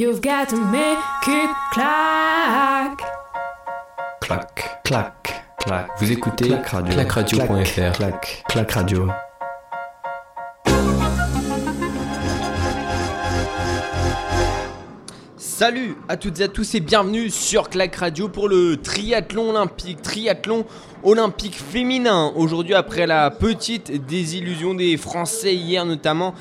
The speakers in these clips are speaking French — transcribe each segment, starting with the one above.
You've got to make it clack. Clac, clac, clac. Vous écoutez Clac radio. clacradio.fr. Clac, clac radio. Salut à toutes et à tous et bienvenue sur Clac Radio pour le triathlon olympique, triathlon olympique féminin. Aujourd'hui après la petite désillusion des Français hier notamment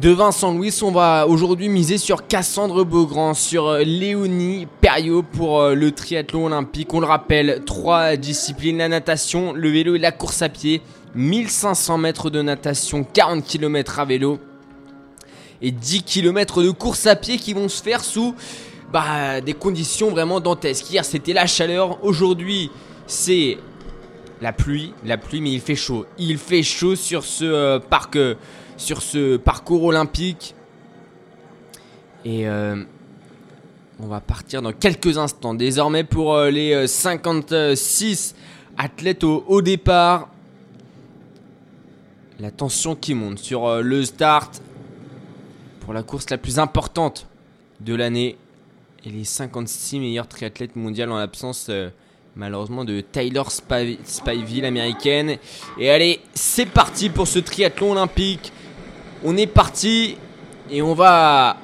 de Vincent Louis, on va aujourd'hui miser sur Cassandre Beaugrand, sur euh, Léonie Perriot pour euh, le triathlon olympique. On le rappelle, trois disciplines, la natation, le vélo et la course à pied. 1500 mètres de natation, 40 km à vélo et 10 km de course à pied qui vont se faire sous bah, des conditions vraiment dantesques. Hier c'était la chaleur, aujourd'hui c'est la pluie, la pluie mais il fait chaud. Il fait chaud sur ce euh, parc, sur ce parcours olympique. Et euh, on va partir dans quelques instants. Désormais pour euh, les euh, 56 athlètes au, départ. La tension qui monte sur euh, le start pour la course la plus importante de l'année et les 56 meilleurs triathlètes mondiaux en l'absence euh, malheureusement de Tyler Spivey, l'américaine. Et allez, c'est parti pour ce triathlon olympique. On est parti et on va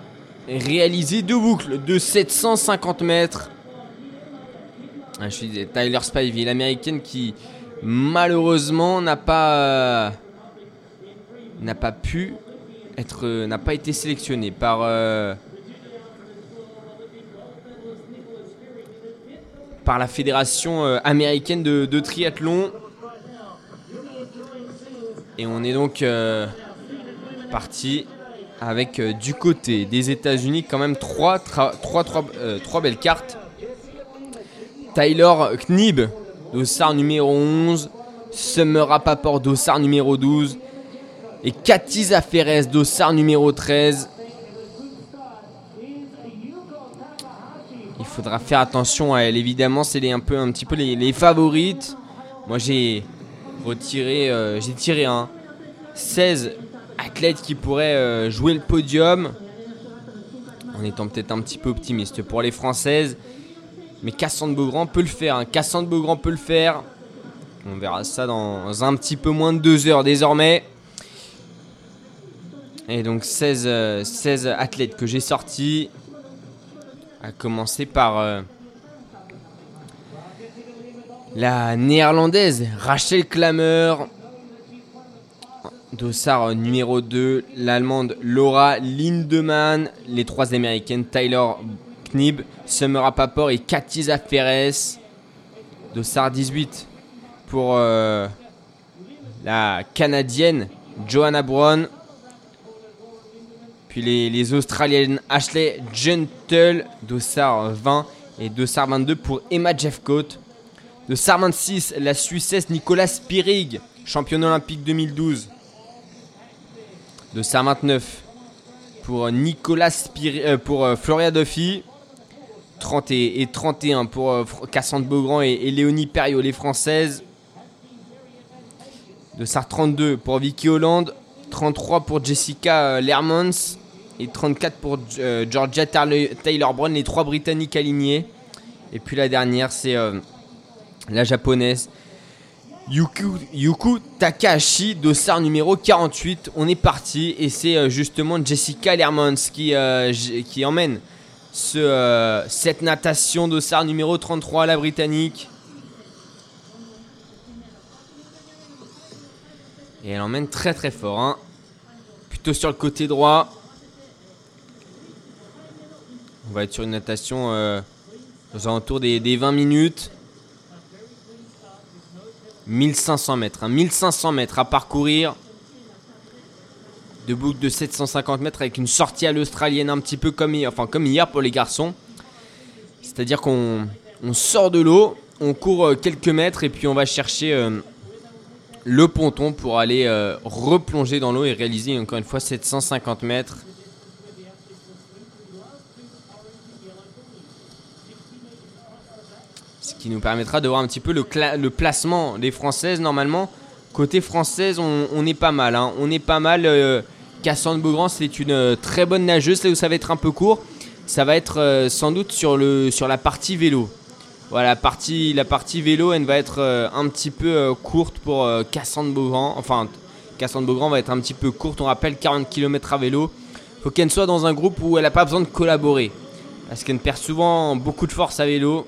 réaliser deux boucles de 750 mètres. Ah, je disais Tyler Spivey, l'américaine qui malheureusement n'a pas euh, pu être euh, n'a pas été sélectionné par euh, par la fédération américaine de, triathlon et on est donc parti avec euh, du côté des États-Unis quand même trois, tra- trois, trois, euh, trois belles cartes Tyler Knib dossard numéro 11 Summer Rappaport dossard numéro 12 et Cathy Zaferes dossard numéro 13. Il faudra faire attention à elle. Évidemment, c'est un, un petit peu les, les favorites. Moi, j'ai retiré, euh, j'ai tiré un 16 athlètes qui pourraient euh, jouer le podium. En étant peut-être un petit peu optimiste pour les Françaises. Mais Cassandre Beaugrand peut le faire. hein. Cassandre Beaugrand peut le faire. On verra ça dans un petit peu moins de deux heures désormais. Et donc 16, euh, 16 athlètes que j'ai sortis. À commencer par euh, la néerlandaise Rachel Klammer. Dossard euh, numéro 2. L'allemande Laura Lindemann. Les trois américaines Tyler Knib, Summer Rappaport et Cathy Zaferes. Dossard 18 pour euh, la canadienne Johanna Brown. Puis les, Australiennes Ashley Gentle, Dossard 20 et Dossard 22 pour Emma Jeffcoat. Dossard 26, la Suissesse Nicolas Spirig, championne olympique 2012. Dossard 29 pour Nicolas Spirig, euh, pour euh, Floria Duffy. 30 et, et 31 pour euh, Cassandre Beaugrand et, Léonie Perriot, les Françaises. Dossard 32 pour Vicky Holland. 33 pour Jessica euh, Lermans et 34 pour euh, Georgia Tarle- Taylor Brown, les trois Britanniques alignés. Et puis la dernière, c'est euh, la japonaise Yuku, Yuku Takahashi, dossard numéro 48. On est parti et c'est euh, justement Jessica Lermans qui, euh, emmène euh, cette natation dossard numéro 33, la britannique. Et elle emmène très très fort. hein. Plutôt sur le côté droit. On va être sur une natation aux alentours des, des 20 minutes. 1500 mètres. hein. 1500 mètres à parcourir. De boucle de 750 mètres avec une sortie à l'australienne un petit peu comme hier, enfin comme hier pour les garçons. C'est-à-dire qu'on on sort de l'eau, on court euh, quelques mètres et puis on va chercher euh, le ponton pour aller euh, replonger dans l'eau et réaliser encore une fois 750 mètres. Qui nous permettra de voir un petit peu le, placement des Françaises. Normalement, côté française, on, est pas mal. hein. On est pas mal. euh, Cassandre Beaugrand, c'est une euh, très bonne nageuse. Là où ça va être un peu court, ça va être euh, sans doute sur, le, sur la partie vélo. Voilà, la partie, la partie vélo, elle va être un petit peu courte pour Cassandre Beaugrand. Enfin, Cassandre Beaugrand va être un petit peu courte. On rappelle 40 km à vélo. faut qu'elle soit dans un groupe où elle n'a pas besoin de collaborer. Parce qu'elle perd souvent beaucoup de force à vélo.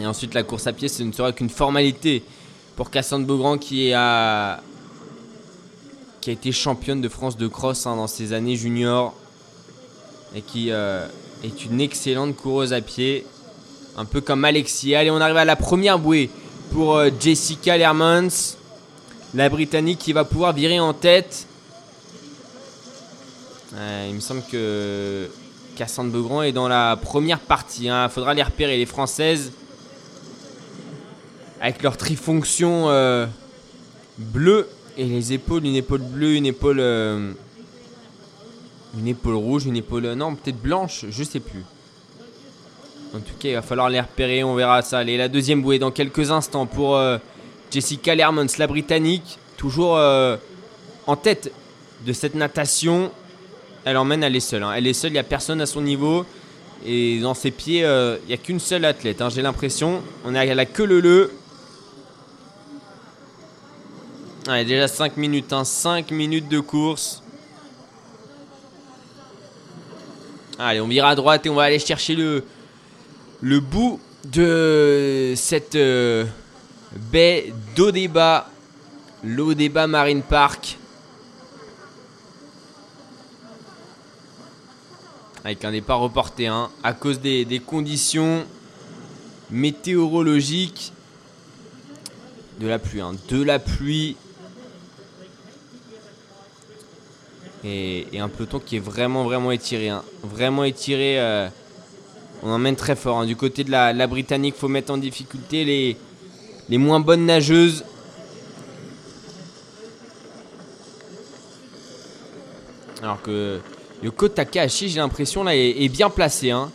Et ensuite, la course à pied, ce ne sera qu'une formalité pour Cassandre Beaugrand qui, a, qui a été championne de France de cross hein, dans ses années juniors. Et qui euh, est une excellente coureuse à pied. Un peu comme Alexis. Allez, on arrive à la première bouée pour euh, Jessica Lermans. La Britannique qui va pouvoir virer en tête. Euh, il me semble que Cassandre Beaugrand est dans la première partie. Il faudra les repérer, les Françaises. Avec leur trifonction euh, bleue et les épaules, une épaule bleue, une épaule... euh, une épaule rouge, une épaule... Non, peut-être blanche, je sais plus. En tout cas, il va falloir les repérer, on verra ça. Allez, la deuxième bouée dans quelques instants pour euh, Jessica Lermans, la Britannique. Toujours euh, en tête de cette natation. Elle emmène, elle est seule. hein. Elle est seule, il n'y a personne à son niveau. Et dans ses pieds, euh, il n'y a qu'une seule athlète, hein, j'ai l'impression. On est à la queue le le. Allez, déjà 5 minutes, 5 minutes de course. Allez, on vire à droite et on va aller chercher le, le bout de cette euh, baie d'Odeba, l'Odeba Marine Park. Avec un départ reporté hein, à cause des, des conditions météorologiques. De la pluie, hein, de la pluie. Et, un peloton qui est vraiment, vraiment étiré. hein. Vraiment étiré. euh, on emmène très fort. hein. Du côté de la, la Britannique, faut mettre en difficulté les, les moins bonnes nageuses. Alors que Yoko Takahashi, j'ai l'impression, là, est, bien placé. Hein.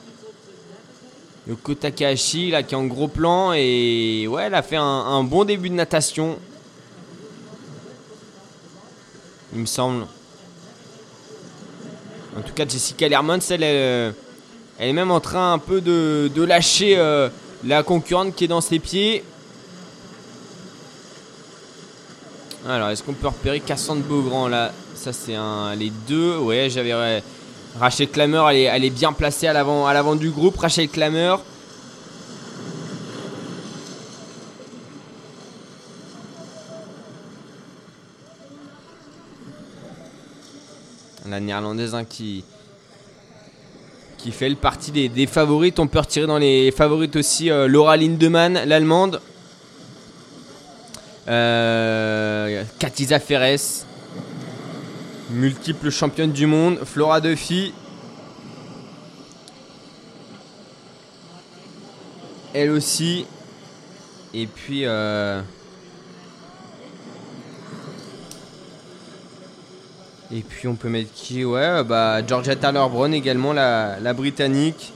Yoko Takahashi, là, qui est en gros plan. Et ouais, elle a fait un bon début de natation. Il me semble. En tout cas, Jessica Lermans, elle, elle, elle est même en train un peu de, de lâcher euh, la concurrente qui est dans ses pieds. Alors, est-ce qu'on peut repérer Cassandre Beaugrand là? Ça, c'est un. Les deux. Ouais, j'avais. ouais. Rachel Clameur, elle est, elle est bien placée à l'avant du groupe. Rachel Clameur. La néerlandaise hein, qui, fait le partie des, des favorites. On peut retirer dans les favorites aussi euh, Laura Lindemann, l'allemande. Euh, Katiza Ferres, multiple championne du monde. Flora Duffy. Elle aussi. Et puis. euh, Et puis on peut mettre qui? Ouais, bah Georgia Taylor Brown également, la, la britannique.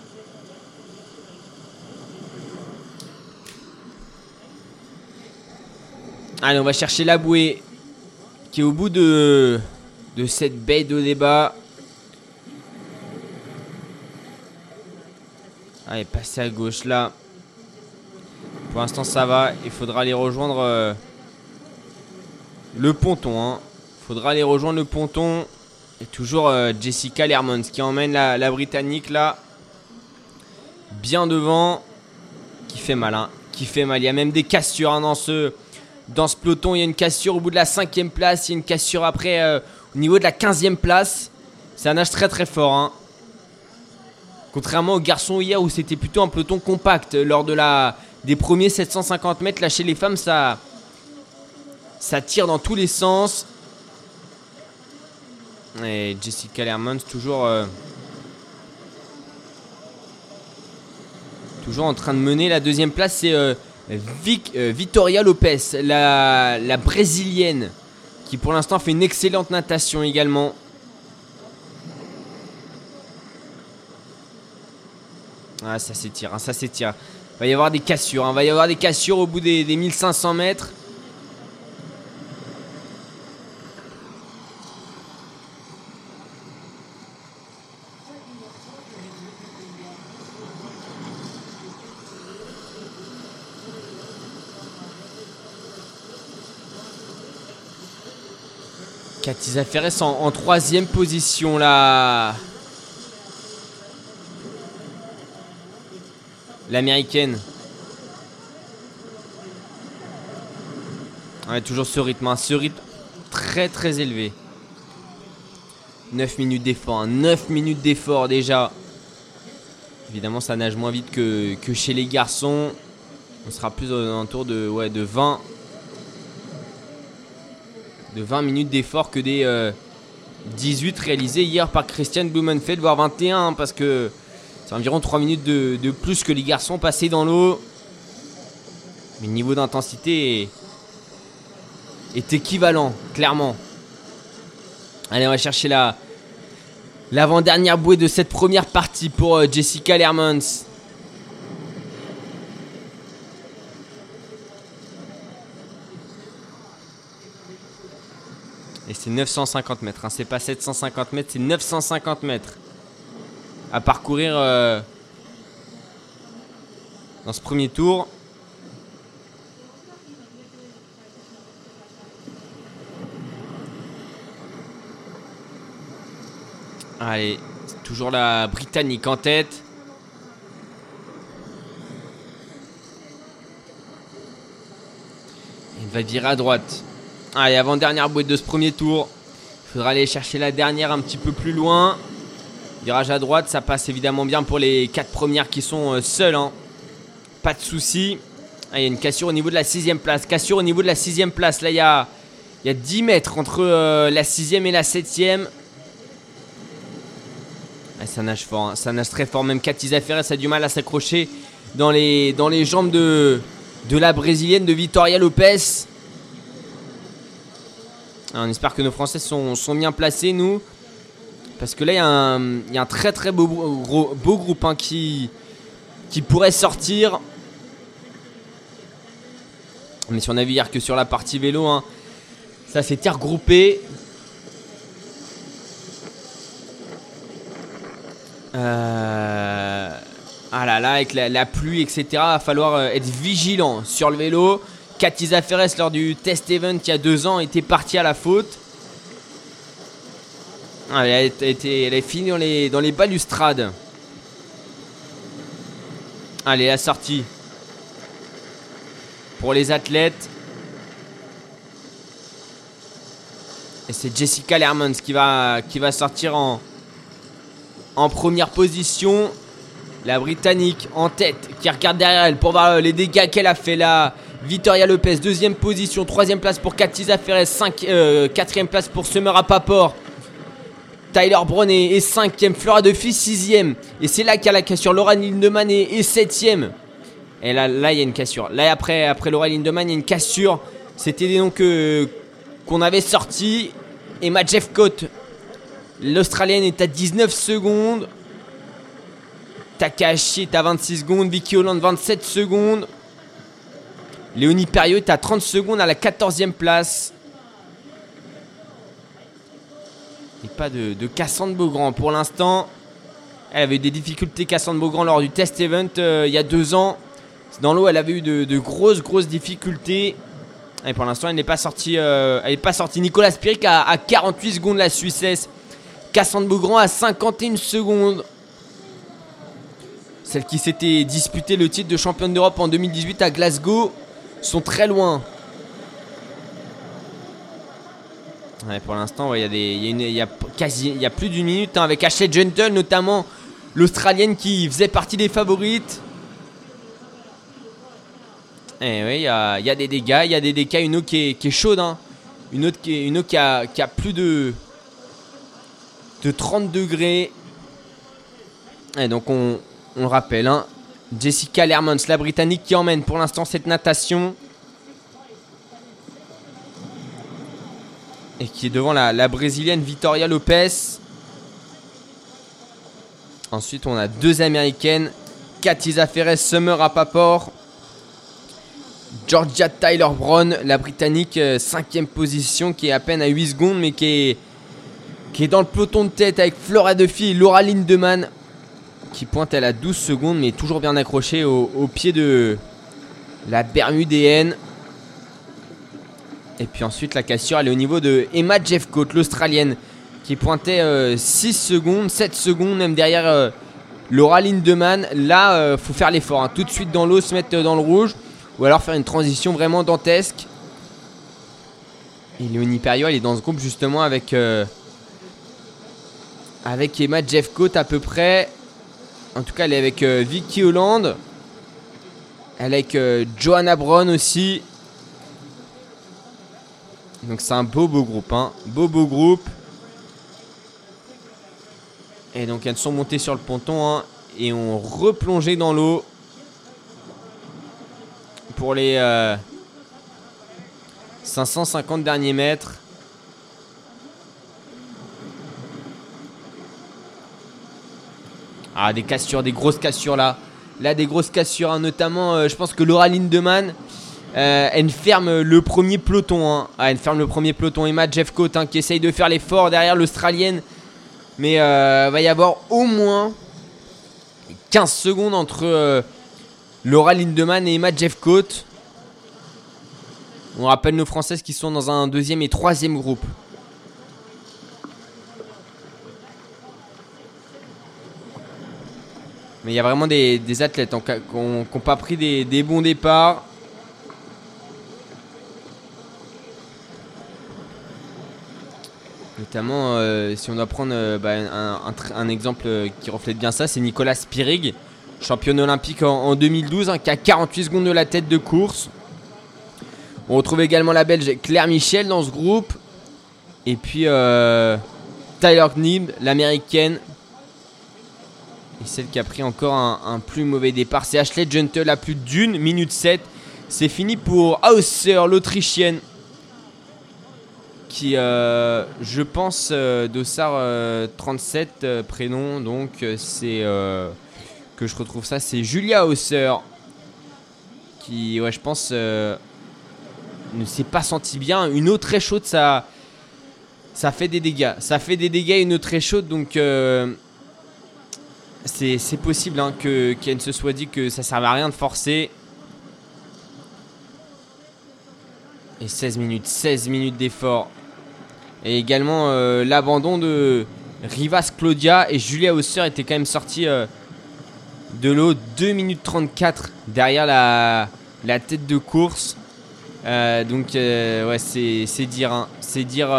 Allez, on va chercher la bouée qui est au bout de, de cette baie de débat. Allez, passer à gauche là. Pour l'instant, ça va. Il faudra aller rejoindre euh, le ponton. Hein. Faudra aller rejoindre le ponton. Et toujours euh, Jessica Lermans qui emmène la, Britannique là. Bien devant. Qui fait mal. Qui fait mal. Il y a même des cassures hein, dans, ce, dans ce peloton. Il y a une cassure au bout de la cinquième place. Il y a une cassure après euh, au niveau de la quinzième place. C'est un âge très très fort. hein. Contrairement aux garçons hier où c'était plutôt un peloton compact. Lors de la, des premiers 750 mètres, là chez les femmes, ça, ça tire dans tous les sens. Et Jessica Lermans toujours euh, toujours en train de mener la deuxième place c'est euh, Vic- euh, Victoria Lopez la, la brésilienne qui pour l'instant fait une excellente natation également. Ah ça s'étire hein, ça s'étire. Va y avoir des cassures hein, va y avoir des cassures au bout des, des 1500 mètres Cathy Ferres en, en troisième position là. L'américaine. Ouais, toujours ce rythme, hein, ce rythme très très élevé. 9 minutes d'effort, hein, 9 minutes d'effort déjà. Évidemment, ça nage moins vite que, chez les garçons. On sera plus un tour de, ouais, de 20 de 20 minutes d'effort que des 18 euh, réalisés hier par Christian Blumenfeld, voire 21, parce que c'est environ 3 minutes de, plus que les garçons passés dans l'eau. Mais le niveau d'intensité est, est équivalent, clairement. Allez, on va chercher la l'avant-dernière bouée de cette première partie pour euh, Jessica Lermans. Et c'est 950 mètres, hein. c'est pas 750 mètres, c'est 950 mètres à parcourir euh, dans ce premier tour. Allez, toujours la Britannique en tête. Il va virer à droite. Allez, avant-dernière boîte de ce premier tour. Il faudra aller chercher la dernière un petit peu plus loin. Virage à droite, ça passe évidemment bien pour les quatre premières qui sont euh, seules. Hein. Pas de souci. il y a une cassure au niveau de la sixième place. Cassure au niveau de la sixième place. Là, il y a, il y a 10 mètres entre euh, la sixième et la septième ça nage fort, hein. ça nage très fort. Même Katiza Ferres a du mal à s'accrocher dans les, jambes de, de la brésilienne de Victoria Lopez. Ah, on espère que nos Français sont, bien placés, nous. Parce que là, il y, a un très très beau, beau groupe hein, qui, qui pourrait sortir. Mais si on a vu hier que sur la partie vélo, hein, ça s'était regroupé. Euh, ah là là, avec la, pluie, etc. Il va falloir euh, être vigilant sur le vélo. Katiza Ferres, lors du test event il y a deux ans, était partie à la faute. Ah, elle, est finie dans les, dans les balustrades. Allez, la sortie. Pour les athlètes. Et c'est Jessica Lermans qui va, sortir en, en première position. La Britannique en tête qui regarde derrière elle pour voir les dégâts qu'elle a fait là. Victoria Lopez, deuxième position, troisième place pour Katiza Ferres, cinq, euh, quatrième place pour Summer Papor. Tyler Brown est, cinquième, Flora Duffy sixième. Et c'est là qu'il y a la cassure. Laura Lindemann est, septième. Et là, là, il y a une cassure. Là, après, après Laura Lindemann, il y a une cassure. C'était noms que, qu'on avait sortis. Et Matt Jeffcoat L'Australienne est à 19 secondes. Takahashi est à 26 secondes. Vicky Holland 27 secondes. Léonie Perriot est à 30 secondes à la 14e place. Et pas de, Cassandre Beaugrand pour l'instant. Elle avait eu des difficultés Cassandre Beaugrand lors du test event euh, il y a deux ans. Dans l'eau, elle avait eu de, grosses, grosses difficultés. Et pour l'instant, elle n'est pas sortie. Euh, elle n'est pas sortie. Nicolas Spirik à, à 48 secondes la Suissesse. Cassandre Beaugrand à 51 secondes. Celle qui s'était disputée le titre de championne d'Europe en 2018 à Glasgow sont très loin. pour l'instant, il y, a quasi, y a plus d'une minute hein, avec Ashley Gentle, notamment l'Australienne qui faisait partie des favorites. Et oui, il y a, des dégâts, il y a des dégâts. Une eau qui est, chaude, hein. une, eau qui a, qui a plus de, de 30 degrés. Et donc on, on rappelle, hein, Jessica Lermans, la Britannique qui emmène pour l'instant cette natation. Et qui est devant la, Brésilienne Victoria Lopez. Ensuite, on a deux Américaines. Katiza Ferres, Summer Apapor. Georgia Tyler Brown, la Britannique, 5 euh, position, qui est à peine à 8 secondes, mais qui est qui est dans le peloton de tête avec Flora Duffy et Laura Lindemann qui pointe à la 12 secondes mais toujours bien accroché au, pied de la Bermudéenne. Et puis ensuite, la cassure, elle est au niveau de Emma Jeffcoat, l'Australienne, qui pointait 6 secondes, 7 secondes, même derrière Laura Lindemann. Là, il faut faire l'effort. hein. Tout de suite dans l'eau, se mettre dans le rouge. Ou alors faire une transition vraiment dantesque. Et Léonie Perriot, elle est dans ce groupe justement avec, euh, avec Emma Jeffcoat à peu près. En tout cas, elle est avec euh, Vicky Holland. Elle est avec euh, Johanna Brown aussi. Donc c'est un beau beau groupe. Hein. Beau beau groupe. Et donc elles sont montées sur le ponton hein, et ont replongé dans l'eau pour les euh, 550 derniers mètres. Ah, des cassures, des grosses cassures là. Là, des grosses cassures, hein, notamment, euh, je pense que Laura Lindemann, euh, elle ferme le premier peloton. hein. Ah, elle ferme le premier peloton. Emma Jeffcoat hein, qui essaye de faire l'effort derrière l'Australienne. Mais euh, va y avoir au moins 15 secondes entre euh, Laura Lindemann et Emma Jeffcoat. On rappelle nos Françaises qui sont dans un deuxième et troisième groupe. Mais il y a vraiment des, athlètes hein, qui n'ont pas pris des, bons départs. Notamment, euh, si on doit prendre euh, bah, un, exemple euh, qui reflète bien ça, c'est Nicolas Spirig, championne olympique en, en 2012, hein, qui a 48 secondes de la tête de course. On retrouve également la Belge Claire Michel dans ce groupe. Et puis euh, Tyler Knibb, l'américaine. Et celle qui a pris encore un, plus mauvais départ, c'est Ashley Gentle à plus d'une minute 7. C'est fini pour Hauser, l'autrichienne. Qui, euh, je pense, euh, Dossard euh, 37 euh, prénom. Donc euh, c'est euh, que je retrouve ça, c'est Julia Hauser. Qui, ouais, je pense, euh, ne s'est pas senti bien. Une eau très chaude, ça, ça fait des dégâts. Ça fait des dégâts, une eau très chaude. Donc euh, c'est possible hein, que se soit dit que ça servait à rien de forcer. Et 16 minutes, 16 minutes d'effort. Et également euh, l'abandon de Rivas Claudia et Julia Hausser était quand même sorti euh, de l'eau 2 minutes 34 derrière la, la tête de course. Euh, donc ouais c'est dire hein. c'est dire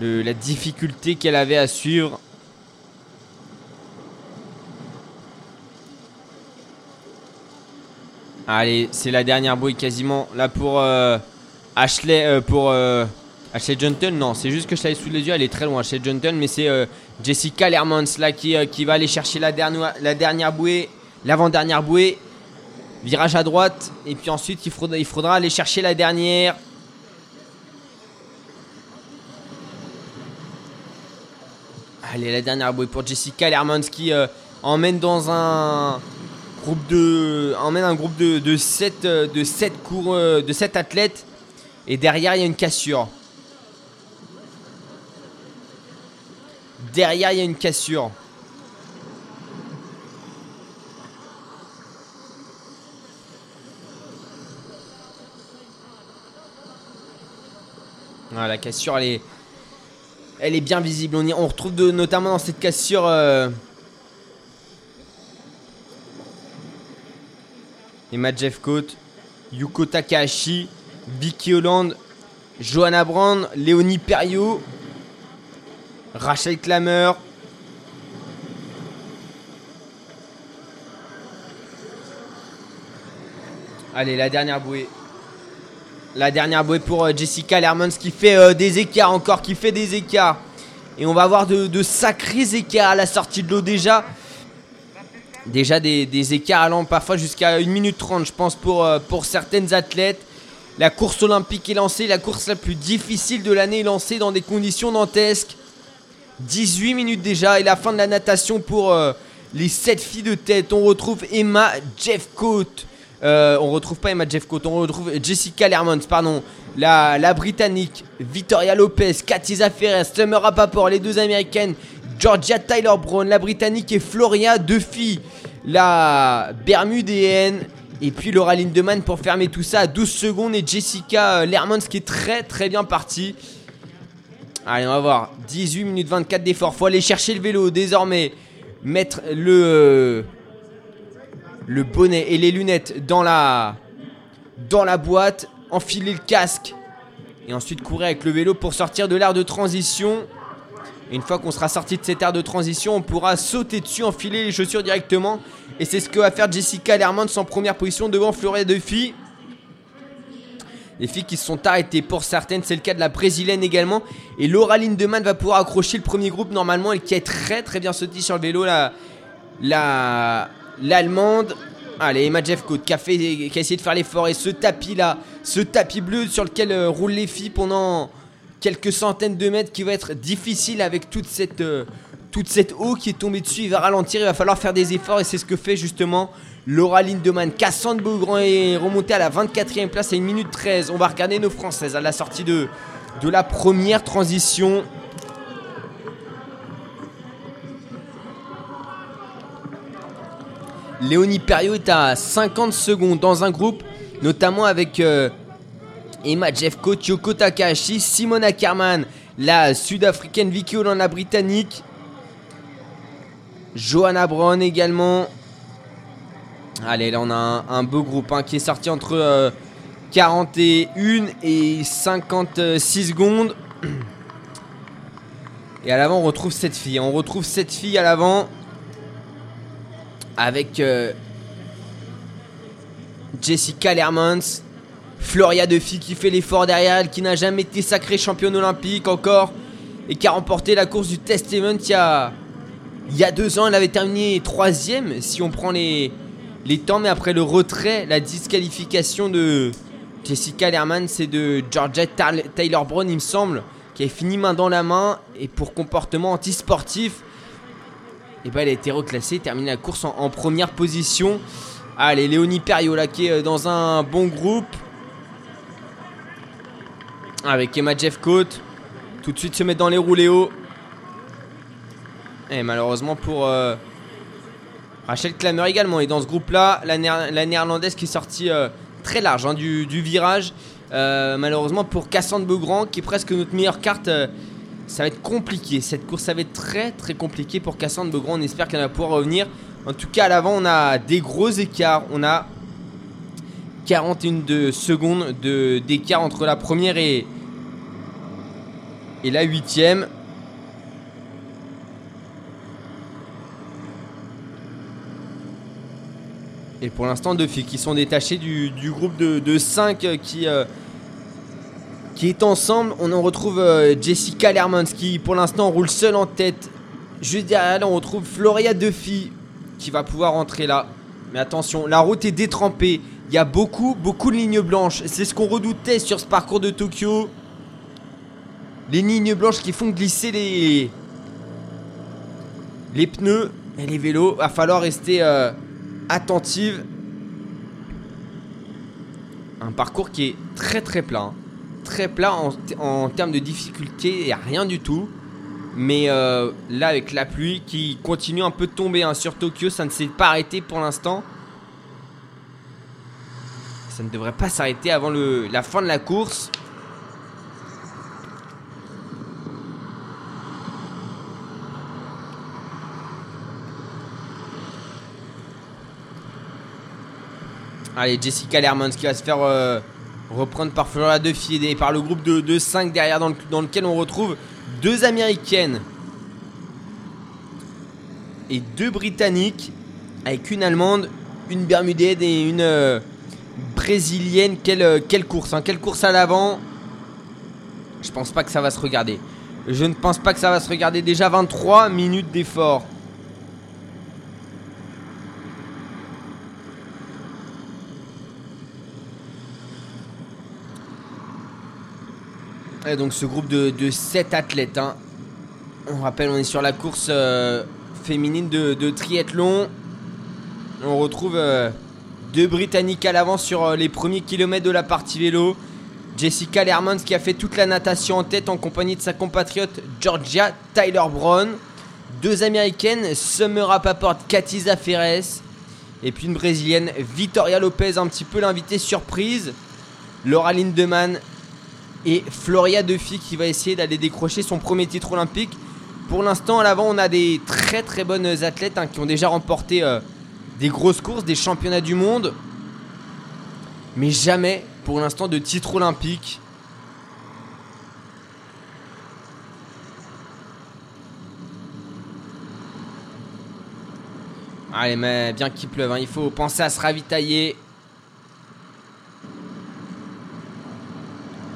le- la difficulté qu'elle avait à suivre. Allez, c'est la dernière bouée quasiment. Là pour euh, Ashley, euh, pour euh, Ashley Junton, non, c'est juste que je l'avais sous les yeux, elle est très loin, Ashley Junton, mais c'est Jessica Lermans là qui, va aller chercher la dernière, bouée, l'avant-dernière bouée. Virage à droite, et puis ensuite il faudra, il faudra aller chercher la dernière. Allez, la dernière bouée pour Jessica Lermans qui emmène dans un groupe de emmène un groupe de, de 7 de 7 cours euh, de 7 athlètes et derrière il y a une cassure. Derrière il y a une cassure. La cassure elle est elle est bien visible. On, y- retrouve notamment dans cette cassure euh, Emma Jeffcoat, Yuko Takahashi, Vicky Holland, Johanna Brand, Léonie Perriot, Rachel Klammer. Allez, la dernière bouée. La dernière bouée pour euh, Jessica Lermans qui fait euh, des écarts encore, qui fait des écarts. Et on va avoir de, de sacrés écarts à la sortie de l'eau déjà. Déjà des, écarts allant parfois jusqu'à 1 minute 30 je pense pour, euh, pour certaines athlètes. La course olympique est lancée, la course la plus difficile de l'année est lancée dans des conditions dantesques. 18 minutes déjà et la fin de la natation pour euh, les 7 filles de tête. On retrouve Emma Jeffcoat. Euh, on retrouve pas Emma Jeffcoat, on retrouve Jessica Lermans, pardon. La, britannique, Victoria Lopez, Katiza Ferrer, Summer Rappaport, les deux américaines, Georgia Tyler Brown, la britannique et Floria, deux filles. La bermudéenne, Et puis Laura Lindemann pour fermer tout ça à 12 secondes. Et Jessica euh, Lermans qui est très très bien partie. Allez, on va voir. 18 minutes 24 d'effort. Faut aller chercher le vélo désormais. Mettre le, le bonnet et les lunettes dans la, dans la boîte. Enfiler le casque. Et ensuite courir avec le vélo pour sortir de l'air de transition. Une fois qu'on sera sorti de cette aire de transition, on pourra sauter dessus, enfiler les chaussures directement. Et c'est ce que va faire Jessica Lermans en première position devant Floria de. Les filles qui se sont arrêtées pour certaines, c'est le cas de la brésilienne également. Et Laura Lindemann va pouvoir accrocher le premier groupe normalement, elle qui est très très bien sauté sur le vélo, la, la, l'allemande. Allez, Emma Jeffcoat qui a, fait, qui a essayé de faire l'effort. Et ce tapis là, ce tapis bleu sur lequel euh, roulent les filles pendant quelques centaines de mètres qui va être difficile avec toute cette, euh, toute cette eau qui est tombée dessus. Il va ralentir, il va falloir faire des efforts et c'est ce que fait justement Laura Lindemann. Cassandre Beaugrand est remontée à la 24e place à 1 minute 13. On va regarder nos Françaises à la sortie de, de la première transition. Léonie Perriot est à 50 secondes dans un groupe, notamment avec euh, Emma Jeffcoat, Yoko Takahashi, Simona Kerman, la sud-africaine Vicky Holland, la britannique, Johanna Brown également. Allez, là on a un, beau groupe hein, qui est sorti entre 41 euh, et 56 secondes. Et à l'avant on retrouve cette fille. On retrouve cette fille à l'avant avec euh, Jessica Lermans, Floria Duffy qui fait l'effort derrière elle, qui n'a jamais été sacrée championne olympique encore et qui a remporté la course du Test Event il y a, deux ans. Elle avait terminé troisième si on prend les, temps, mais après le retrait, la disqualification de Jessica Lerman, c'est de Georgette Taylor Brown, il me semble, qui a fini main dans la main et pour comportement antisportif. Et bah elle a été reclassée, terminé la course en, première position. Allez, Léonie Perriola qui est euh, dans un bon groupe. Avec Emma Jeffcoat. Tout de suite se mettre dans les rouléos. Et malheureusement pour euh, Rachel Klammer également. Et dans ce groupe-là, la, néerlandaise qui est sortie euh, très large hein, du, virage. malheureusement pour Cassandre Beaugrand, qui est presque notre meilleure carte ça va être compliqué. Cette course, ça va être très très compliqué pour Cassandre Beaugrand. On espère qu'elle va pouvoir revenir. En tout cas, à l'avant, on a des gros écarts. On a 41 secondes d'écart entre la première et, et la huitième. Et pour l'instant, deux filles qui sont détachées du, groupe de, 5 qui, euh, qui est ensemble. On en retrouve euh, Jessica Lermans qui pour l'instant roule seule en tête. Juste derrière elle, on retrouve Floria Duffy qui va pouvoir entrer là. Mais attention, la route est détrempée. Il y a beaucoup, beaucoup de lignes blanches. C'est ce qu'on redoutait sur ce parcours de Tokyo. Les lignes blanches qui font glisser les, pneus et les vélos. Va falloir rester euh, attentive. Un parcours qui est très très plein très plat en, termes de difficulté, a rien du tout. Mais euh, là, avec la pluie qui continue un peu de tomber hein, sur Tokyo, ça ne s'est pas arrêté pour l'instant. Ça ne devrait pas s'arrêter avant la fin de la course. Allez, Jessica Lermans qui va se faire euh, reprendre par Flora de et par le groupe de, 5 derrière dans, lequel on retrouve deux américaines et deux britanniques avec une allemande, une bermudaine et une euh, brésilienne. Quelle, euh, course, hein. quelle course à l'avant. Je pense pas que ça va se regarder. Je ne pense pas que ça va se regarder. Déjà 23 minutes d'effort. Donc ce groupe de, de 7 athlètes. Hein. On rappelle, on est sur la course euh, féminine de, triathlon. On retrouve euh, deux Britanniques à l'avant sur euh, les premiers kilomètres de la partie vélo. Jessica Lermans qui a fait toute la natation en tête en compagnie de sa compatriote Georgia Tyler Brown. Deux américaines, Summer Rappaport, Katiza Ferres. Et puis une brésilienne, Victoria Lopez, un petit peu l'invité surprise. Laura Lindemann et Floria Duffy qui va essayer d'aller décrocher son premier titre olympique. Pour l'instant, à l'avant, on a des très très bonnes athlètes hein, qui ont déjà remporté euh, des grosses courses, des championnats du monde. Mais jamais, pour l'instant, de titre olympique. Allez, mais bien qu'il pleuve, hein, il faut penser à se ravitailler.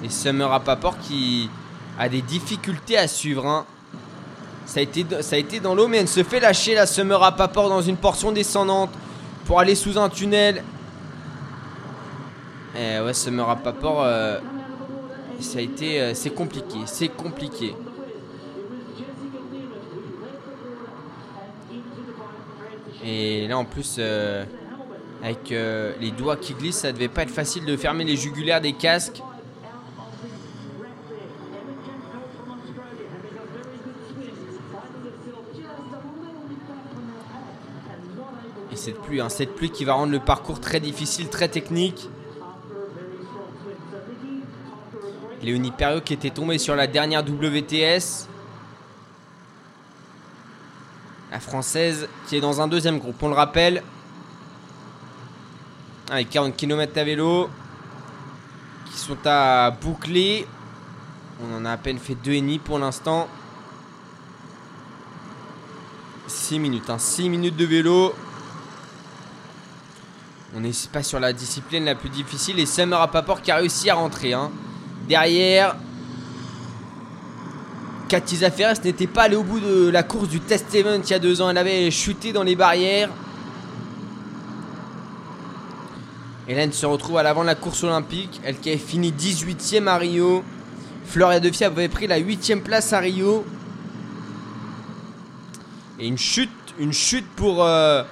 Et Summer Rapaport qui a des difficultés à suivre. hein. Ça, a été, ça a été dans l'eau, mais elle se fait lâcher la Summer Rapaport dans une portion descendante pour aller sous un tunnel. Eh ouais, Summer Rapaport, euh, ça a été. euh, c'est compliqué, c'est compliqué. Et là en plus, euh, avec euh, les doigts qui glissent, ça devait pas être facile de fermer les jugulaires des casques. Cette pluie, hein, cette pluie qui va rendre le parcours très difficile, très technique. Léonie Perriot qui était tombée sur la dernière WTS. La française qui est dans un deuxième groupe, on le rappelle. Avec 40 km à vélo. Qui sont à boucler. On en a à peine fait 2,5 pour l'instant. 6 minutes, 6 minutes de vélo. On n'est pas sur la discipline la plus difficile. Et Summer Rapaport qui a réussi à rentrer. hein. Derrière, Cathy Zaferes n'était pas allée au bout de la course du test event il y a deux ans. Elle avait chuté dans les barrières. Hélène se retrouve à l'avant de la course olympique. Elle qui avait fini 18ème à Rio. Floria Defi avait pris la 8ème place à Rio. Et une chute, une chute pour. euh,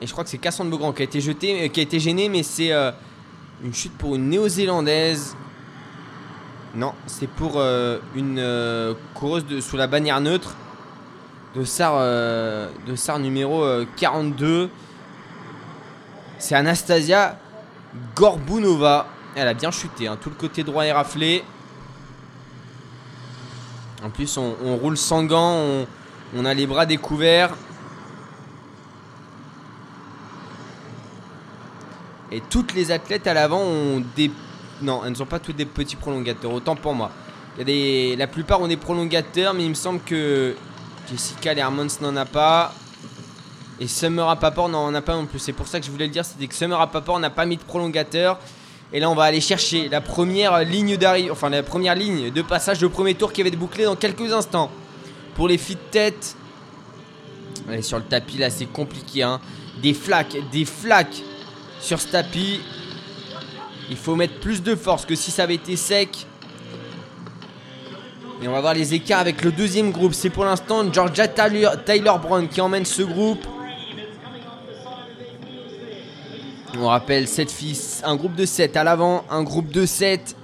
et je crois que c'est Cassandre Beaugrand qui a été jeté, euh, qui a été gêné, mais c'est euh, une chute pour une néo-zélandaise. Non, c'est pour euh, une euh, coureuse de, sous la bannière neutre de SAR, de SAR numéro euh, 42. C'est Anastasia Gorbunova. Elle a bien chuté, hein, tout le côté droit est raflé. En plus, on, roule sans gants, on a les bras découverts. Et toutes les athlètes à l'avant ont des. Non, elles ne sont pas toutes des petits prolongateurs, autant pour moi. Il y a des... La plupart ont des prolongateurs, mais il me semble que Jessica Lermans n'en a pas. Et Summer Rapaport n'en a pas non plus. C'est pour ça que je voulais le dire, c'était que Summer Rapaport n'a pas mis de prolongateur. Et là, on va aller chercher la première ligne d'arrivée, enfin la première ligne de passage de premier tour qui va être bouclée dans quelques instants. Pour les filles de tête, Allez, sur le tapis là, c'est compliqué. Hein. Des flaques, des flaques sur ce tapis. Il faut mettre plus de force que si ça avait été sec. Et on va voir les écarts avec le deuxième groupe. C'est pour l'instant Georgia Tyler, Brown qui emmène ce groupe. On rappelle 7 fils, un groupe de 7 à l'avant, un groupe de 7.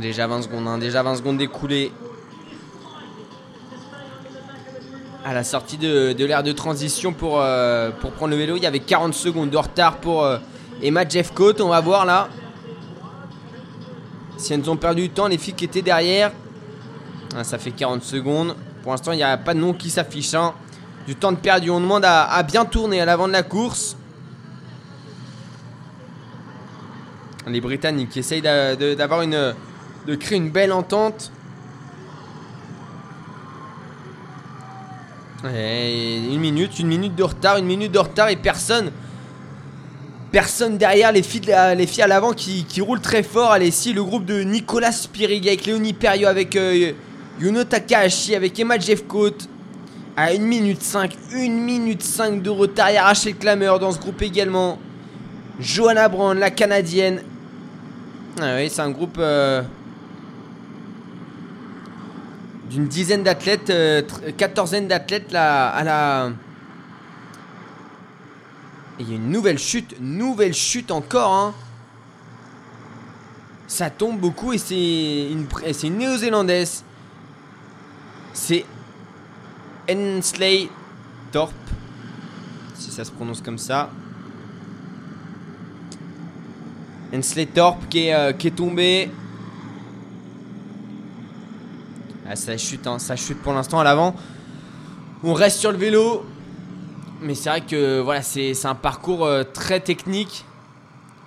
Déjà 20 secondes, hein, déjà 20 secondes d'écoulées. À la sortie de, de l'ère de transition pour, euh, pour prendre le vélo, il y avait 40 secondes de retard pour euh, Emma Jeffcoat. On va voir là si elles ont perdu du temps, les filles qui étaient derrière. Ah, ça fait 40 secondes. Pour l'instant, il n'y a pas de nom qui s'affiche. hein. Du temps de perdu. On demande à, bien tourner à l'avant de la course. Les Britanniques essayent d'avoir une. De créer une belle entente. Une minute, une minute de retard, une minute de retard et personne. Personne derrière, les filles, à l'avant qui, qui roulent très fort. Allez, ici le groupe de Nicolas Spirig avec Léonie Perriot, avec euh, Yuno Takahashi, avec Emma Jeffcoat. À 1 minute 5, 1 minute 5 de retard. Il y a Rachel Klammer dans ce groupe également. Johanna Brand, la canadienne. Ah oui, c'est un groupe euh, d'une dizaine d'athlètes, euh, quatorzaine d'athlètes là, à la. Et il y a une nouvelle chute, nouvelle chute encore. Hein. Ça tombe beaucoup et c'est une, et c'est une néo-zélandaise. C'est Ensley Thorpe. Si ça se prononce comme ça. Ensley Thorpe qui est, euh, qui est tombé. Ah, ça chute, hein, chute pour l'instant à l'avant. On reste sur le vélo. Mais c'est vrai que voilà, c'est un parcours euh, très technique.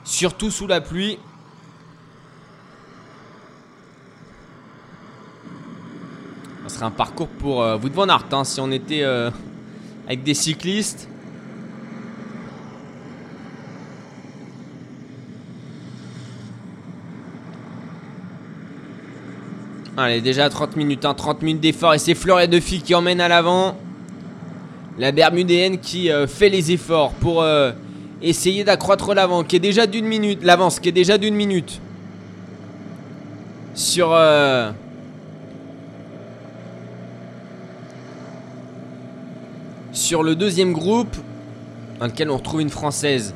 Surtout sous la pluie. Ce serait un parcours pour euh, Wout van Aert hein, si on était euh, avec des cyclistes. Allez, déjà 30 minutes, hein, 30 minutes d'effort et c'est Florian Duffy qui emmène à l'avant. La Bermudéenne qui euh, fait les efforts pour euh, essayer d'accroître l'avant, qui est déjà d'une minute, l'avance qui est déjà d'une minute. Sur euh, sur le deuxième groupe, dans lequel on retrouve une française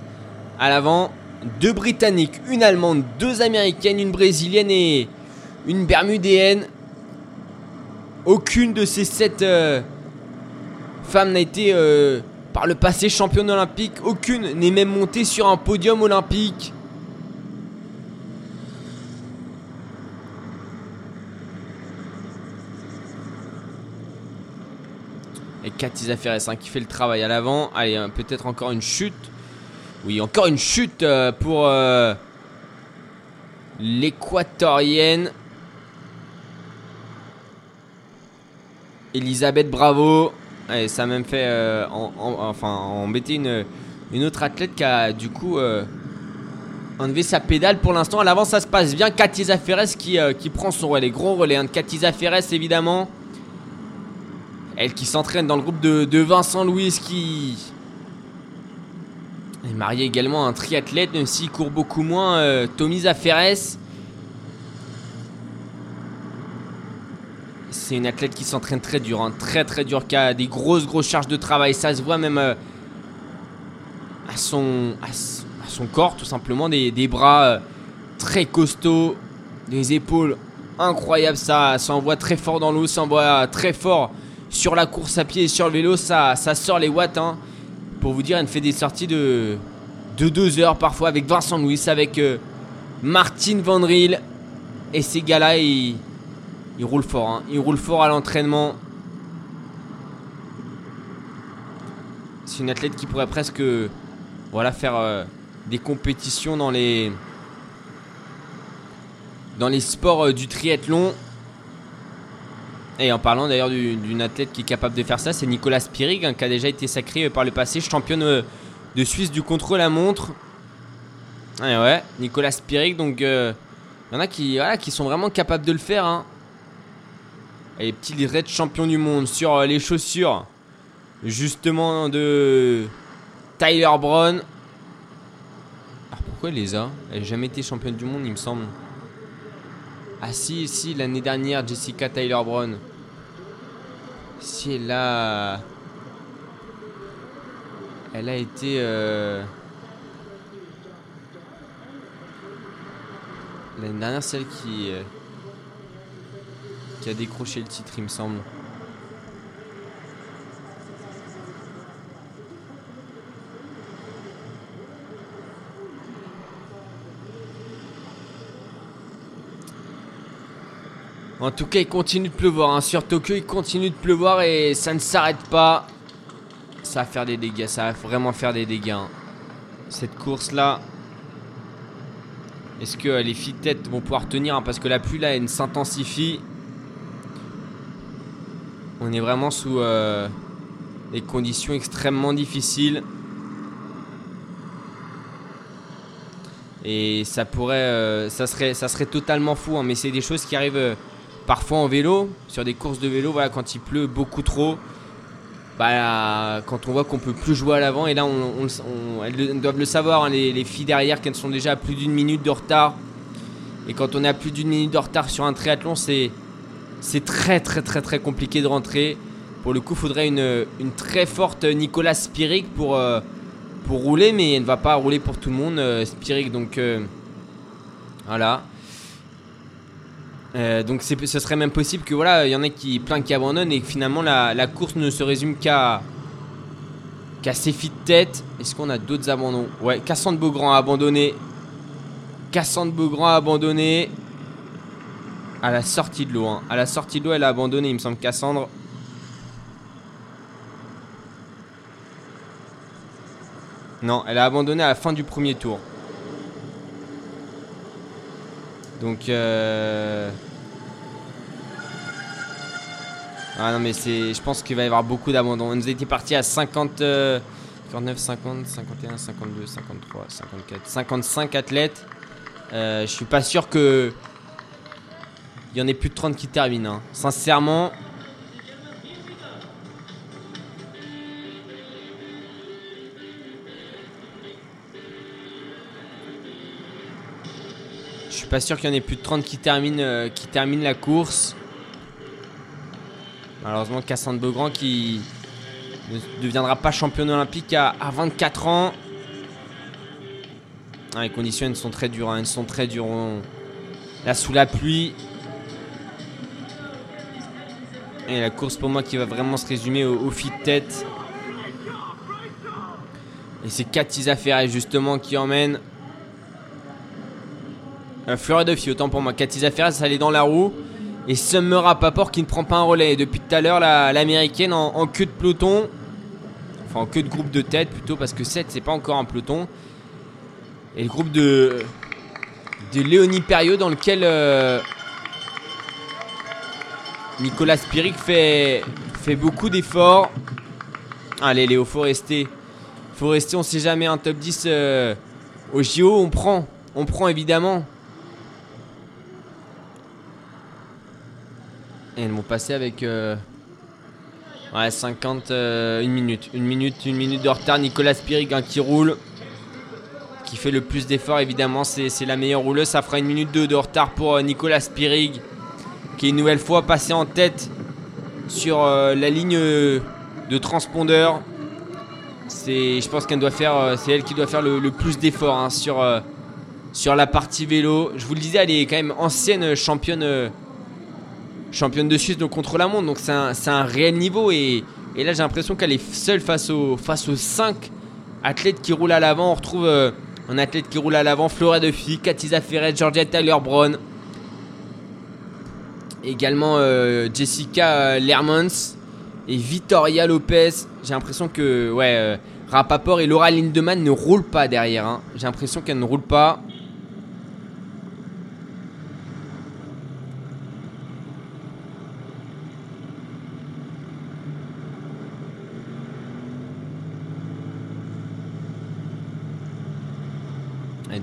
à l'avant, deux britanniques, une allemande, deux américaines, une brésilienne et une bermudéenne. Aucune de ces sept euh, femmes n'a été euh, par le passé championne olympique. Aucune n'est même montée sur un podium olympique. Et Cathy Zaferes hein, qui fait le travail à l'avant. Allez, hein, peut-être encore une chute. Oui, encore une chute euh, pour l'équatorienne. Elisabeth Bravo. Ça a même fait euh, embêter une, une autre athlète qui a du coup euh, enlevé sa pédale. Pour l'instant, à l'avant, ça se passe bien. Cathy Zaferes qui, euh, qui prend son relais. Gros relais hein, de Cathy Zaferes, évidemment. Elle qui s'entraîne dans le groupe de, Vincent Louis qui est marié également à un triathlète, même s'il court beaucoup moins, euh, Tommy C'est une athlète qui s'entraîne très dur, hein, très très dur, qui a des grosses grosses charges de travail. Ça se voit même euh, à, son, à, son corps, tout simplement, des, des bras euh, très costauds, des épaules incroyables. Ça, ça envoie très fort dans l'eau, ça envoie très fort sur la course à pied et sur le vélo. Ça, ça sort les watts. hein. Pour vous dire, elle fait des sorties de, de 2 heures parfois avec Vincent Louis, avec euh, Martine Van Riel. Et ces gars-là, ils, ils roulent fort. hein. Ils roulent fort à l'entraînement. C'est une athlète qui pourrait presque voilà, faire euh, des compétitions dans les, dans les sports euh, du triathlon. Et en parlant d'ailleurs du- d'une athlète qui est capable de faire ça, c'est Nicolas Spirig, hein, qui a déjà été sacré euh, par le passé championne de Suisse du contre-la-montre. Ouais, Nicolas Spirig, donc il y en a qui, voilà, qui sont vraiment capables de le faire. Hein. Et les petits Red champions du monde sur euh, les chaussures, justement de Tyler Brown. Alors pourquoi elle les a? Elle n'a jamais été championne du monde, il me semble. Ah si, si, l'année dernière, Jessica Tyler Brown. Si elle a... Elle a été... euh, L'année dernière, celle qui... euh, Qui a décroché le titre, il me semble. En tout cas, il continue de pleuvoir. hein. Sur Tokyo, il continue de pleuvoir et ça ne s'arrête pas. Ça va faire des dégâts. Ça va vraiment faire des dégâts. hein. Cette course-là. Est-ce que euh, les filles de tête vont pouvoir tenir hein, Parce que la pluie là, elle s'intensifie. On est vraiment sous euh, des conditions extrêmement difficiles. Et ça pourrait, euh, ça serait, ça serait totalement fou. hein, mais c'est des choses qui arrivent euh, parfois en vélo, sur des courses de vélo. Voilà, quand il pleut beaucoup trop, bah, quand on voit qu'on peut plus jouer à l'avant. Et là, elles doivent le savoir, hein, les, les filles derrière, qu'elles sont déjà à plus d'une minute de retard. Et quand on est à plus d'une minute de retard sur un triathlon, c'est c'est très très très très compliqué de rentrer. Pour le coup, il faudrait une, très forte Nicolas Spirig pour, euh, pour rouler, mais elle ne va pas rouler pour tout le monde, euh, Spirig. Donc euh, voilà. Euh, donc ce serait même possible que voilà, il y en a qui plein qui abandonnent et que finalement la, course ne se résume qu'à qu'à filles de tête. Est-ce qu'on a d'autres abandons? Ouais, Cassandre Beaugrand a abandonné. Cassandre Beaugrand abandonné à la sortie de l'eau. hein. À la sortie de l'eau, elle a abandonné, il me semble, Cassandre. Non, elle a abandonné à la fin du premier tour. Donc euh... Ah non mais c'est je pense qu'il va y avoir beaucoup d'abandon. On nous était parti à 50 euh, 49 50 51 52 53 54 55 athlètes. Euh, je suis pas sûr que il y en ait plus de 30 qui terminent hein. Sincèrement, Je suis pas sûr qu'il y en ait plus de 30 qui terminent, euh, qui terminent la course. Malheureusement, Cassandre Beaugrand qui ne deviendra pas championne olympique à, à 24 ans. Ah, les conditions sont très dures, hein, Là, sous la pluie. Et la course pour moi qui va vraiment se résumer au, au fil de tête. Et c'est Katiza Ferret justement qui emmène. Euh, Fleur de Fille, autant pour moi. Katiza Ferret, ça allait dans la roue. Et Summer Rappaport qui ne prend pas un relais. Depuis tout à l'heure, la- l'américaine en, en queue de peloton. Enfin, en queue de groupe de tête plutôt, parce que 7, c'est pas encore un peloton. Et le groupe de. de Léonie Perriot dans lequel. euh, Nicolas Spirik fait, beaucoup d'efforts. Allez, Léo, faut rester. Faut rester, on sait jamais, un top 10 euh, au JO, on prend. On prend évidemment. Et elles m'ont passé avec. euh, ouais, 50. euh, une minute. Une minute, une minute de retard. Nicolas Spirig qui roule. Qui fait le plus d'efforts, évidemment. C'est la meilleure rouleuse. Ça fera une minute de, retard pour Nicolas Spirig. Qui est une nouvelle fois passé en tête sur euh, la ligne de transpondeur. Je pense qu'elle doit faire, euh, c'est elle qui doit faire le, plus d'efforts hein, sur, euh, sur la partie vélo. Je vous le disais, elle est quand même ancienne championne, championne de Suisse donc contre la montre. Donc c'est un, un réel niveau et, et là j'ai l'impression qu'elle est seule face aux, face aux 5 athlètes qui roulent à l'avant. On retrouve un athlète qui roule à l'avant, Flora Duffy, Katiza Ferret, Georgia Tyler Brown. Également euh, Jessica euh, Lermans et Vittoria Lopez. J'ai l'impression que ouais, euh, Rapaport et Laura Lindemann ne roulent pas derrière. hein. J'ai l'impression qu'elles ne roulent pas.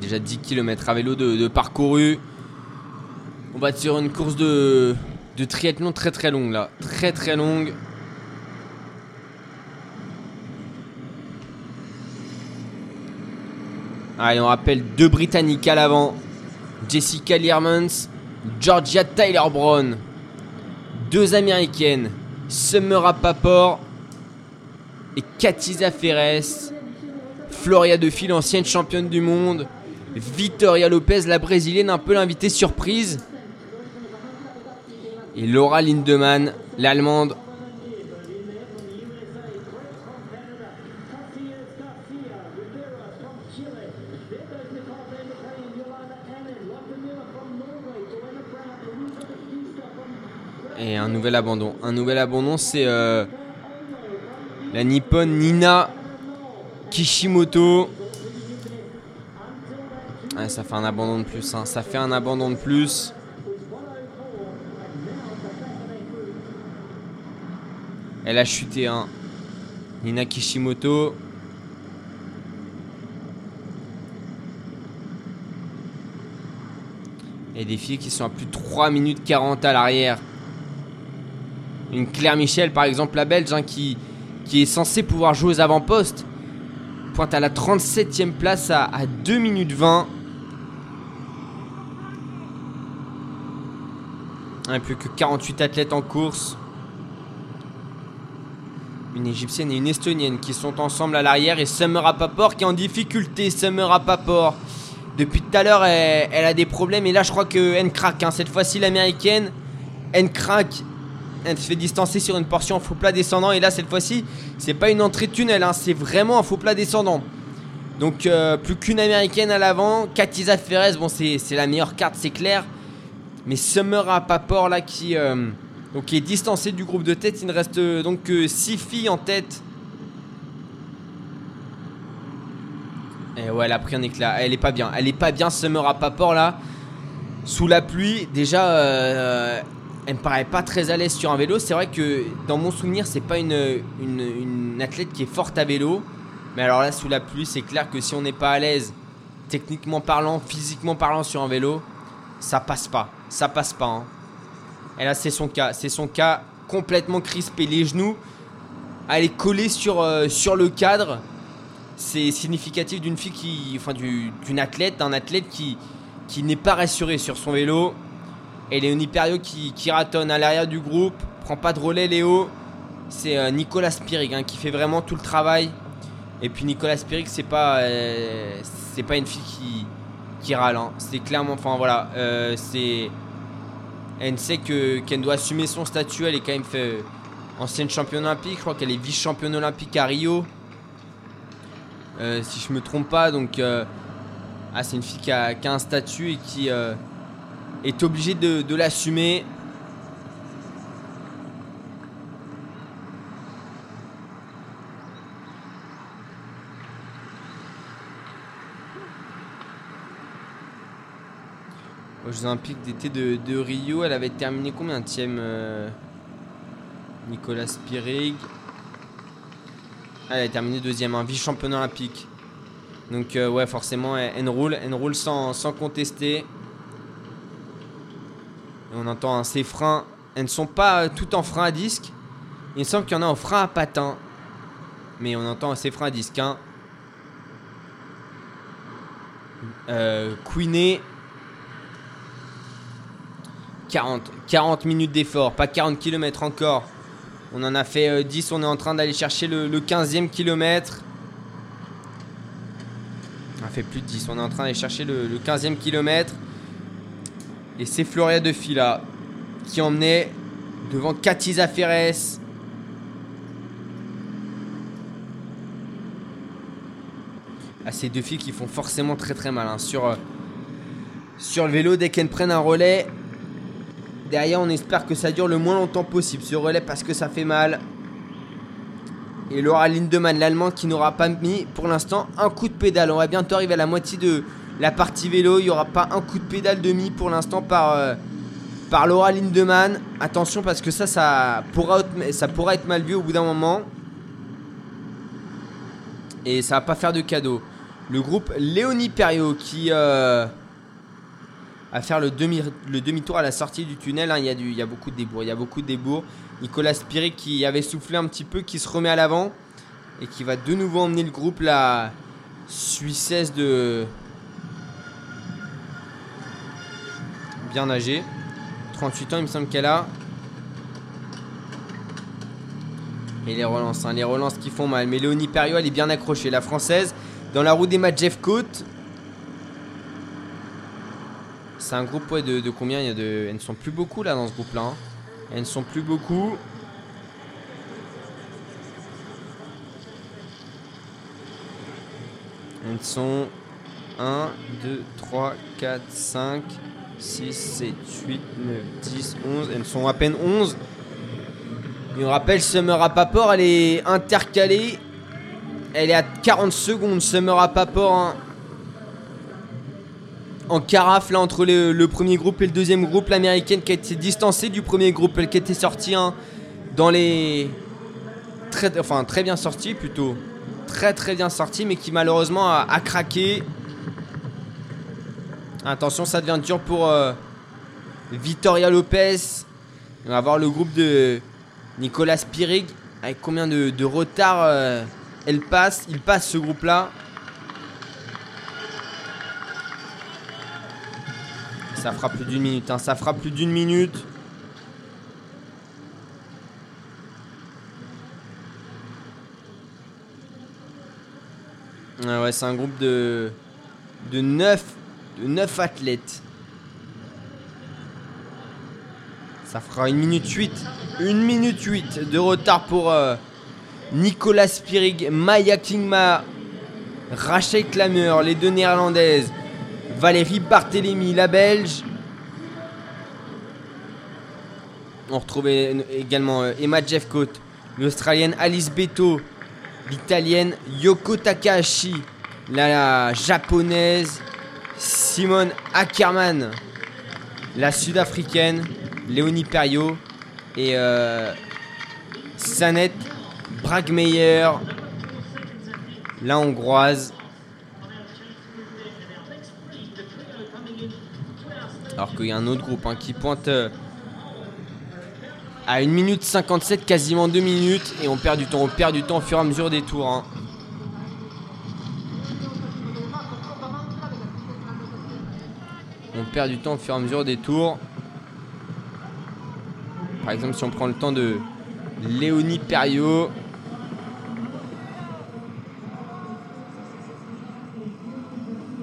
Déjà 10 km à vélo de parcouru. On va être sur une course de, triathlon très très longue là. Très très longue. Allez, on rappelle deux Britanniques à l'avant. Jessica Learmans, Georgia Tyler Brown. Deux Américaines. Summer Rappaport et Katiza Ferres. Floria de Fil, ancienne championne du monde. Vittoria Lopez, la brésilienne, un peu l'invitée surprise. Et Laura Lindemann, l'allemande. Et un nouvel abandon. Un nouvel abandon, c'est euh, la nippone Nina Kishimoto. Ça fait un abandon de plus. hein. Ça fait un abandon de plus. Elle a chuté, hein. Nina Kishimoto. Et des filles qui sont à plus de 3 minutes 40 à l'arrière. Une Claire Michel, par exemple, la belge, hein, qui, est censée pouvoir jouer aux avant-postes, pointe à la 37e place à, à 2 minutes 20. Il n'y a plus que 48 athlètes en course. Une égyptienne et une estonienne qui sont ensemble à l'arrière et Summer Rappaport qui est en difficulté. Summer Rappaport Depuis tout à l'heure, elle, elle a des problèmes. Et là, je crois que N craque. hein. Cette fois-ci, l'américaine, N craque. Elle se fait distancer sur une portion en faux plat descendant. Et là, cette fois-ci, c'est pas une entrée de tunnel. hein. C'est vraiment un faux plat descendant. Donc, euh, plus qu'une américaine à l'avant. Katiza Ferez, bon, c'est la meilleure carte, c'est clair. Mais Summer à Papor, là, qui, euh, donc, qui est distancé du groupe de tête. Il ne reste euh, donc que 6 filles en tête. Et ouais, elle a pris un éclat. Elle est pas bien. Elle est pas bien, Summer à Papor, là. Sous la pluie, déjà, euh, elle me paraît pas très à l'aise sur un vélo. C'est vrai que dans mon souvenir, c'est pas une, une, athlète qui est forte à vélo. Mais alors là, sous la pluie, c'est clair que si on n'est pas à l'aise, techniquement parlant, physiquement parlant sur un vélo, ça passe pas. Ça passe pas. hein. Et là, c'est son cas. C'est son cas complètement crispé. Les genoux, elle est collée sur, euh, le cadre. C'est significatif d'une fille qui. Enfin, du- d'une athlète, d'un athlète qui, qui n'est pas rassuré sur son vélo. Et Léonie Perriot qui, qui ratonne à l'arrière du groupe. Prend pas de relais, Léo. C'est euh, Nicolas Spirig hein, qui fait vraiment tout le travail. Et puis Nicolas Spirig, c'est pas, euh, c'est pas une fille qui, qui râle. hein. C'est clairement, enfin voilà, c'est, elle sait que qu'elle doit assumer son statut. Elle est quand même fait euh, ancienne championne olympique. Je crois qu'elle est vice-championne olympique à Rio. Euh, si je me trompe pas, donc euh, ah, c'est une fille qui a, un statut et qui est obligée de l'assumer. Aux Olympiques d'été de, Rio, elle avait terminé combien euh, Nicolas Spirig? Elle a terminé deuxième, un vice-champion olympique. Donc euh, ouais, forcément, elle, roule, elle roule sans, sans contester. Et on entend hein, ces freins. Elles ne sont pas euh, toutes en frein à disque. Il me semble qu'il y en a en frein à patin. Mais on entend ces freins à disque. Hein. Euh. 40, 40 minutes d'effort, pas 40 km encore. On en a fait euh, 10, on est en train d'aller chercher le, le 15e kilomètre. On a fait plus de 10, on est en train d'aller chercher le, le 15e kilomètre. Et c'est Floria de Fila qui emmenait devant Katiza Ferres. Ah, ces deux filles qui font forcément très très mal hein, sur, euh, sur le vélo dès qu'elles prennent un relais. Derrière, on espère que ça dure le moins longtemps possible ce relais parce que ça fait mal. Et Laura Lindemann, l'allemande, qui n'aura pas mis pour l'instant un coup de pédale. On va bientôt arriver à la moitié de la partie vélo. Il n'y aura pas un coup de pédale de mis pour l'instant par, euh, par Laura Lindemann. Attention parce que ça, ça pourra, être- ça pourra être mal vu au bout d'un moment. Et ça va pas faire de cadeau. Le groupe Léonie Perriot qui euh, à faire le demi le demi-tour à la sortie du tunnel. hein. Il, y a du, il y a beaucoup de débours. Il y a beaucoup de débours. Nicolas Spirig qui avait soufflé un petit peu, qui se remet à l'avant et qui va de nouveau emmener le groupe la Suissesse de bien âgée. 38 ans, il me semble qu'elle a. Et les relances, hein, les relances qui font mal. Mais Léonie Perriot, elle est bien accrochée. La française, dans la roue des matchs Jeff Cote. C'est un groupe ouais, de, combien il y a de... Elles ne sont plus beaucoup là dans ce groupe-là. hein. Elles ne sont plus beaucoup. Elles sont 1, 2, 3, 4, 5, 6, 7, 8, 9, 10, 11. Elles sont à peine 11. Et on rappelle, Summer Rappaport, elle est intercalée. Elle est à 40 secondes, Summer Rappaport. hein. En carafe, là, entre le, premier groupe et le deuxième groupe. L'américaine qui a été distancée du premier groupe, elle qui était sortie hein, dans les. Très, enfin, très bien sortie plutôt. Très très bien sortie, mais qui malheureusement a, craqué. Attention, ça devient dur pour euh, Lopez. On va voir le groupe de Nicolas Spirig. Avec combien de, de retard euh, elle passe Il passe ce groupe-là. Ça fera plus d'une minute. hein, Ça fera plus d'une minute. Ah ouais, c'est un groupe de, de 9 de 9 athlètes. Ça fera 1 minute 8. 1 minute 8 de retard pour euh, Nicolas Spirig, Maya Kingma, Rachel Klammer, les deux néerlandaises. Valérie Barthélémy, la belge. On retrouvait également euh, Emma Jeffcoat, l'australienne Alice Beto, l'italienne Yoko Takahashi, la japonaise Simone Ackerman, la sud-africaine Léonie Perriot et euh, Sanette Bragmeyer, la hongroise. Alors qu'il y a un autre groupe hein, qui pointe euh, à 1 minute 57, quasiment 2 minutes, et on perd du temps, on perd du temps au fur et à mesure des tours. hein. On perd du temps au fur et à mesure des tours. Par exemple, si on prend le temps de Léonie Perriot.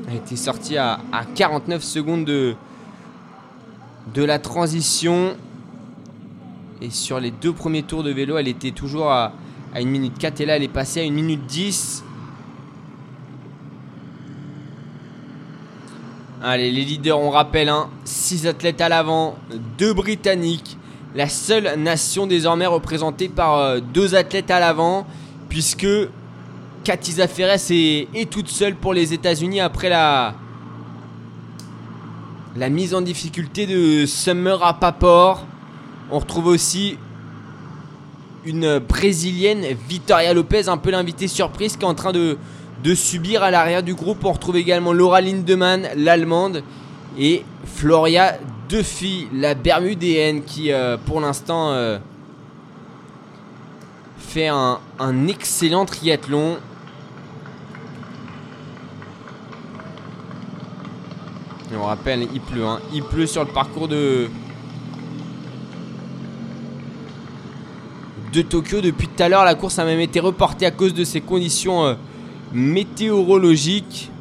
Elle était sortie à, à 49 secondes de, de la transition. Et sur les deux premiers tours de vélo, elle était toujours à, à 1 minute 4. Et là, elle est passée à 1 minute 10. Allez, les leaders, on rappelle, 6 athlètes à l'avant, 2 Britanniques. La seule nation désormais représentée par euh, deux athlètes à l'avant, puisque Katiza Ferres est, est toute seule pour les États-Unis après la, la mise en difficulté de Summer Rapaport. On retrouve aussi une brésilienne, Victoria Lopez, un peu l'invité surprise, qui est en train de, subir à l'arrière du groupe. On retrouve également Laura Lindemann, l'allemande, et Floria Duffy, la bermudéenne, qui euh, pour l'instant euh, fait un excellent triathlon. Et on rappelle, il pleut, hein. il pleut sur le parcours de de Tokyo depuis tout à l'heure. La course a même été reportée à cause de ces conditions euh, météorologiques.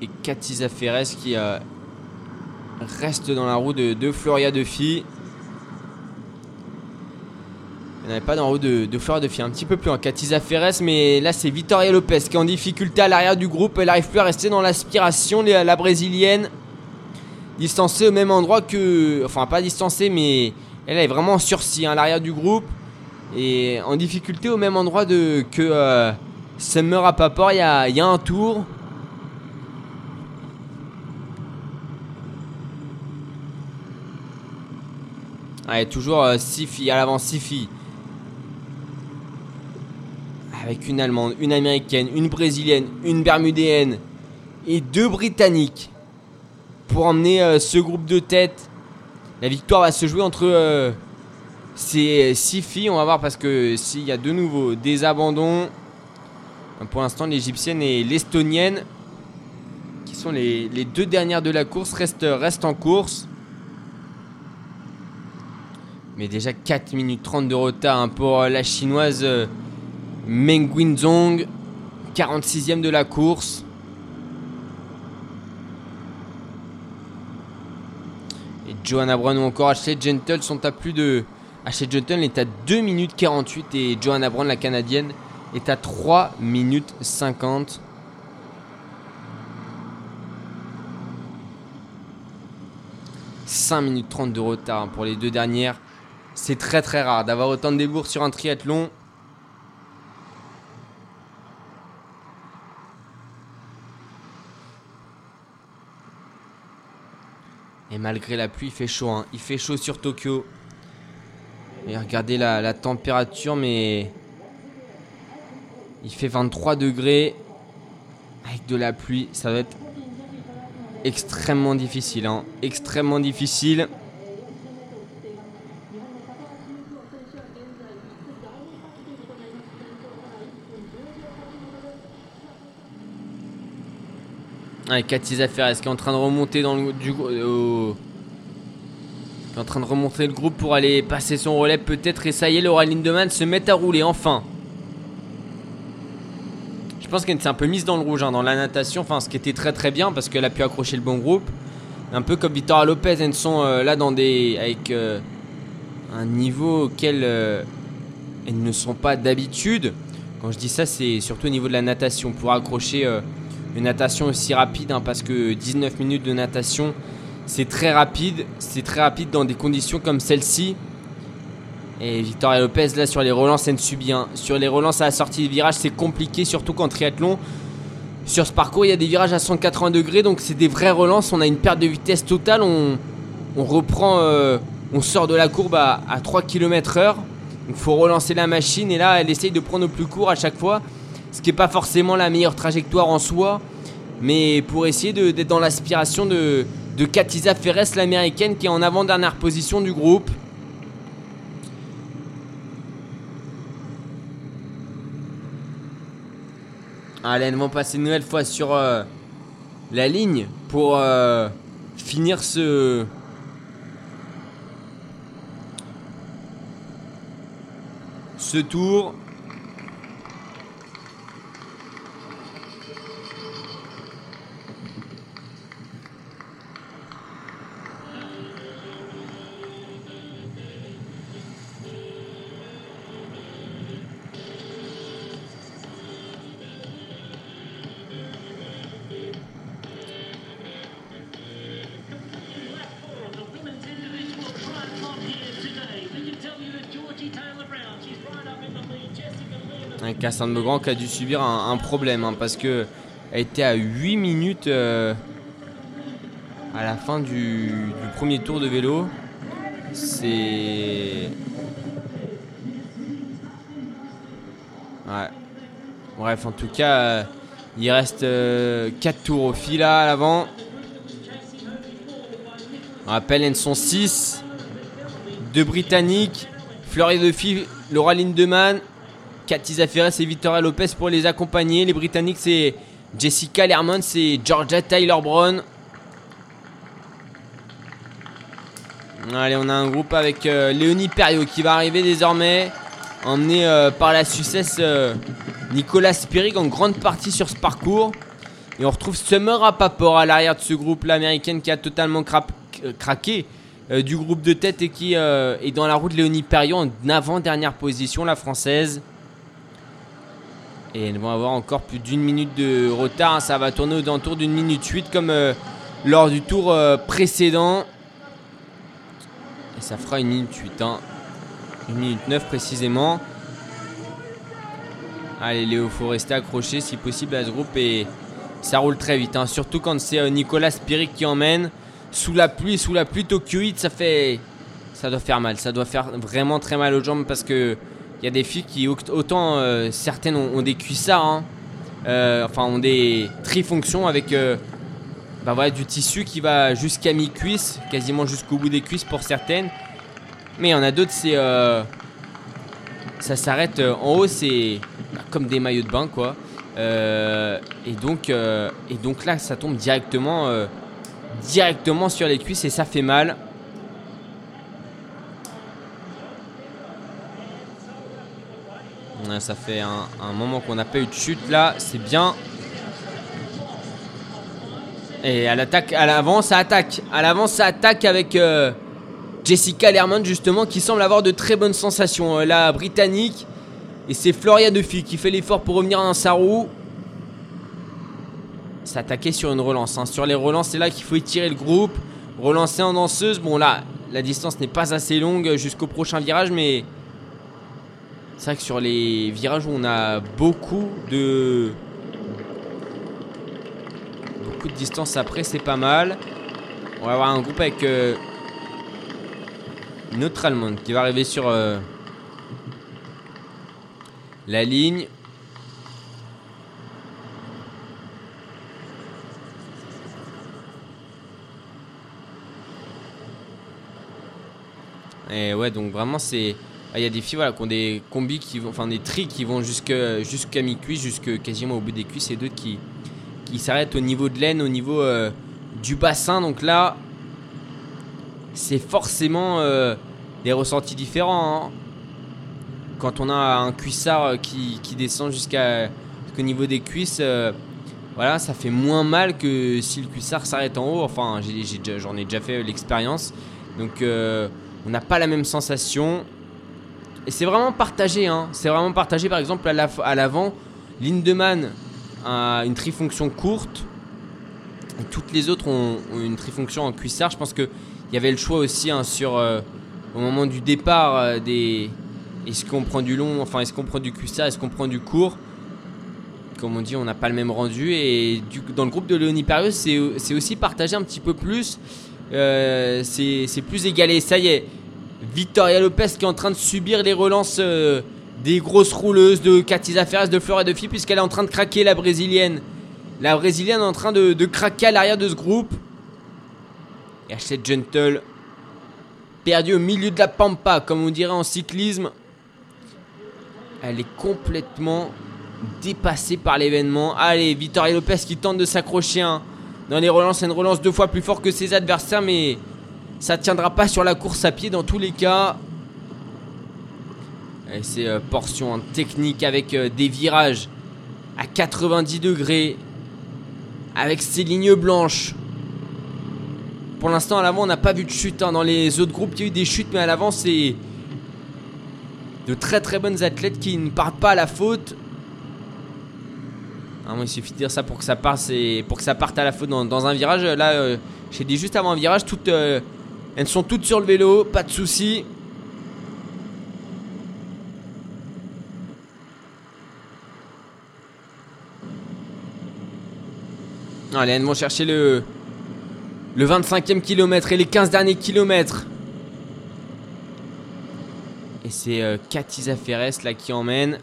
Et Ferres qui euh, reste dans la roue de, de Floria. Il n'y avait pas la roue de, de Floria Duffy, un petit peu plus loin. Katiza Ferres, mais là c'est Victoria Lopez qui est en difficulté à l'arrière du groupe. Elle n'arrive plus à rester dans l'aspiration, la la brésilienne. Distancée au même endroit que. Enfin, pas distancée, mais elle est vraiment en sursis hein, à l'arrière du groupe. Et en difficulté au même endroit de, que euh, Summer à Papor. Il y a, un tour. Ouais, toujours 6 filles à l'avant, 6 filles. Avec une allemande, une américaine, une brésilienne, une bermudéenne et deux britanniques. Pour emmener euh, ce groupe de tête. La victoire va se jouer entre euh, ces 6 filles. On va voir parce que s'il y a de nouveau des abandons. Pour l'instant, l'égyptienne et l'estonienne, qui sont les, deux dernières de la course, restent, en course. Mais déjà 4 minutes 30 de retard hein, pour euh, la chinoise euh, Meng Guinzhong. 46ème de la course. Et Johanna Brown ou encore Ashley Gentle sont à plus de. Ashley Gentle est à 2 minutes 48 et Johanna Brown, la canadienne, est à 3 minutes 50. « 5 minutes 30 de retard pour les deux dernières. C'est très très rare d'avoir autant de débours sur un triathlon. Malgré la pluie, il fait chaud. hein. Il fait chaud sur Tokyo. Et regardez la, la température, mais il fait 23 degrés avec de la pluie. Ça va être extrêmement difficile. hein. Extrêmement difficile. Ouais, Katiza Ferres qui est en train de remonter dans le du au- Qui est en train de remonter le groupe pour aller passer son relais peut-être. Et ça y est, Laura Lindemann se met à rouler enfin. Je pense qu'elle s'est un peu mise dans le rouge hein, dans la natation. Enfin, ce qui était très très bien parce qu'elle a pu accrocher le bon groupe. Un peu comme Victoria Lopez, elles sont euh, là dans des. avec euh, un niveau auquel euh, elles ne sont pas d'habitude. Quand je dis ça, c'est surtout au niveau de la natation. Pour accrocher euh, une natation aussi rapide, hein, parce que 19 minutes de natation, c'est très rapide. C'est très rapide dans des conditions comme celle-ci. Et Victoria Lopez, là, sur les relances, elle ne subit. hein. Sur les relances à la sortie des virages, c'est compliqué, surtout qu'en triathlon. Sur ce parcours, il y a des virages à 180 degrés, donc c'est des vraies relances. On a une perte de vitesse totale. On, reprend, euh, on sort de la courbe à, à 3 km/h. Il faut relancer la machine et là, elle essaye de prendre au plus court à chaque fois. Ce qui n'est pas forcément la meilleure trajectoire en soi, mais pour essayer d'être dans l'aspiration de, de Katiza Ferres, l'américaine, qui est en avant-dernière position du groupe. Allez, elles vont passer une nouvelle fois sur euh, la ligne pour euh, finir ce. Ce tour. Cassandre Legrand qui a dû subir un, problème hein, parce que elle était à 8 minutes euh, à la fin du, premier tour de vélo. C'est. Ouais. Bref, en tout cas, euh, il reste 4 tours au fil à l'avant. On rappelle, elles sont 6. Deux Britanniques, Fleury de Fille, Laura Lindemann, Katiza Ferres et Victoria Lopez pour les accompagner. Les Britanniques, c'est Jessica Lermont, c'est Georgia Tyler Brown. Allez, on a un groupe avec euh, Léonie Perriot qui va arriver désormais, emmené euh, par la Suissesse euh, Nicolas Spirig en grande partie sur ce parcours. Et on retrouve Summer Rapaport à l'arrière de ce groupe, l'américaine qui a totalement euh, craqué euh, du groupe de tête et qui est dans la route Léonie Perriot en avant-dernière position, la française. Et elles vont avoir encore plus d'une minute de retard. hein. Ça va tourner aux alentours d'une minute 8 comme euh, lors du tour euh, précédent. Et ça fera une minute 8. Hein. Une minute 9 précisément. Allez Léo, faut rester accroché si possible à ce groupe et ça roule très vite. hein. Surtout quand c'est euh, Nicolas Spirik qui emmène. Sous la pluie, sous la pluie tokyoïde, ça fait... Ça doit faire mal. Ça doit faire vraiment très mal aux jambes parce que... Il y a des filles qui, autant euh, certaines ont, des cuissards, hein, euh, enfin ont des trifonctions avec euh, bah voilà, du tissu qui va jusqu'à mi-cuisse, quasiment jusqu'au bout des cuisses pour certaines. Mais il y en a d'autres, c'est. ça s'arrête en haut, c'est bah, comme des maillots de bain, quoi. Et, donc, et donc là, ça tombe directement, directement sur les cuisses et ça fait mal. Ça fait un, un moment qu'on n'a pas eu de chute là, c'est bien. Et à l'attaque, à l'avant, ça attaque. À l'avant, ça attaque avec euh, Jessica Lermont justement qui semble avoir de très bonnes sensations. Euh, la britannique. Et c'est Floria Duffy qui fait l'effort pour revenir dans sa roue. S'attaquer sur une relance. hein. Sur les relances, c'est là qu'il faut étirer le groupe. Relancer en danseuse. Bon là, la distance n'est pas assez longue jusqu'au prochain virage, mais c'est vrai que sur les virages où on a beaucoup de beaucoup de distance après, c'est pas mal. On va avoir un groupe avec euh, une qui va arriver sur euh, la ligne. Et ouais, donc vraiment, c'est. Ah, Il y a des filles voilà, qui ont des combis qui vont, enfin des tri qui vont jusqu'à mi-cuisse, jusque quasiment au bout des cuisses, et d'autres qui, qui s'arrêtent au niveau de l'aine, au niveau euh, du bassin. Donc là, c'est forcément euh, des ressentis différents. hein. Quand on a un cuissard euh, qui, qui descend jusqu'à jusqu'au niveau des cuisses, voilà, ça fait moins mal que si le cuissard s'arrête en haut. Enfin, j'en ai, déjà fait l'expérience. Donc, on n'a pas la même sensation. Et c'est vraiment partagé. Hein. C'est vraiment partagé. Par exemple, à la- à l'avant, Lindemann a une trifonction courte. Et toutes les autres ont, une trifonction en cuissard. Je pense qu'il y avait le choix aussi hein, sur, euh, au moment du départ euh, des. Est-ce qu'on prend du long, enfin est-ce qu'on prend du cuissard, est-ce qu'on prend du court? Comme on dit, on n'a pas le même rendu. Et dans le groupe de Léonie Périeux, c'est aussi partagé un petit peu plus. Euh, c'est plus égalé. Ça y est, Victoria Lopez qui est en train de subir les relances euh, des grosses rouleuses de Catisa Ferres, de Flora de Phi, puisqu'elle est en train de craquer la brésilienne. La brésilienne est en train de, craquer à l'arrière de ce groupe. Et Ashley Gentle, perdu au milieu de la pampa, comme on dirait en cyclisme. Elle est complètement dépassée par l'événement. Allez, Victoria Lopez qui tente de s'accrocher hein. dans les relances. Une relance deux fois plus fort que ses adversaires, mais ça tiendra pas sur la course à pied dans tous les cas. Et c'est euh, portion en technique avec euh, des virages à 90 degrés. Avec ces lignes blanches. Pour l'instant, à l'avant, on n'a pas vu de chute. hein. Dans les autres groupes, il y a eu des chutes, mais à l'avant, c'est de très très bonnes athlètes qui ne partent pas à la faute. Ah, il suffit de dire ça pour que ça passe pour que ça parte à la faute dans, un virage. Là, euh, j'ai dit juste avant un virage, toutes, euh, elles sont toutes sur le vélo, pas de soucis. Allez, elles vont chercher le, le 25e kilomètre et les 15 derniers kilomètres. Et c'est euh, Katisa Ferres là qui emmène.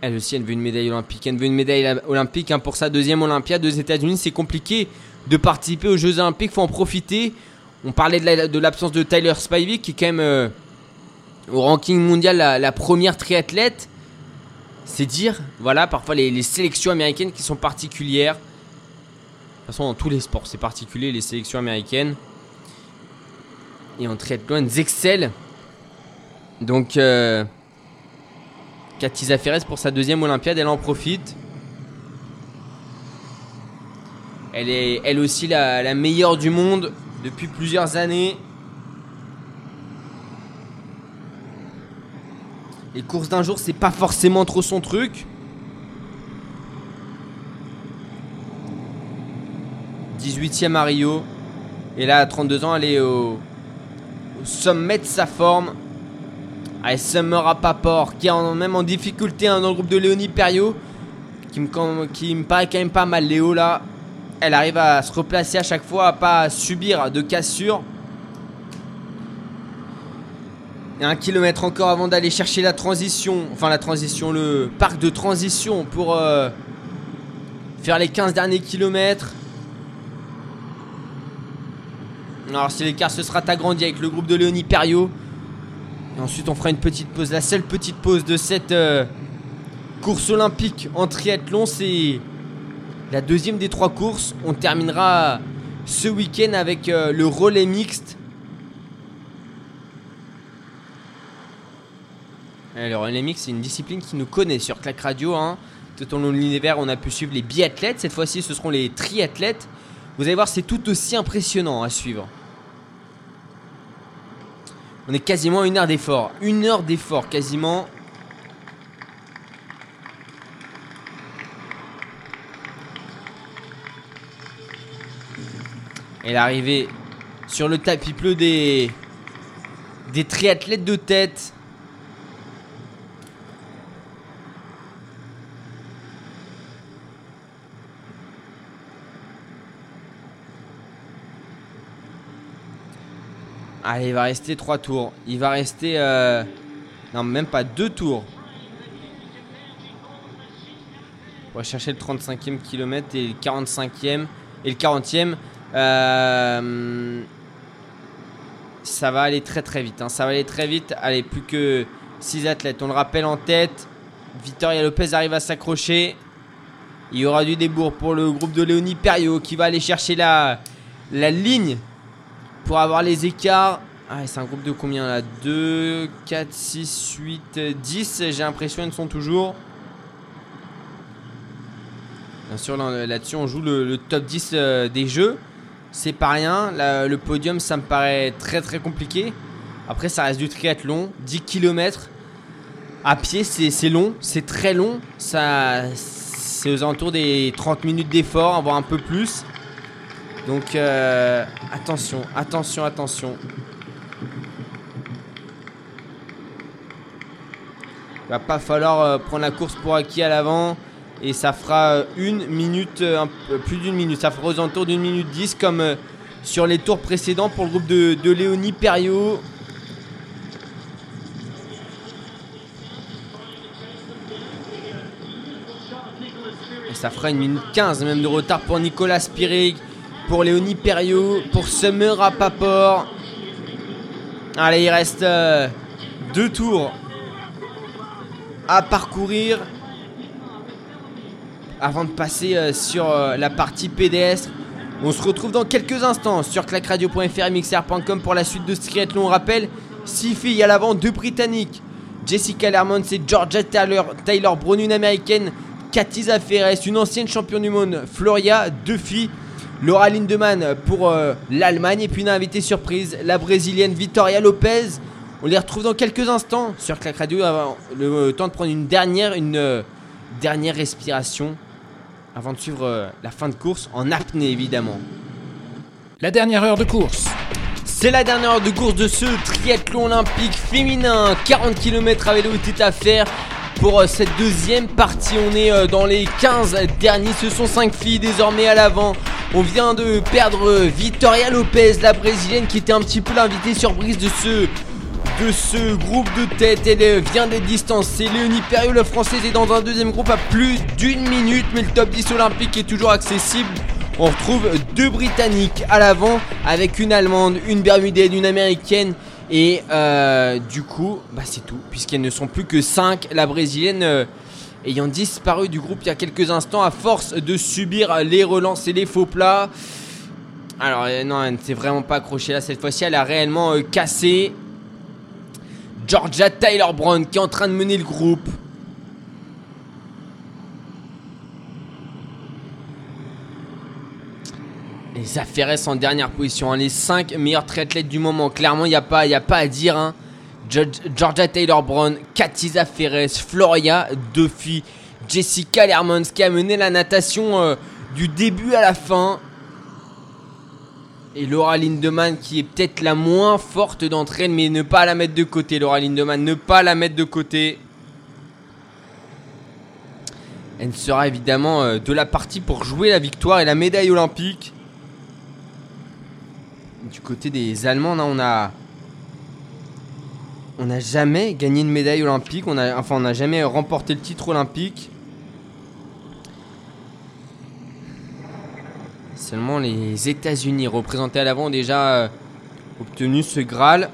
Elle aussi, elle veut une médaille olympique. Elle veut une médaille olympique hein, pour sa deuxième Olympiade aux États-Unis. C'est compliqué de participer aux Jeux Olympiques. Faut en profiter. On parlait de la- de l'absence de, Tyler Spivey qui est quand même euh, au ranking mondial la, première triathlète. C'est dire, voilà, parfois les, sélections américaines qui sont particulières. De toute façon, dans tous les sports, c'est particulier les sélections américaines. Et en triathlon, elles excellent. Donc, euh, Katisa Ferres pour sa deuxième Olympiade, elle en profite. Elle est elle aussi la, meilleure du monde depuis plusieurs années. Les courses d'un jour, c'est pas forcément trop son truc. 18ème à Rio. Et là, à 32 ans, elle est au, sommet de sa forme. Allez, Summer Rappaport, qui est même en difficulté hein, dans le groupe de Léonie Perriot. Qui me, qui me paraît quand même pas mal. Léo, là, elle arrive à se replacer à chaque fois, à pas subir de cassure. A un kilomètre encore avant d'aller chercher la transition. Enfin, la transition, le parc de transition pour euh, faire les 15 derniers kilomètres. Alors, si l'écart se sera agrandi avec le groupe de Léonie Perriot. Et ensuite, on fera une petite pause. La seule petite pause de cette euh, course olympique en triathlon, c'est la deuxième des trois courses. On terminera ce week-end avec euh, le relais mixte. Ouais, Le relais mixte, c'est une discipline qui nous connaît sur Clac Radio. hein. Tout au long de l'univers, on a pu suivre les biathlètes. Cette fois-ci, ce seront les triathlètes. Vous allez voir, c'est tout aussi impressionnant à suivre. On est quasiment à une heure d'effort. Une heure d'effort, quasiment. Et l'arrivée sur le tapis bleu des, triathlètes de tête. Allez, il va rester 3 tours. Il va rester... euh, Non, même pas 2 tours. On va chercher le 35e kilomètre et le 45e et le 40e. Euh, Ça va aller très très vite. hein. Ça va aller très vite. Allez, plus que 6 athlètes. On le rappelle en tête. Victoria Lopez arrive à s'accrocher. Il y aura du débours pour le groupe de Léonie Perriot qui va aller chercher la, la ligne pour avoir les écarts. Ah, c'est un groupe de combien là? 2, 4, 6, 8, 10. J'ai l'impression ils sont toujours. Bien sûr, là- là-dessus, on joue le, le top 10 euh, des jeux. C'est pas rien. Le podium, ça me paraît très très compliqué. Après, ça reste du triathlon. 10 km. À pied, c'est long. C'est très long. C'est aux alentours des 30 minutes d'effort, voire un peu plus. Donc, euh, attention, attention, attention. Il va pas falloir euh, prendre la course pour acquis à l'avant. Et ça fera euh, une minute, euh, un plus d'une minute. Ça fera aux alentours d'une minute 10 comme euh, sur les tours précédents pour le groupe de, de Léonie Perriot. Et ça fera une minute 15 même de retard pour Nicolas Spirig, pour Léonie Perriot, pour Summer Rapaport. Allez, il reste deux tours à parcourir avant de passer euh, sur euh, la partie pédestre. On se retrouve dans quelques instants sur clacradio.fr et mixer.com pour la suite de ce triathlon. On rappelle, 6 filles à l'avant, 2 britanniques. Jessica Lermont, c'est Georgia Taylor, Taylor Brown, une américaine. Katiza Ferres, une ancienne championne du monde. Floria, deux filles. Laura Lindemann pour euh, l'Allemagne. Et puis une invitée surprise, la brésilienne Victoria Lopez. On les retrouve dans quelques instants sur Clac Radio. Avant le temps de prendre une dernière, une dernière respiration avant de suivre euh, la fin de course en apnée évidemment. La dernière heure de course. C'est la dernière heure de course de ce triathlon olympique féminin. 40 km à vélo était à faire pour euh, cette deuxième partie. On est euh, dans les 15 derniers. Ce sont 5 filles désormais à l'avant. On vient de perdre Victoria Lopez, la brésilienne, qui était un petit peu l'invitée surprise de ce de ce groupe de tête. Elle vient d'être distancée. Léonie Perriot, la française, est dans un deuxième groupe à plus d'une minute. Mais le top 10 olympique est toujours accessible. On retrouve deux Britanniques à l'avant avec une Allemande, une Bermudaine, une Américaine. Et euh, du coup, bah c'est tout. Puisqu'elles ne sont plus que 5. La Brésilienne euh, ayant disparu du groupe il y a quelques instants à force de subir les relances et les faux plats. Alors euh, non, elle ne s'est vraiment pas accrochée là cette fois-ci. Elle a réellement cassé. Georgia Tyler Brown qui est en train de mener le groupe. Et Zaferes en dernière position. hein. Les 5 meilleurs triathlètes du moment. Clairement, il n'y a, pas- a pas à dire. hein. Georgia Taylor Brown, Cathy Zaferes, Floria Duffy, Jessica Lermans qui a mené la natation euh, du début à la fin. Et Laura Lindemann qui est peut-être la moins forte d'entre elles, mais ne pas la mettre de côté, Laura Lindemann, ne pas la mettre de côté. Elle sera évidemment euh, de la partie pour jouer la victoire et la médaille olympique. Du côté des Allemands, on a. On n'a jamais gagné une médaille olympique. Enfin, on n'a jamais remporté le titre olympique. Seulement les États-Unis, représentés à l'avant, ont déjà euh, obtenu ce Graal.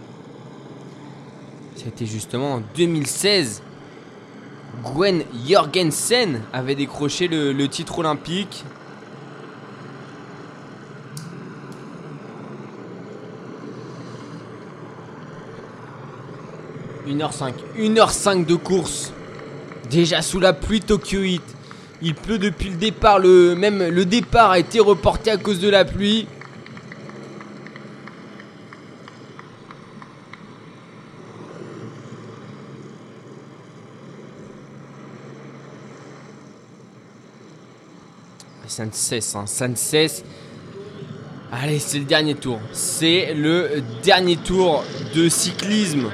C'était justement en 2016. Gwen Jorgensen avait décroché le, titre olympique. « 1h05. 1h05 de course. Déjà sous la pluie Tokyo Heat. Il pleut depuis le départ. Le, même le départ a été reporté à cause de la pluie. Ça ne cesse, hein, ça ne cesse. Allez, c'est le dernier tour. C'est le dernier tour de cyclisme.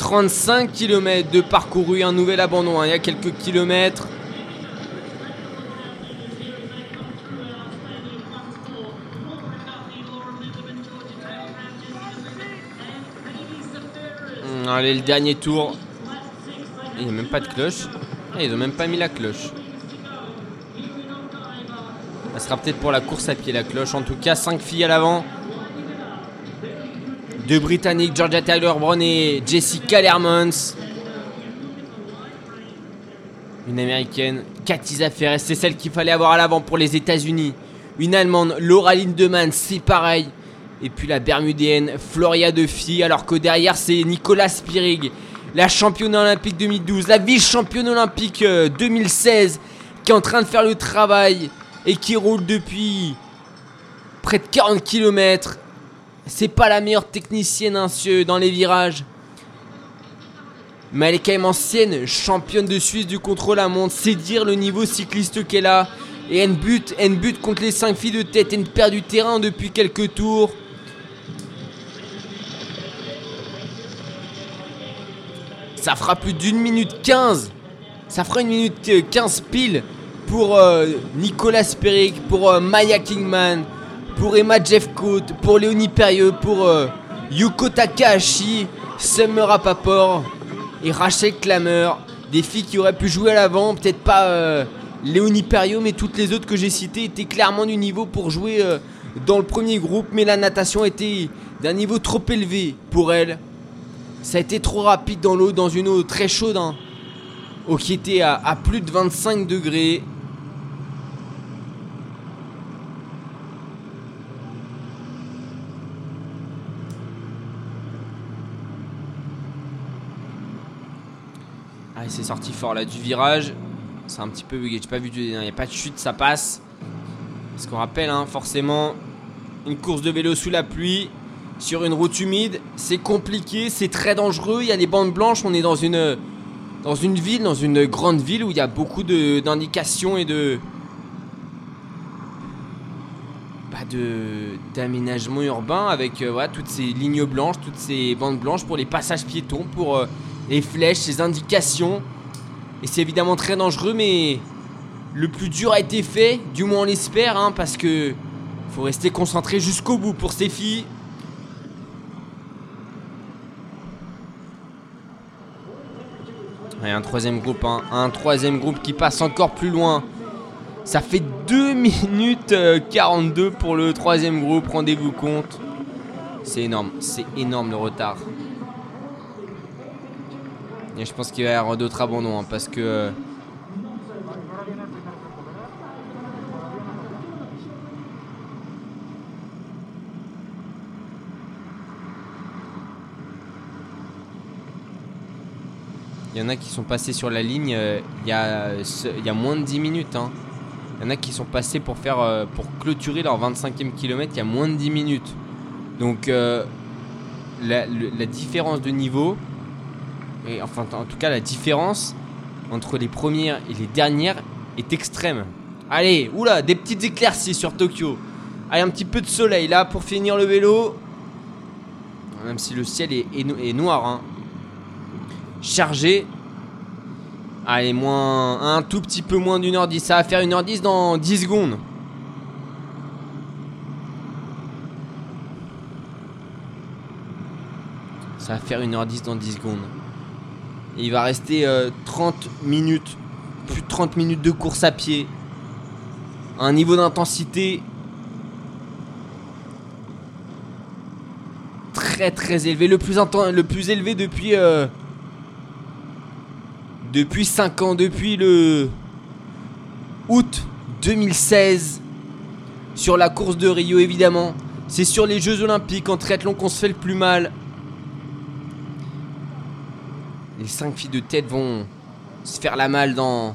35 km de parcouru, un nouvel abandon. hein, Il y a quelques kilomètres. Hum, Allez, le dernier tour. Il n'y a même pas de cloche. Ah, ils ont même pas mis la cloche. Ça sera peut-être pour la course à pied la cloche. En tout cas, 5 filles à l'avant. Deux Britanniques, Georgia Taylor Brown et Jessica Lermans. Une américaine, Cathy Zaferes, c'est celle qu'il fallait avoir à l'avant pour les États-Unis. Une Allemande, Laura Lindemann, c'est pareil. Et puis la Bermudienne, Floria De Fie, alors que derrière c'est Nicolas Spirig, la championne olympique 2012, la vice-championne olympique euh, 2016, qui est en train de faire le travail et qui roule depuis près de 40 km. C'est pas la meilleure technicienne hein, dans les virages. Mais elle est quand même ancienne championne de Suisse du contrôle à montre. C'est dire le niveau cycliste qu'elle a. Et elle bute, contre les 5 filles de tête. Elle perd du terrain depuis quelques tours. Ça fera plus d'une minute 15. Ça fera une minute euh, 15 pile pour euh, Nicolas Peric, pour euh, Maya Kingman, pour Emma Jeffcoat, pour Léonie Perrieux, pour euh, Yuko Takahashi, Summer Rapaport et Rachel Klammer. Des filles qui auraient pu jouer à l'avant, peut-être pas euh, Léonie Perrieux, mais toutes les autres que j'ai citées étaient clairement du niveau pour jouer euh, dans le premier groupe. Mais la natation était d'un niveau trop élevé pour elle. Ça a été trop rapide dans l'eau, dans une eau très chaude, hein. qui était à plus de 25 degrés. C'est sorti fort là du virage. C'est un petit peu bugué. J'ai pas vu, du- il n'y a pas de chute, ça passe. Parce qu'on rappelle, hein, forcément, une course de vélo sous la pluie, sur une route humide, c'est compliqué, c'est très dangereux. Il y a des bandes blanches. On est dans une, dans une ville, dans une grande ville où il y a beaucoup d'indications et de. Bah de d'aménagement urbain avec euh, voilà, toutes ces lignes blanches, toutes ces bandes blanches pour les passages piétons, pour euh, les flèches, ces indications. Et c'est évidemment très dangereux, mais le plus dur a été fait, du moins on l'espère, hein, parce que faut rester concentré jusqu'au bout pour ces filles. Et un troisième groupe, hein, un troisième groupe qui passe encore plus loin. Ça fait 2 minutes euh, 42 pour le troisième groupe, rendez-vous compte. C'est énorme, c'est énorme le retard. Et je pense qu'il va y avoir d'autres abandons hein, parce que. euh, Il y en a qui sont passés sur la ligne euh, il y, a, y a moins de 10 minutes. hein. Il y en a qui sont passés pour, faire, euh, pour clôturer leur 25e kilomètre il y a moins de 10 minutes. Donc la différence de niveau, et enfin en tout cas la différence entre les premières et les dernières est extrême. Allez, oula, des petites éclaircies sur Tokyo. Allez, un petit peu de soleil là pour finir le vélo. Même si le ciel est, est no- est noir. hein. Chargé. Allez, moins un tout petit peu moins d'une heure 10. Ça va faire une heure 10 dans 10 secondes. Ça va faire une heure 10 dans 10 secondes. Il va rester euh, 30 minutes. Plus de 30 minutes de course à pied. Un niveau d'intensité très très élevé. Le plus, inten- le plus élevé depuis. euh, depuis 5 ans, depuis le août 2016, sur la course de Rio évidemment. C'est sur les Jeux Olympiques en triathlon qu'on se fait le plus mal. Les 5 filles de tête vont se faire la malle dans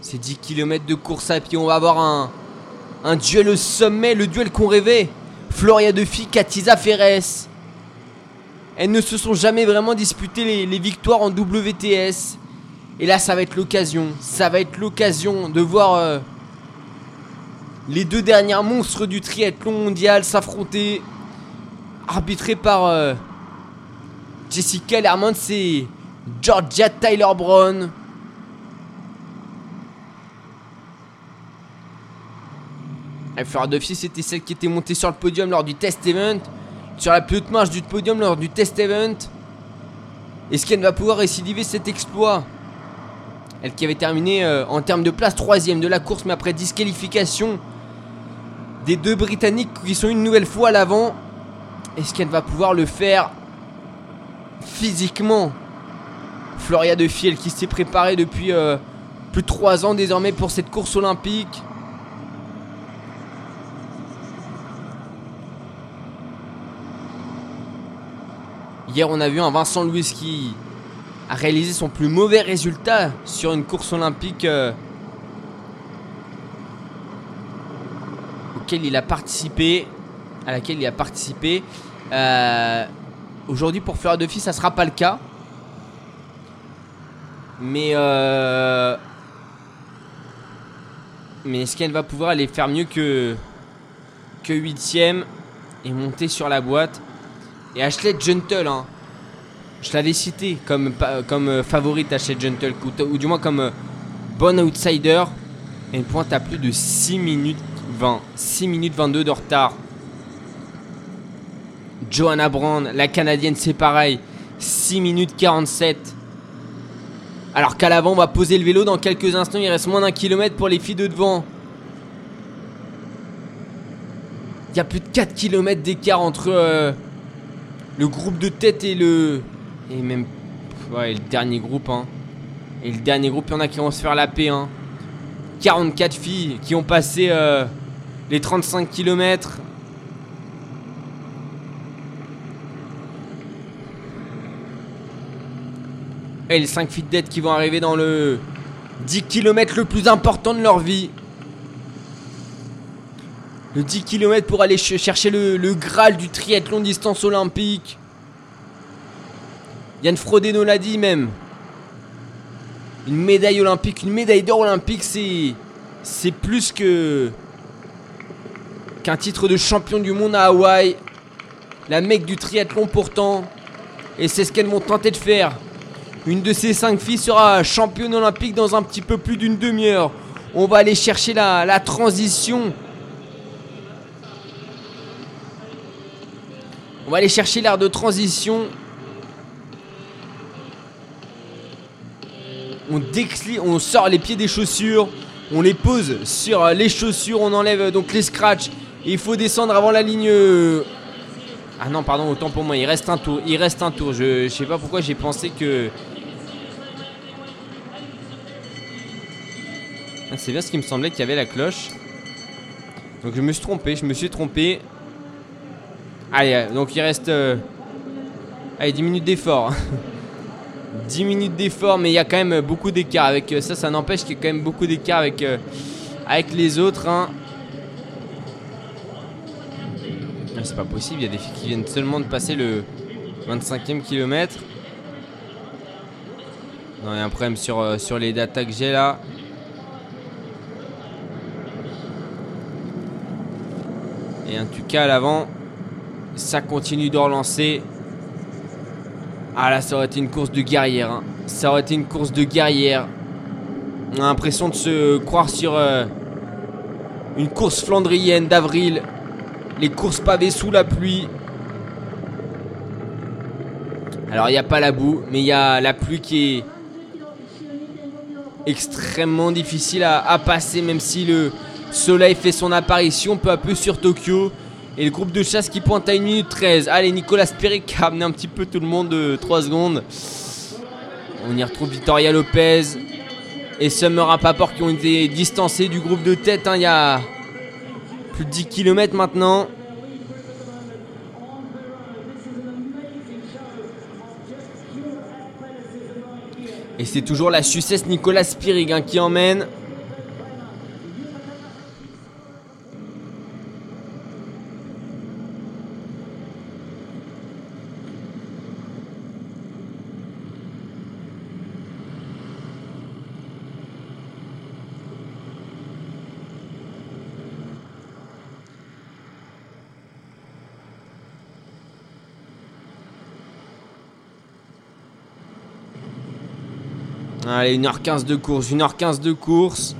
ces 10 km de course à pied. On va avoir un, duel au sommet, le duel qu'on rêvait. Floria de filles, Katiza Ferres. Elles ne se sont jamais vraiment disputées les, victoires en WTS. Et là, ça va être l'occasion. Ça va être l'occasion de voir euh, les deux derniers monstres du triathlon mondial s'affronter. Arbitré par euh, Jessica Lermont, c'est Georgia Tyler Brown. Et Fleur c'était celle qui était montée sur le podium lors du test event. Sur la plus haute marche du podium lors du test event. Est-ce qu'elle va pouvoir récidiver cet exploit? Elle qui avait terminé euh, en termes de place troisième de la course, mais après disqualification des deux Britanniques qui sont une nouvelle fois à l'avant. Est-ce qu'elle va pouvoir le faire physiquement? Floria de Fiel qui s'est préparée depuis euh, plus de 3 ans désormais pour cette course olympique. Hier, on a vu un Vincent Louis qui a réalisé son plus mauvais résultat sur une course olympique euh, auquel il a participé, à laquelle il a participé. Euh, aujourd'hui, pour Fleur de Fille, ça ne sera pas le cas. Mais euh, mais est-ce qu'elle va pouvoir aller faire mieux que que huitième et monter sur la boîte? Et Ashley Gentle, hein, je l'avais cité comme, euh, favorite Ashley Gentle, ou, du moins comme euh, bon outsider. Elle pointe à plus de 6 minutes 20, 6 minutes 22 de retard. Johanna Brand, la canadienne, c'est pareil, 6 minutes 47. Alors qu'à l'avant, on va poser le vélo dans quelques instants. Il reste moins d'un kilomètre pour les filles de devant. Il y a plus de 4 km d'écart entre euh, le groupe de tête et le. Et même. Ouais, le dernier groupe. Hein. Et le dernier groupe, il y en a qui vont se faire la paix. Hein. 44 filles qui ont passé euh, les 35 km. Et les 5 filles de tête qui vont arriver dans le 10 km le plus important de leur vie. Le 10 km pour aller ch- chercher le, le Graal du triathlon distance olympique. Yann Frodeno l'a dit même. Une médaille olympique, une médaille d'or olympique, c'est. C'est plus que. qu'un titre de champion du monde à Hawaï. La mec du triathlon pourtant. Et c'est ce qu'elles vont tenter de faire. Une de ces cinq filles sera championne olympique dans un petit peu plus d'une demi-heure. On va aller chercher la, transition. On va aller chercher l'air de transition. On on sort les pieds des chaussures. On les pose sur les chaussures. On enlève donc les scratchs. Et il faut descendre avant la ligne. euh, Ah non, pardon, autant pour moi. Il reste un tour. Il reste un tour. Je, je sais pas pourquoi j'ai pensé que. C'est bien ce qui me semblait qu'il y avait la cloche. Donc je me suis trompé, je me suis trompé. Allez, euh, donc il reste... euh, Allez, 10 minutes d'effort. 10 minutes d'effort, mais il y a quand même beaucoup d'écart. Avec euh, ça, ça n'empêche qu'il y a quand même beaucoup d'écart avec, euh, avec les autres. hein. Ah, C'est pas possible, il y a des filles qui viennent seulement de passer le 25e kilomètre. Non, il y a un problème sur, euh, sur les datas que j'ai là. Et en tout cas à l'avant, ça continue de relancer. Ah là, ça aurait été une course de guerrière. hein. Ça aurait été une course de guerrière. On a l'impression de se croire sur euh, une course flandrienne d'avril. Les courses pavées sous la pluie. Alors il n'y a pas la boue, mais il y a la pluie qui est extrêmement difficile à passer, même si le soleil fait son apparition peu à peu sur Tokyo. Et le groupe de chasse qui pointe à 1 minute 13. Allez, Nicolas Peric a amené un petit peu tout le monde de 3 secondes. On y retrouve Victoria Lopez et Summer Rapaport qui ont été distancés du groupe de tête. hein. Il y a plus de 10 km maintenant. Et c'est toujours la Sucesse Nicolas Spirig hein, qui emmène. Allez, 1h15 de course, 1h15 de course.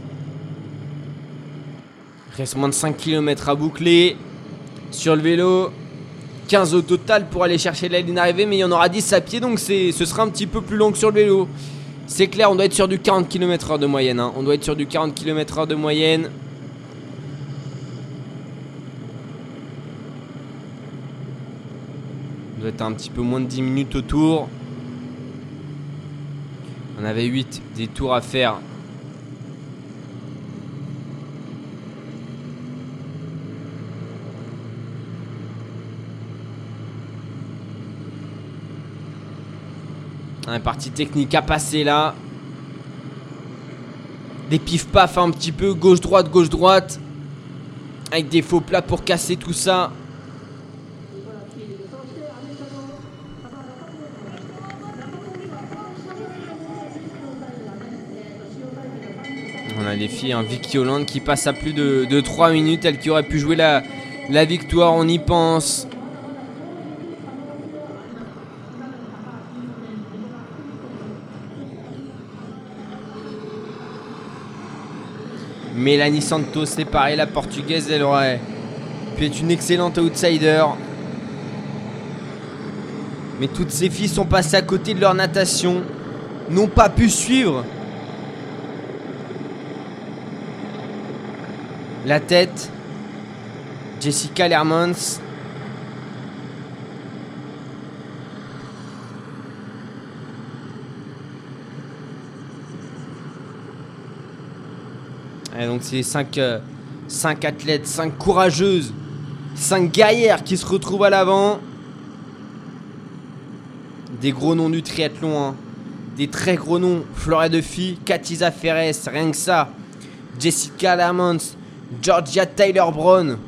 Reste moins de 5 km à boucler. Sur le vélo, 15 au total pour aller chercher la ligne d'arrivée, mais il y en aura 10 à pied, donc ce sera un petit peu plus long que sur le vélo. C'est clair, on doit être sur du 40 km/h de moyenne. hein. On doit être sur du 40 km/h de moyenne. On doit être un petit peu moins de 10 minutes autour. On avait 8 des tours à faire. Un parti technique à passer là. Des pif-paf un petit peu, gauche-droite, gauche-droite. Avec des faux plats pour casser tout ça. Des filles, un Vicky Hollande qui passe à plus de, de 3 minutes, elle qui aurait pu jouer la, la victoire, on y pense. Mélanie Santos, c'est pareil, la portugaise, elle aurait pu être une excellente outsider. Mais toutes ces filles sont passées à côté de leur natation, n'ont pas pu suivre. La tête, Jessica Lermans. Et donc c'est 5 athlètes, 5 courageuses, 5 guerrières qui se retrouvent à l'avant. Des gros noms du triathlon, hein. des très gros noms. Florette de filles, Katiza Ferres, rien que ça. Jessica Lermans, Georgia Tyler Brown,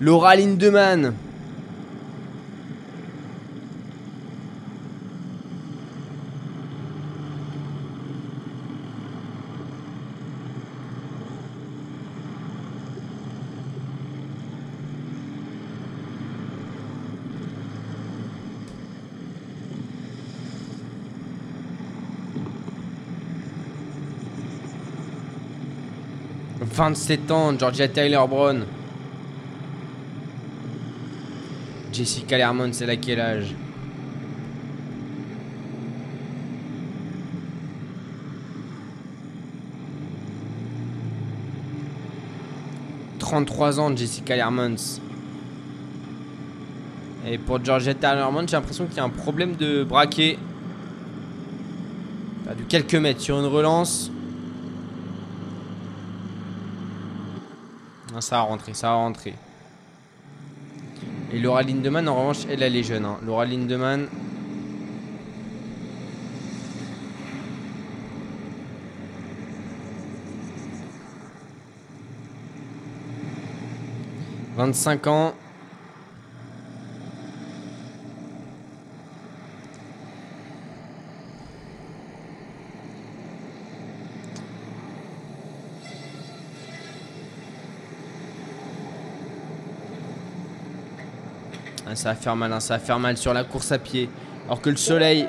Laura Lindemann. « 27 ans, Georgia Tyler Brown. Jessica Lermont, c'est à quel âge « 33 ans, Jessica Lermont. Et pour Georgia Lermont, j'ai l'impression qu'il y a un problème de braquet. Perdu quelques mètres sur une relance. Ça va rentrer, ça va rentrer. Et Laura Lindemann, en revanche, elle, elle est jeune. hein. Laura Lindemann. « 25 ans. Ah, ça va faire mal, hein, ça va faire mal sur la course à pied. Alors que le soleil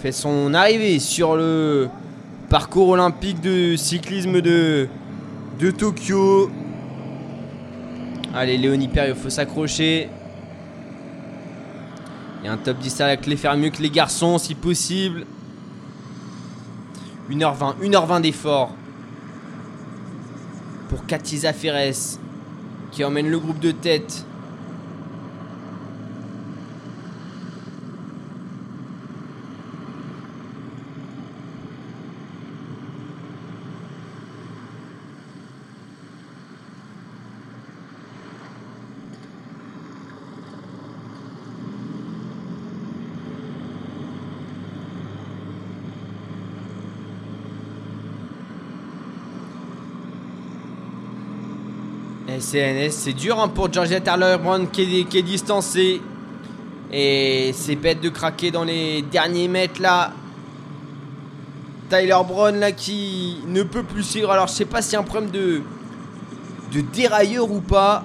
fait son arrivée sur le parcours olympique de cyclisme de, Tokyo. Allez, Léonie Perriot, faut s'accrocher. Il y a un top 10 à clé, faire mieux que les garçons si possible. 1h20, 1h20 d'effort pour Katiza Ferres qui emmène le groupe de tête. CNS, c'est dur hein, pour Georgia Tyler Brown qui est, qui est distancé. Et c'est bête de craquer dans les derniers mètres là. Tyler Brown là qui ne peut plus suivre. Alors je sais pas y a un problème de, de dérailleur ou pas.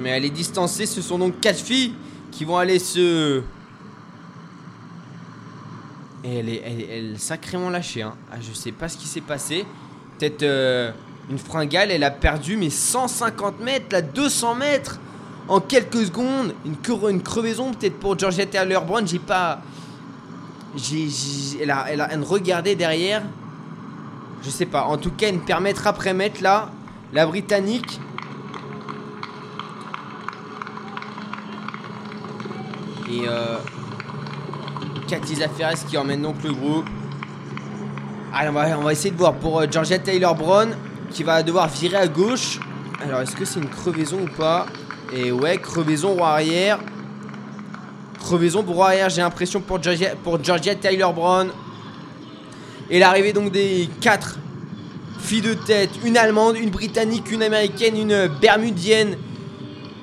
Mais elle est distancée. Ce sont donc quatre filles qui vont aller se et elle est, sacrément lâchée. Hein. Ah, je sais pas ce qui s'est passé. Peut-être euh, une fringale, elle a perdu mais 150 mètres, là 200 mètres en quelques secondes. Une, cre- une crevaison peut-être pour Georgia Taylor Brown. J'ai pas. J'ai, j'ai- elle, a, elle a regardé derrière. Je sais pas. En tout cas, une permettre après mettre là. La Britannique. Et euh, Katiza Ferres qui emmène donc le groupe. Allez, on va, on va essayer de voir pour euh, Georgia Taylor Brown qui va devoir virer à gauche. Alors, est-ce que c'est une crevaison ou pas? Et ouais, crevaison roue arrière. Crevaison pour arrière, j'ai l'impression pour Georgia, pour Georgia Tyler Brown. Et l'arrivée donc des quatre filles de tête, une allemande, une britannique, une américaine, une bermudienne.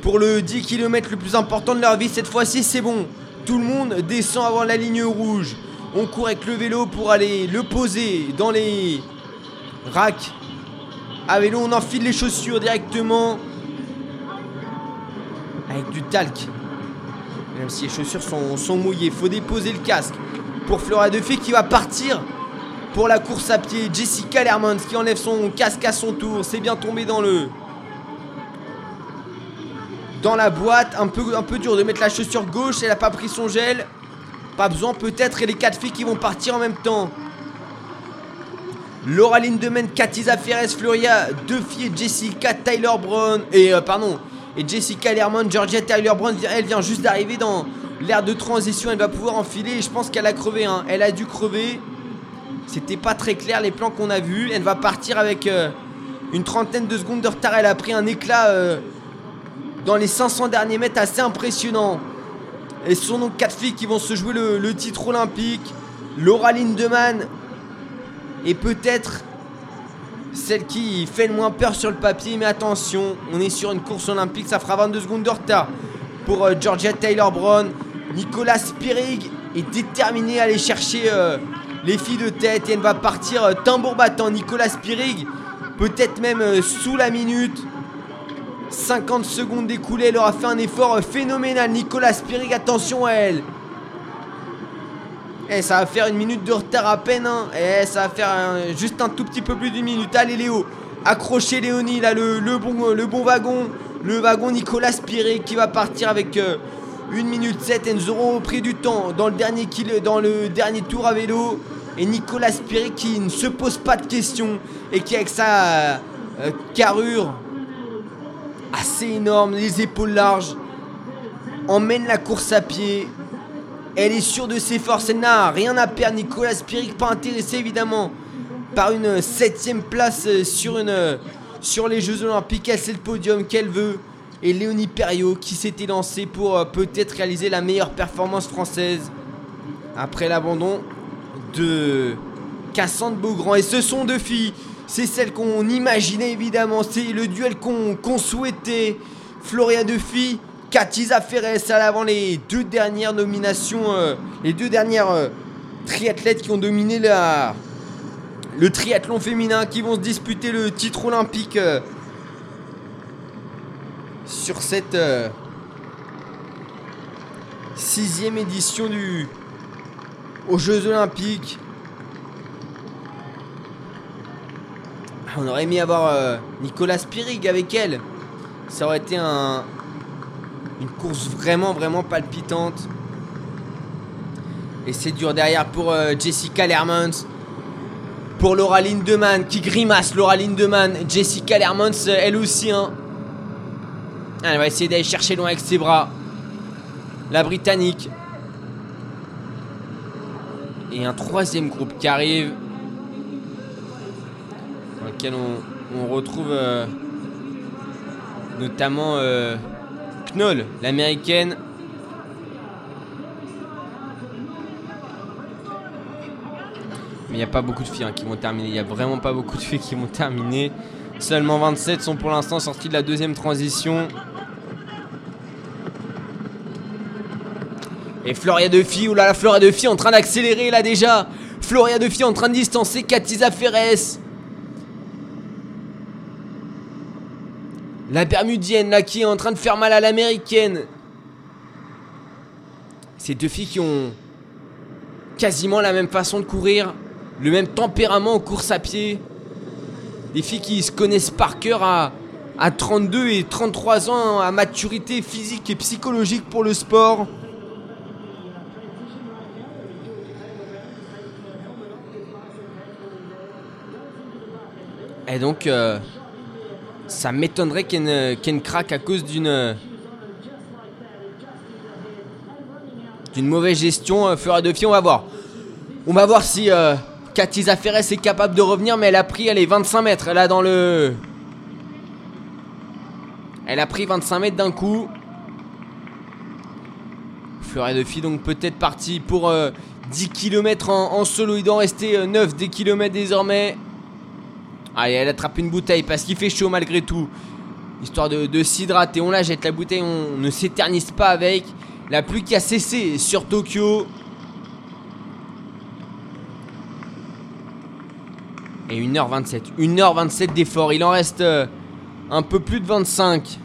Pour le 10 km le plus important de leur vie, cette fois-ci c'est bon. Tout le monde descend avant la ligne rouge. On court avec le vélo pour aller le poser dans les racks. À vélo, on enfile les chaussures directement. Avec du talc. Même si les chaussures sont, sont mouillées, faut déposer le casque. Pour Flora Duffy qui va partir pour la course à pied. Jessica Lermans qui enlève son casque à son tour. C'est bien tombé dans le. Dans la boîte. Un peu, un dur de mettre la chaussure gauche. Elle a pas pris son gel. Pas besoin peut-être. Et les quatre filles qui vont partir en même temps. Laura Lindemann, Katiza Ferres, Floria, deux filles, Jessica Tyler Brown. Et euh, pardon. Et Jessica Lerman, Georgia Tyler Brown, elle vient juste d'arriver dans l'air de transition. Elle va pouvoir enfiler. Je pense qu'elle a crevé. Hein. Elle a dû crever. C'était pas très clair les plans qu'on a vus. Elle va partir avec euh, une trentaine de secondes de retard. Elle a pris un éclat euh, dans les 500 derniers mètres assez impressionnant. Et ce sont donc quatre filles qui vont se jouer le, titre olympique. Laura Lindemann et peut-être celle qui fait le moins peur sur le papier. Mais attention, on est sur une course olympique. Ça fera 22 secondes de retard pour euh, Georgia Taylor Brown. Nicolas Spirig est déterminé à aller chercher euh, les filles de tête et elle va partir euh, tambour battant. Nicolas Spirig, peut-être même euh, sous la minute. 50 secondes écoulées, elle aura fait un effort euh, phénoménal. Nicolas Spirig, attention à elle. Eh, ça va faire une minute de retard à peine. Hein. Eh, ça va faire euh, juste un tout petit peu plus d'une minute. Allez, Léo, accrochez Léonie, là, le, le bon, wagon. Le wagon Nicolas Spirig qui va partir avec euh, 1 minute 7. Et nous aurons pris du temps dans le dernier, kil- dans le dernier tour à vélo. Et Nicolas Spirig qui ne se pose pas de questions et qui, avec sa euh, euh, carrure assez énorme, les épaules larges, emmène la course à pied. Elle est sûre de ses forces, elle n'a rien à perdre. Nicolas Spirig, pas intéressé évidemment par une septième place sur, sur les Jeux Olympiques. Elle, c'est le podium qu'elle veut. Et Léonie Perriot qui s'était lancée pour euh, peut-être réaliser la meilleure performance française après l'abandon de Cassandre Beaugrand. Et ce sont deux filles. C'est celles qu'on imaginait évidemment. C'est le duel qu'on souhaitait. Floria de filles, Katiza Ferres à l'avant les deux dernières nominations, euh, les deux dernières euh, triathlètes qui ont dominé la, le triathlon féminin, qui vont se disputer le titre olympique euh, sur cette sixième édition du aux Jeux Olympiques. On aurait aimé avoir euh, Nicolas Spirig avec elle. Ça aurait été un, une course vraiment, vraiment palpitante. Et c'est dur derrière pour euh, Jessica Lermans. Pour Laura Lindemann qui grimace. Laura Lindemann. Jessica Lermans, euh, elle aussi. Hein. Elle va essayer d'aller chercher loin avec ses bras. La Britannique. Et un troisième groupe qui arrive. On, on retrouve euh, notamment euh, Knoll, l'américaine. Mais il n'y a pas beaucoup de filles hein, qui vont terminer. Il n'y a vraiment pas beaucoup de filles qui vont terminer. Seulement 27 sont pour l'instant sorties de la deuxième transition. Et Floria de filles, oulala, Floria de filles en train d'accélérer là déjà. Floria de en train de distancer Katiza Ferres. La Bermudienne là qui est en train de faire mal à l'américaine. Ces deux filles qui ont quasiment la même façon de courir, le même tempérament en course à pied. Des filles qui se connaissent par cœur à, à 32 et 33 ans à maturité physique et psychologique pour le sport. Et donc, euh, ça m'étonnerait qu'elle ne craque à cause d'une euh, d'une mauvaise gestion. Euh, Flora de Fille, on va voir. On va voir si euh, Ferres est capable de revenir, mais elle a pris, elle est 25 mètres, là dans le Elle a pris 25 mètres d'un coup. Fleuret de Fille donc peut-être parti pour euh, 10 km en, solo. Il doit rester euh, 9 des kilomètres désormais. Allez, elle attrape une bouteille parce qu'il fait chaud malgré tout. Histoire de, s'hydrater. On la jette la bouteille, on ne s'éternise pas avec. La pluie qui a cessé sur Tokyo. Et 1h27. 1h27 d'effort. Il en reste euh, un peu plus de 25.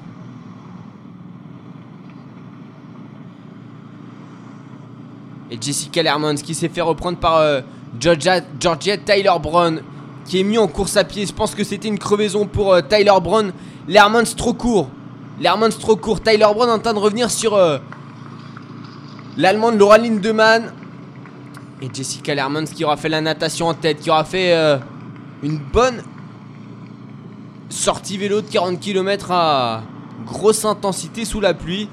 Et Jessica Lermans qui s'est fait reprendre par euh, Georgia, Georgette Tyler Brown qui est mis en course à pied. Je pense que c'était une crevaison pour euh, Tyler Brown. Lermans trop court. Lermans trop court. Tyler Brown en train de revenir sur euh, l'allemande Laura Lindemann. Et Jessica Lermans qui aura fait la natation en tête, qui aura fait euh, une bonne sortie vélo de 40 km à grosse intensité sous la pluie.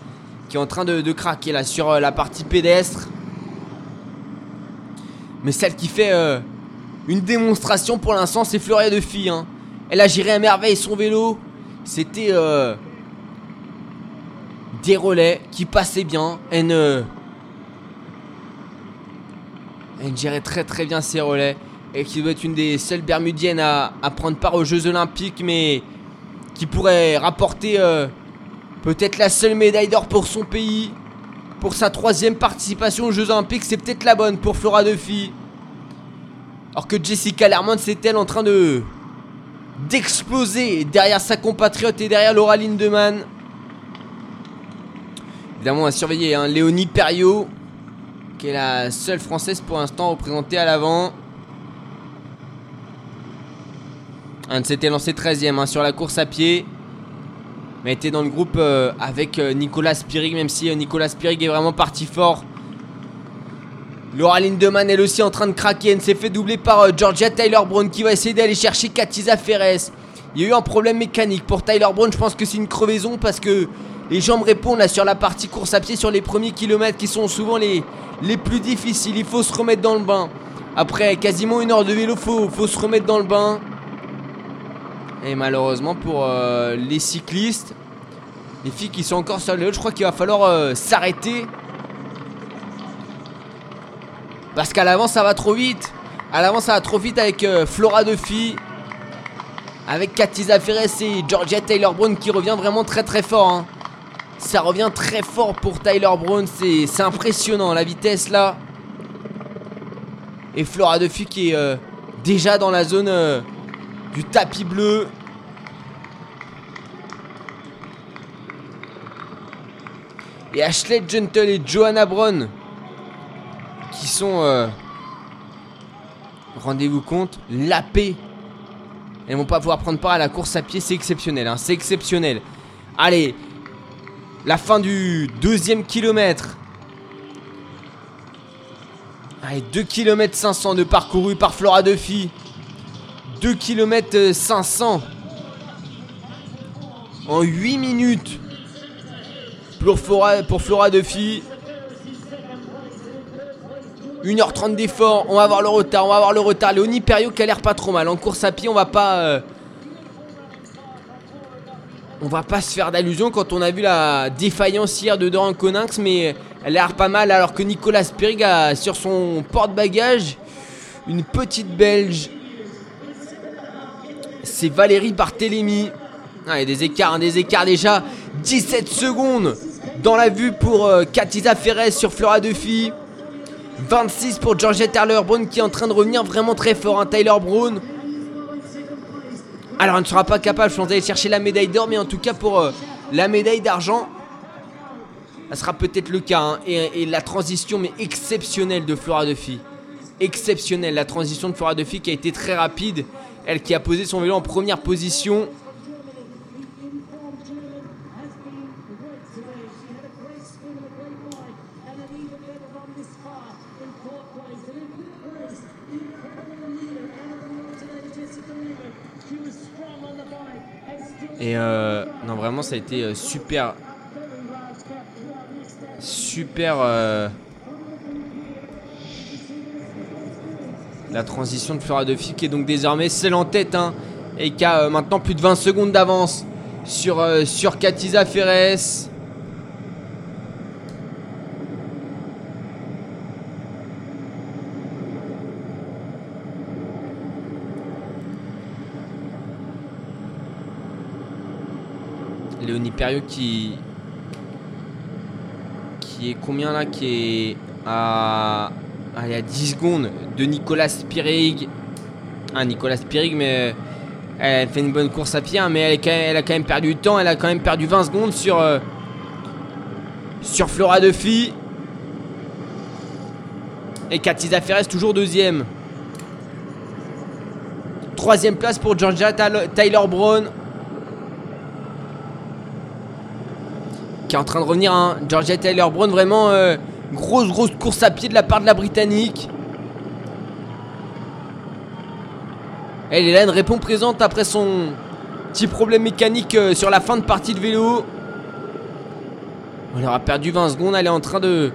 Qui est en train de, de craquer là sur la partie pédestre. Mais celle qui fait une démonstration pour l'instant, c'est Fleuria de Fille. hein. Elle a géré à merveille son vélo. C'était euh, des relais qui passaient bien. Elle, ne- elle gérait très très bien ses relais. Et qui doit être une des seules Bermudiennes à, prendre part aux Jeux Olympiques. Mais qui pourrait rapporter euh, peut-être la seule médaille d'or pour son pays. Pour sa troisième participation aux Jeux Olympiques, c'est peut-être la bonne pour Flora Fille. Alors que Jessica Lermont, c'est elle en train de d'exploser derrière sa compatriote et derrière Laura Lindemann. Évidemment, on va surveiller hein, Léonie Perriot, qui est la seule française pour l'instant représentée à l'avant. Elle s'était lancé 13ème sur la course à pied. Mais était dans le groupe euh, avec euh, Nicolas Spirig, même si euh, Nicolas Spirig est vraiment parti fort. Laura Lindemann, elle aussi en train de craquer. Elle s'est fait doubler par euh, Georgia Tyler Brown qui va essayer d'aller chercher Katiza Ferres. Il y a eu un problème mécanique pour Tyler Brown. Je pense que c'est une crevaison parce que les jambes répondent là sur la partie course à pied sur les premiers kilomètres qui sont souvent les, plus difficiles. Il faut se remettre dans le bain. Après quasiment une heure de vélo, faut, faut se remettre dans le bain. Et malheureusement pour euh, les cyclistes, les filles qui sont encore sur le vélo, je crois qu'il va falloir euh, s'arrêter. Parce qu'à l'avant ça va trop vite. À l'avant ça va trop vite avec euh, Flora filles. Avec Katiza Ferres et Georgia Taylor Brown qui revient vraiment très très fort. hein. Ça revient très fort pour Tyler Brown. C'est impressionnant la vitesse là. Et Flora filles qui est euh, déjà dans la zone euh, du tapis bleu. Et Ashley Gentle et Johanna Brown qui sont, euh, rendez-vous compte, la paix. Elles vont pas pouvoir prendre part à la course à pied, c'est exceptionnel, hein, c'est exceptionnel. Allez, la fin du deuxième kilomètre. Allez, 2 km 500 de parcouru par Flora Duffy. 2 km 500 en 8 minutes pour Flora, pour Flora. 1h30 d'effort, on va avoir le retard, on va avoir le retard. Léonie Perriot qui a l'air pas trop mal. En course à pied, on va pas. euh, on va pas se faire d'allusion quand on a vu la défaillance hier de Doran Coninx, mais elle a l'air pas mal alors que Nicolas Spirig a sur son porte-bagages une petite belge. C'est Valérie Barthélémy. Ah, il des écarts, hein, des écarts déjà. 17 secondes dans la vue pour euh, Katiza Ferres sur Flora Duffy. 26 pour Georgette Tyler Brown qui est en train de revenir vraiment très fort. Hein, Tyler Brown. Alors, elle ne sera pas capable, je pense, d'aller chercher la médaille d'or, mais en tout cas pour euh, la médaille d'argent, ça sera peut-être le cas. hein. Et, et la transition, mais exceptionnelle de Flora Duffy. Exceptionnelle, la transition de Flora Duffy qui a été très rapide. Elle qui a posé son vélo en première position. Et euh, non, vraiment, ça a été euh, super. Super. euh, la transition de Flora de Fille qui est donc désormais celle en tête hein, et qui a maintenant plus de 20 secondes d'avance sur, sur Ferres. Léonie Perriot qui. Qui est combien là Qui est à. Ah, il y a 10 secondes de Nicolas Spirig. Ah, Nicolas Spirig, mais. Elle fait une bonne course à pied, hein, mais elle, a quand même perdu du temps. Elle a quand même perdu 20 secondes sur. euh, sur Flora Duffy. Et Katiza Ferres toujours deuxième. Troisième place pour Georgia Tyler Brown. Qui est en train de revenir. Hein. Georgia Tyler Brown, vraiment euh, grosse, grosse course à pied de la part de la Britannique. Elle est là, une réponse présente après son petit problème mécanique euh, sur la fin de partie de vélo. Elle aura perdu 20 secondes. Elle est en train de,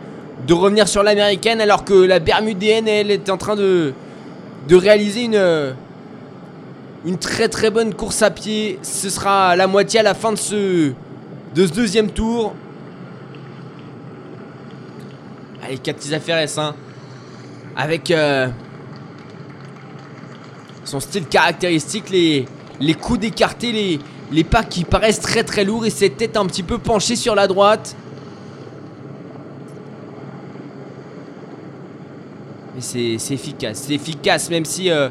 de revenir sur l'américaine alors que la bermudéenne, elle est en train de, de réaliser une, euh, une très très bonne course à pied. Ce sera la moitié à la fin de ce, de ce deuxième tour. Allez, Katiza Ferres, hein. Avec euh, son style caractéristique, les, coups d'écarté, les, les pas qui paraissent très très lourds et cette tête un petit peu penchée sur la droite. Mais c'est efficace, c'est efficace même si euh,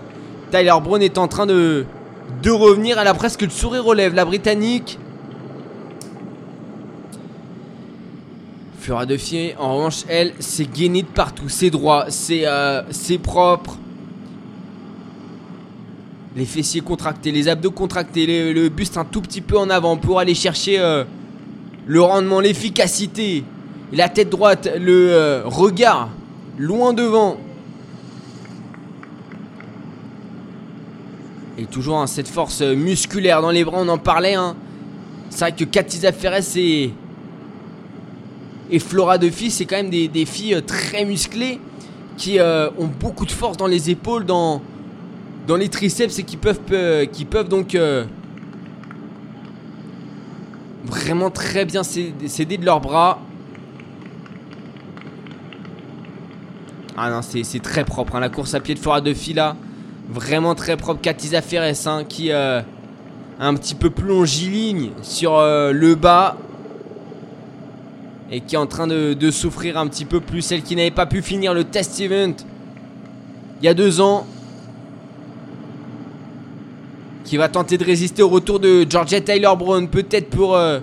Tyler Brown est en train de, de revenir. Elle a presque le sourire lèvres, la Britannique. Flora de Fier, en revanche, elle, c'est gainé de partout. C'est droit, c'est euh, c'est propre. Les fessiers contractés, les abdos contractés, le buste un tout petit peu en avant pour aller chercher euh, le rendement, l'efficacité. La tête droite, le euh, regard loin devant. Et toujours hein, cette force musculaire dans les bras, on en parlait. hein. C'est vrai que Katiza Ferres et, et Flora de filles, c'est quand même des, filles euh, très musclées qui euh, ont beaucoup de force dans les épaules, dans, les triceps et qui peuvent, euh, qui peuvent donc vraiment très bien s'aider de leurs bras. Ah non, c'est très propre. hein, La course à pied de Flora de filles là, vraiment très propre. Katiza Ferres hein, qui un petit peu plus longiligne sur le bas et qui est en train de, souffrir un petit peu plus. Celle qui n'avait pas pu finir le test event il y a deux ans. Qui va tenter de résister au retour de Georgia Tyler Brown. Peut-être pour euh,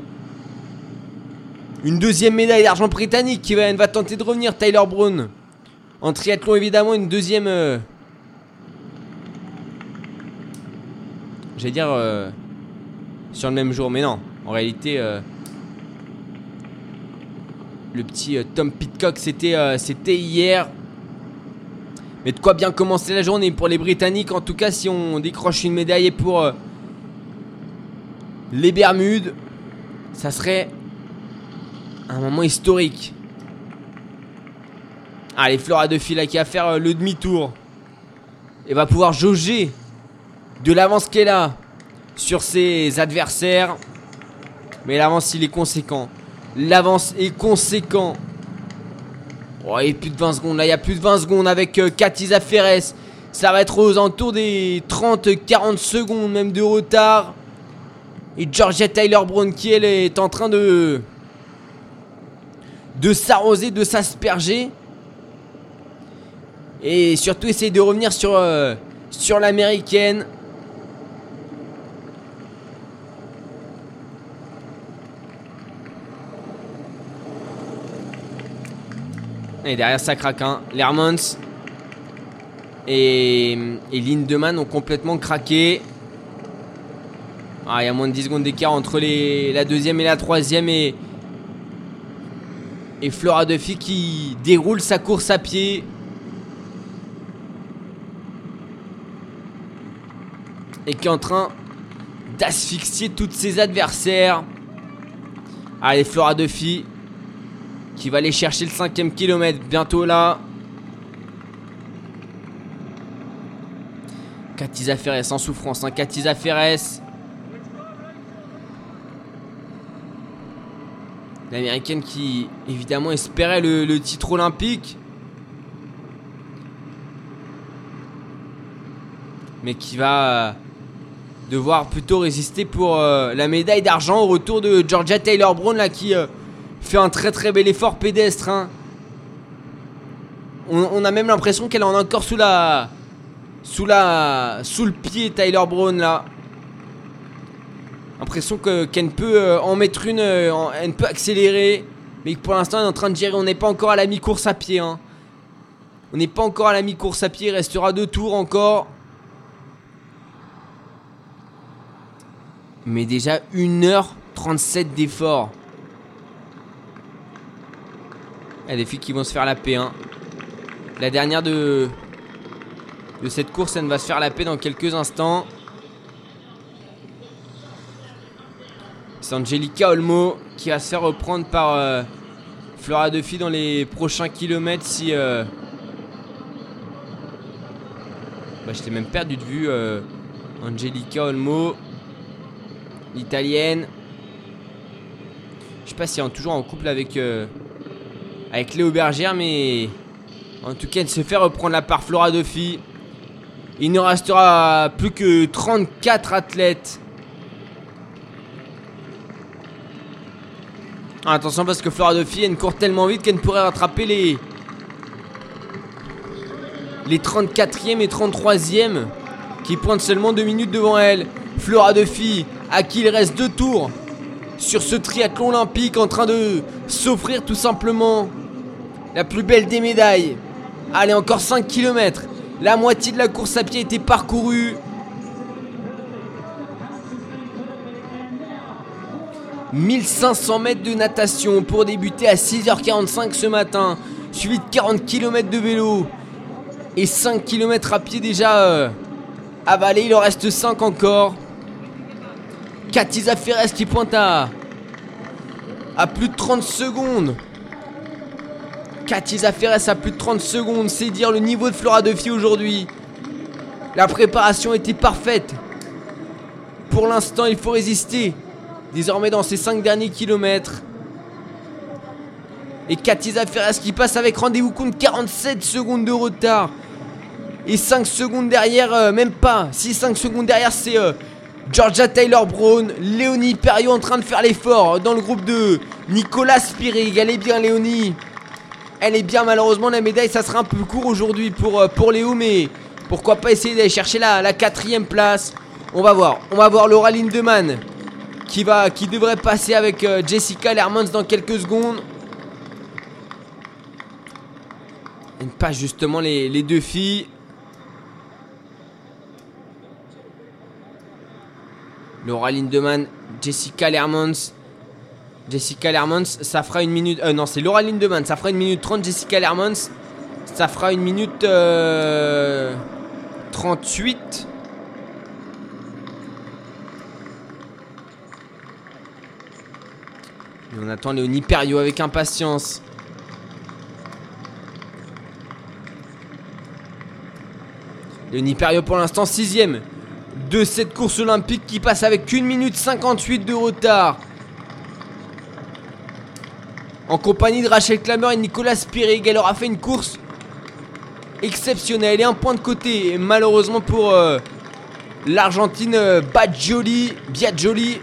une deuxième médaille d'argent britannique. Qui va, elle va tenter de revenir, Tyler Brown. En triathlon, évidemment, une deuxième. euh, J'allais dire. euh, sur le même jour, mais non. En réalité. Le petit euh, Tom Pitcock, c'était euh, c'était hier. Mais de quoi bien commencer la journée pour les Britanniques, en tout cas si on décroche une médaille pour euh, les Bermudes, ça serait un moment historique. Allez, Flora de Fila qui va faire le demi-tour. Et va pouvoir jauger de l'avance qu'elle a sur ses adversaires. Mais l'avance, il est conséquent. L'avance est conséquent. Oh, a plus de 20 secondes. Là, il y a plus de 20 secondes avec euh, Katiza Ferres. Ça va être aux alentours des 30-40 secondes même de retard. Et Georgia Tyler Brown qui est en train de de s'arroser, de s'asperger. Et surtout essayer de revenir sur, euh, sur l'américaine. Et derrière ça craque hein. Lermans et, et Lindemann ont complètement craqué. Ah, il y a moins de 10 secondes d'écart entre les, la deuxième et la troisième et, et Flora Duffy qui déroule sa course à pied. Et qui est en train d'asphyxier tous ses adversaires. Allez, Flora Duffy qui va aller chercher le cinquième kilomètre bientôt là. Katiza Ferres en souffrance, hein. Katiza. L'américaine qui évidemment espérait le, le titre olympique. Mais qui va euh, devoir plutôt résister pour euh, la médaille d'argent au retour de Georgia Taylor Brown là qui euh, fait un très très bel effort pédestre. hein. On, a même l'impression qu'elle en a encore sous la sous la sous le pied Tyler Brown là. Impression que qu'elle peut euh, en mettre une, euh, elle peut accélérer, mais pour l'instant elle est en train de gérer. On n'est pas encore à la mi-course à pied. hein. On n'est pas encore à la mi-course à pied. Il restera deux tours encore. Mais déjà 1h37 d'effort. Il y a des filles qui vont se faire la paix. hein. La dernière de, de cette course, elle va se faire la paix dans quelques instants. C'est Angelica Olmo qui va se faire reprendre par euh, Flora Duffy dans les prochains kilomètres si... euh, Bah, je t'ai même perdu de vue. euh, Angelica Olmo, l'italienne. Je sais pas si elle est toujours en couple avec, euh, avec Léo Bergère, mais en tout cas, elle se fait reprendre la part Flora Duffy. Il ne restera plus que 34 athlètes. Ah, attention parce que Flora Duffy elle court tellement vite qu'elle ne pourrait rattraper les les 34e et 33e qui pointent seulement 2 minutes devant elle. Flora Duffy à qui il reste deux tours sur ce triathlon olympique en train de s'offrir tout simplement la plus belle des médailles. Allez, encore 5 km. La moitié de la course à pied était parcourue. « 1500 mètres de natation pour débuter à 6h45 ce matin, suivi de 40 km de vélo et 5 km à pied déjà euh, avalés, il en reste 5 encore. Katiza Ferres qui pointe à, plus de 30 secondes. Katiza Ferres à plus de 30 secondes, c'est dire le niveau de Flora Duffy aujourd'hui. La préparation était parfaite. Pour l'instant, il faut résister. Désormais dans ces 5 derniers kilomètres. Et Katiza Ferres qui passe avec rendez-vous compte 47 secondes de retard. Et 5 secondes derrière, euh, même pas. Si 5 secondes derrière, c'est euh, Georgia Taylor Brown, Léonie Perriot en train de faire l'effort dans le groupe de Nicolas Spirig. Elle est bien, Léonie. Elle est bien, malheureusement, la médaille, ça sera un peu court aujourd'hui pour, euh, pour Léo, mais pourquoi pas essayer d'aller chercher la, la quatrième place. On va voir. On va voir Laura Lindemann qui, va, qui devrait passer avec euh, Jessica Lermans dans quelques secondes. Et pas justement les deux filles. Laura Lindemann, Jessica Lermans. Jessica Lermans, ça fera une minute. Euh, non, c'est Laura Lindemann, ça fera une minute 30. Jessica Lermans, ça fera une minute euh, 38. Et on attend Léonie Perriot avec impatience. Léonie Perriot pour l'instant sixième de cette course olympique qui passe avec 1 minute 58 de retard. En compagnie de Rachel Klammer et Nicolas Spirig, elle aura fait une course exceptionnelle et un point de côté. Et malheureusement pour euh, l'Argentine euh, Badjoli, Biaggioli.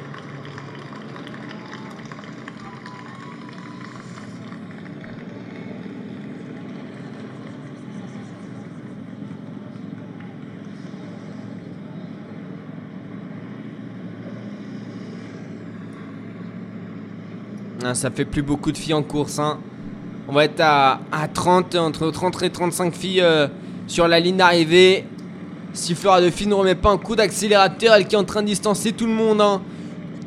Ça fait plus beaucoup de filles en course. Hein. On va être à, à 30, entre 30 et 35 filles euh, sur la ligne d'arrivée. Si Flora de Fille ne remet pas un coup d'accélérateur, elle qui est en train de distancer tout le monde. hein.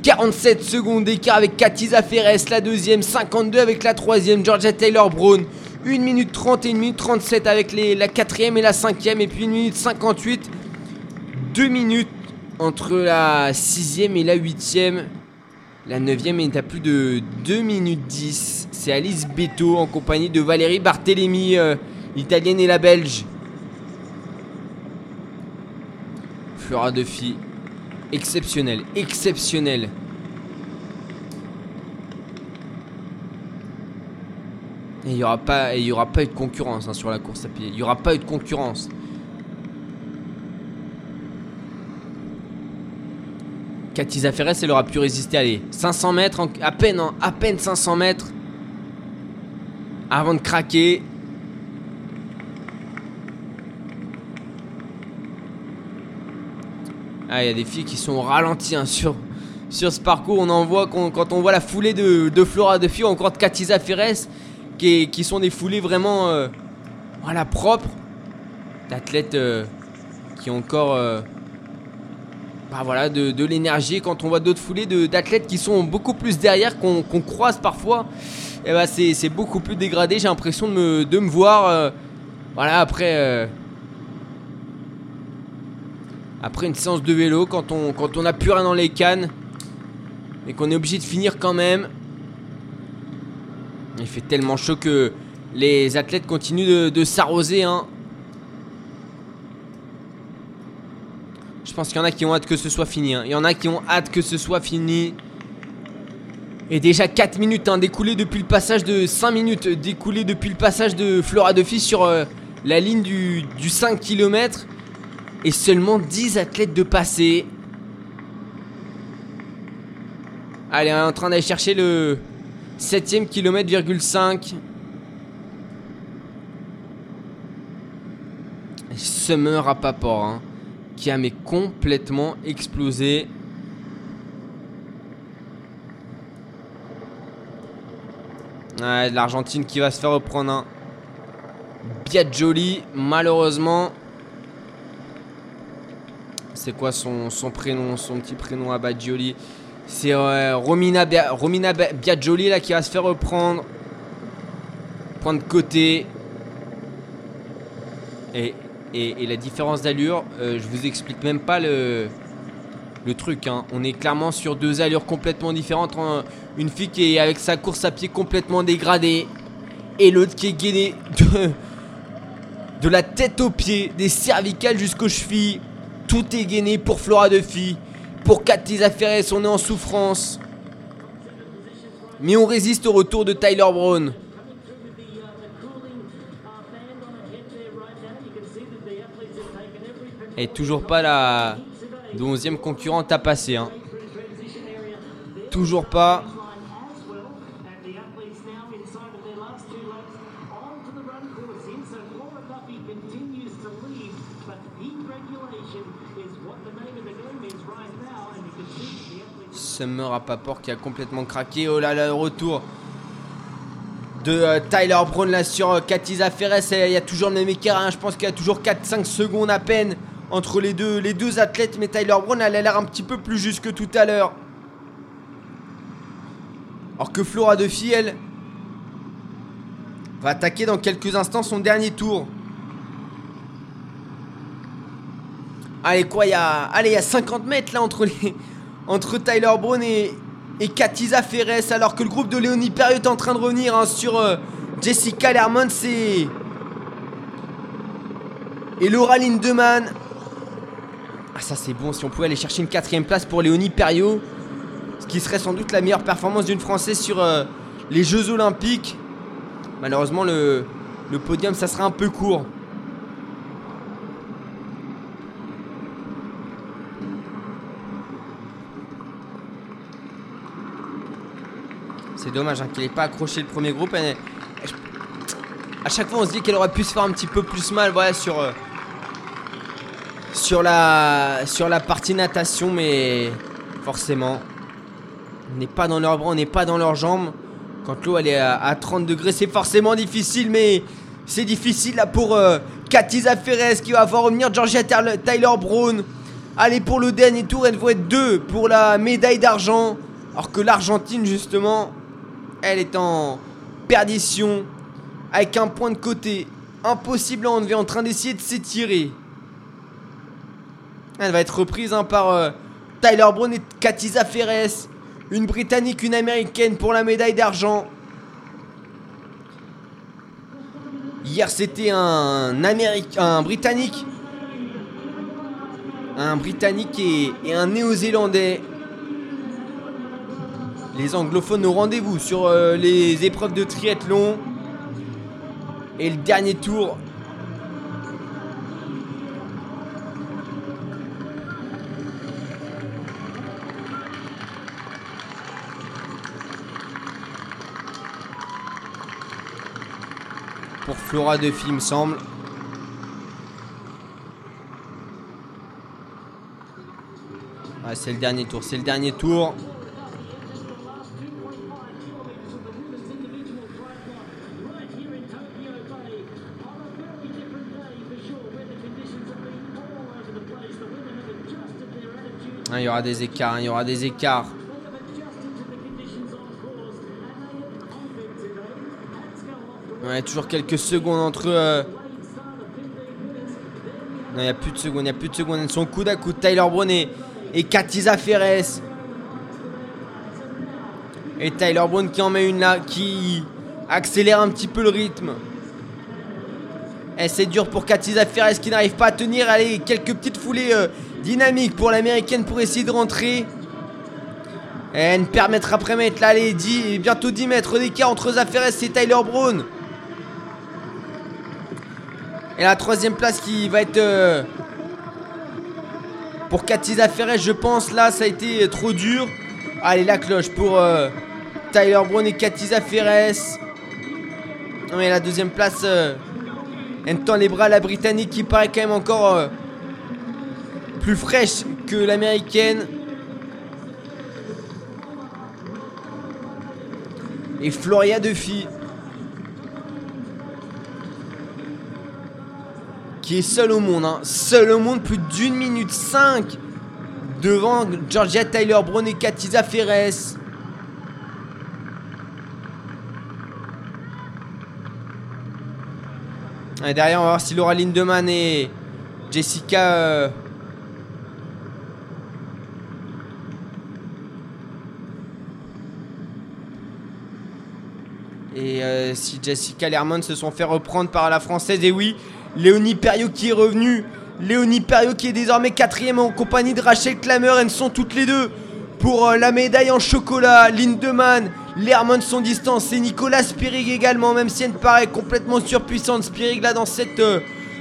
47 secondes d'écart avec Katiza Ferres, la deuxième. 52 avec la troisième, Georgia Taylor Brown. 1 minute 30 et 1 minute 37 avec la quatrième et la cinquième. Et puis 1 minute 58. 2 minutes entre la sixième et la huitième. La 9 est à plus de 2 minutes 10. C'est Alice Beto en compagnie de Valérie Barthélémy, euh, l'italienne et la belge. Flora Duffy, exceptionnel, exceptionnel. Et il n'y aura, pas- aura pas eu de concurrence hein, sur la course à pied. Il n'y aura pas eu de concurrence. Cathy Zaferes, elle aura pu résister. Allez, 500 mètres, en- à peine, hein, à peine 500 mètres. Avant de craquer. Ah, il y a des filles qui sont au ralenti hein, sur, ce parcours. On en voit quand on voit la foulée de, Flora de filles, encore de Katiza Ferres, qui sont des foulées vraiment euh, voilà, propres. D'athlètes euh, qui ont encore euh, bah voilà, de, l'énergie. Quand on voit d'autres foulées d'athlètes qui sont beaucoup plus derrière, qu'on croise parfois, et bah c'est beaucoup plus dégradé. J'ai l'impression de me, voir. euh, voilà, après. euh, après une séance de vélo, quand on quand on n'a plus rien dans les cannes, et qu'on est obligé de finir quand même. Il fait tellement chaud que les athlètes continuent de, de s'arroser. Hein. Pense qu'il y en a qui ont hâte que ce soit fini. hein. Il y en a qui ont hâte que ce soit fini. Et déjà 4 minutes hein, découlées depuis le passage de 5 minutes découlées depuis le passage de Flora Fils sur euh, la ligne du, du 5 km. Et seulement 10 athlètes de passer. Allez, on est en train d'aller chercher le 7ème kilomètre, 5. Summer à Paport, hein, qui a mais complètement explosé. Ouais, l'Argentine qui va se faire reprendre un Biaggioli, malheureusement. C'est quoi son, son prénom, son petit prénom à C'est euh, Romina, Romina là qui va se faire reprendre. Point de côté. Et, et, la différence d'allure, euh, je vous explique même pas le, le truc. hein. On est clairement sur deux allures complètement différentes. Une fille qui est avec sa course à pied complètement dégradée. Et l'autre qui est gainée de, de la tête aux pieds, des cervicales jusqu'aux chevilles. Tout est gainé pour Flora de Fille. Pour Cathy Zaferes, on est en souffrance. Mais on résiste au retour de Tyler Brown. Et toujours pas la 11e concurrente à passer. hein. Toujours pas. Summer à Paport qui a complètement craqué. Oh là là, le retour de euh, Tyler Brown là sur euh, Katiza Ferres. Il y a toujours le même écart. hein. Je pense qu'il y a toujours 4-5 secondes à peine entre les deux, les deux athlètes. Mais Tyler Brown, elle a l'air un petit peu plus juste que tout à l'heure. Alors que Flora de elle, va attaquer dans quelques instants son dernier tour. Allez quoi, il y a, allez, y a 50 mètres là entre entre Tyler Brown et, et Katiza Ferres, alors que le groupe de Léonie Perriot est en train de revenir hein, sur euh, Jessica Lermont et et Laura Lindemann. Ah ça c'est bon, si on pouvait aller chercher une quatrième place pour Léonie Perriot, ce qui serait sans doute la meilleure performance d'une Française sur euh, les Jeux Olympiques. Malheureusement le, podium ça sera un peu court. C'est dommage hein, qu'elle n'ait pas accroché le premier groupe. Elle- elle- à chaque fois, on se dit qu'elle aurait pu se faire un petit peu plus mal voilà, sur, euh, sur, la, sur la partie natation, mais forcément, on n'est pas dans leurs bras, on n'est pas dans leurs jambes. Quand l'eau elle est à, à 30 degrés, c'est forcément difficile, mais c'est difficile là pour euh, Katiza Ferres qui va voir revenir Georgia Tyler Brown. Allez, pour le dernier tour, elle va être deux pour la médaille d'argent. Alors que l'Argentine, justement, elle est en perdition. Avec un point de côté. Impossible à enlever, en train d'essayer de s'étirer. Elle va être reprise hein, par euh, Tyler Brown et Katiza Ferres. Une Britannique, une Américaine pour la médaille d'argent. Hier, c'était un Britannique. Un Britannique et, et un Néo-Zélandais. Les anglophones au rendez-vous sur euh, les épreuves de triathlon. Et le dernier tour. Pour Flora de il me semble. C'est le dernier tour, c'est le dernier tour. right here in Tokyo Bay on a very different day for sure where the conditions have been all over the place. The women have adjusted their attitude. Ah, il y aura des écarts, hein, il y aura des écarts. Ouais, toujours quelques secondes entre euh. Non, il n'y a plus de secondes, il n'y a plus de secondes. Elles sont coude à coude. Tyler Brown et, et Katiza. Et Tyler Brown qui en met une là, qui accélère un petit peu le rythme. Et c'est dur pour Katiza Ferres qui n'arrive pas à tenir. Allez, quelques petites foulées euh, dynamiques pour l'américaine pour essayer de rentrer. Et ne permettre après mettre là, 10, bientôt 10 mètres d'écart entre Zaferes et Tyler Brown. Et la troisième place qui va être euh, pour Katiza Ferres, je pense. Là, ça a été trop dur. Allez, la cloche pour euh, Tyler Brown et Katiza Ferres. Mais la deuxième place, euh, elle tend les bras à la Britannique qui paraît quand même encore euh, plus fraîche que l'américaine. Et Floria Duffy. Qui est seul au monde, hein. Seul au monde, plus d'une minute 5 devant Georgia Tyler Brown et Katiza Ferres. Et derrière, on va voir si Laura Lindemann et Jessica. euh, Et euh, si Jessica Lerman se sont fait reprendre par la française, et oui, Léonie Perriot qui est revenue. Léonie Perriot qui est désormais quatrième en compagnie de Rachel Klammer. Elles sont toutes les deux pour euh, la médaille en chocolat. Lindemann, Lerman sont distance et Nicolas Spirig également, même si elle paraît complètement surpuissante. Spirig là euh,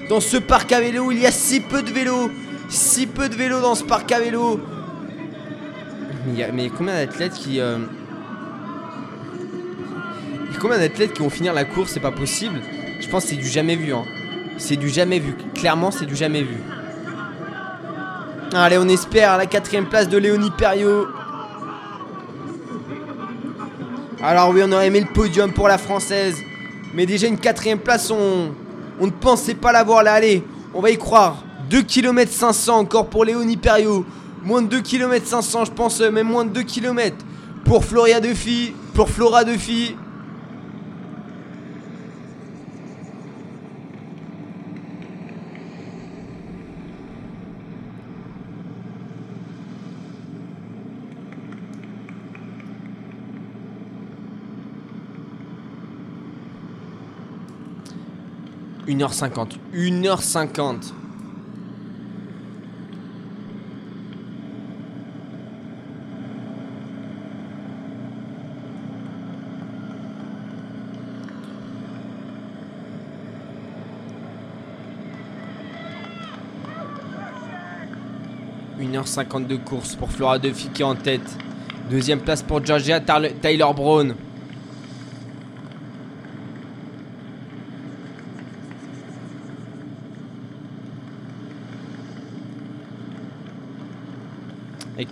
dans ce parc à vélo, il y a si peu de vélos, si peu de vélos dans ce parc à vélo. Mais il y a, combien d'athlètes qui euh, combien d'athlètes qui vont finir la course? C'est pas possible. Je pense que c'est du jamais vu. Hein c'est du jamais vu. Clairement, c'est du jamais vu. Allez, on espère la quatrième place de Léonie Perriot. Alors oui, on aurait aimé le podium pour la française. Mais déjà une quatrième place, on, on ne pensait pas l'avoir là. Allez, on va y croire. 2 km 500 encore pour Léonie Perriot. Moins de 2 km 500, je pense, euh, même moins de 2 km pour Floria Defi, pour Flora Defi. 1h50. 1h50. Une heure cinquante de course pour Flora Duffy qui est en tête. Deuxième place pour Georgia Taylor Brown. Et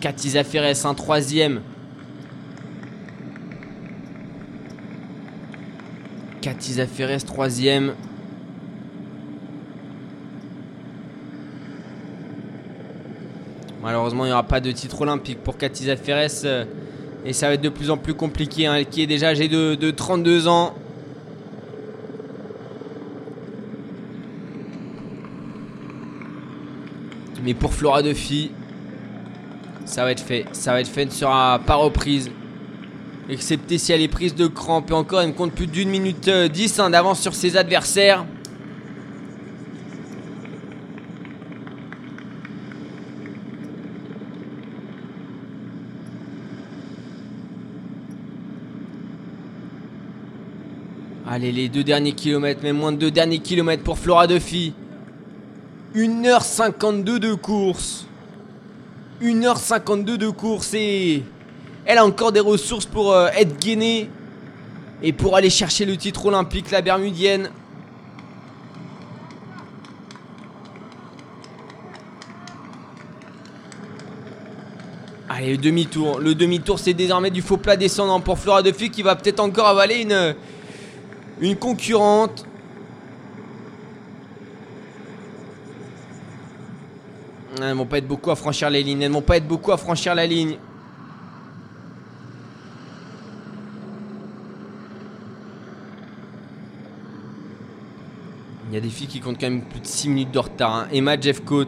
Ferres, un troisième. Ferres, troisième. Malheureusement, il n'y aura pas de titre olympique pour Katiza Ferres. euh, Et ça va être de plus en plus compliqué. hein, qui est déjà âgée de, de 32 ans. Mais pour Flora Duffy, ça va être fait. Ça va être fait. Ne sera pas reprise. Excepté si elle est prise de crampe. Et encore, elle ne compte plus d'une minute euh, 10 hein, d'avance sur ses adversaires. Allez, les deux derniers kilomètres, même moins de deux derniers kilomètres pour Flora Duffy. 1h52 de course. 1h52 de course et elle a encore des ressources pour euh, être gainée et pour aller chercher le titre olympique, la Bermudienne. Allez, le demi-tour. Le demi-tour, c'est désormais du faux plat descendant pour Flora Duffy qui va peut-être encore avaler une, une concurrente. Elles vont pas être beaucoup à franchir les lignes. Elles vont pas être beaucoup à franchir la ligne. Il y a des filles qui comptent quand même plus de 6 minutes de retard. hein. Emma Jeffcoat,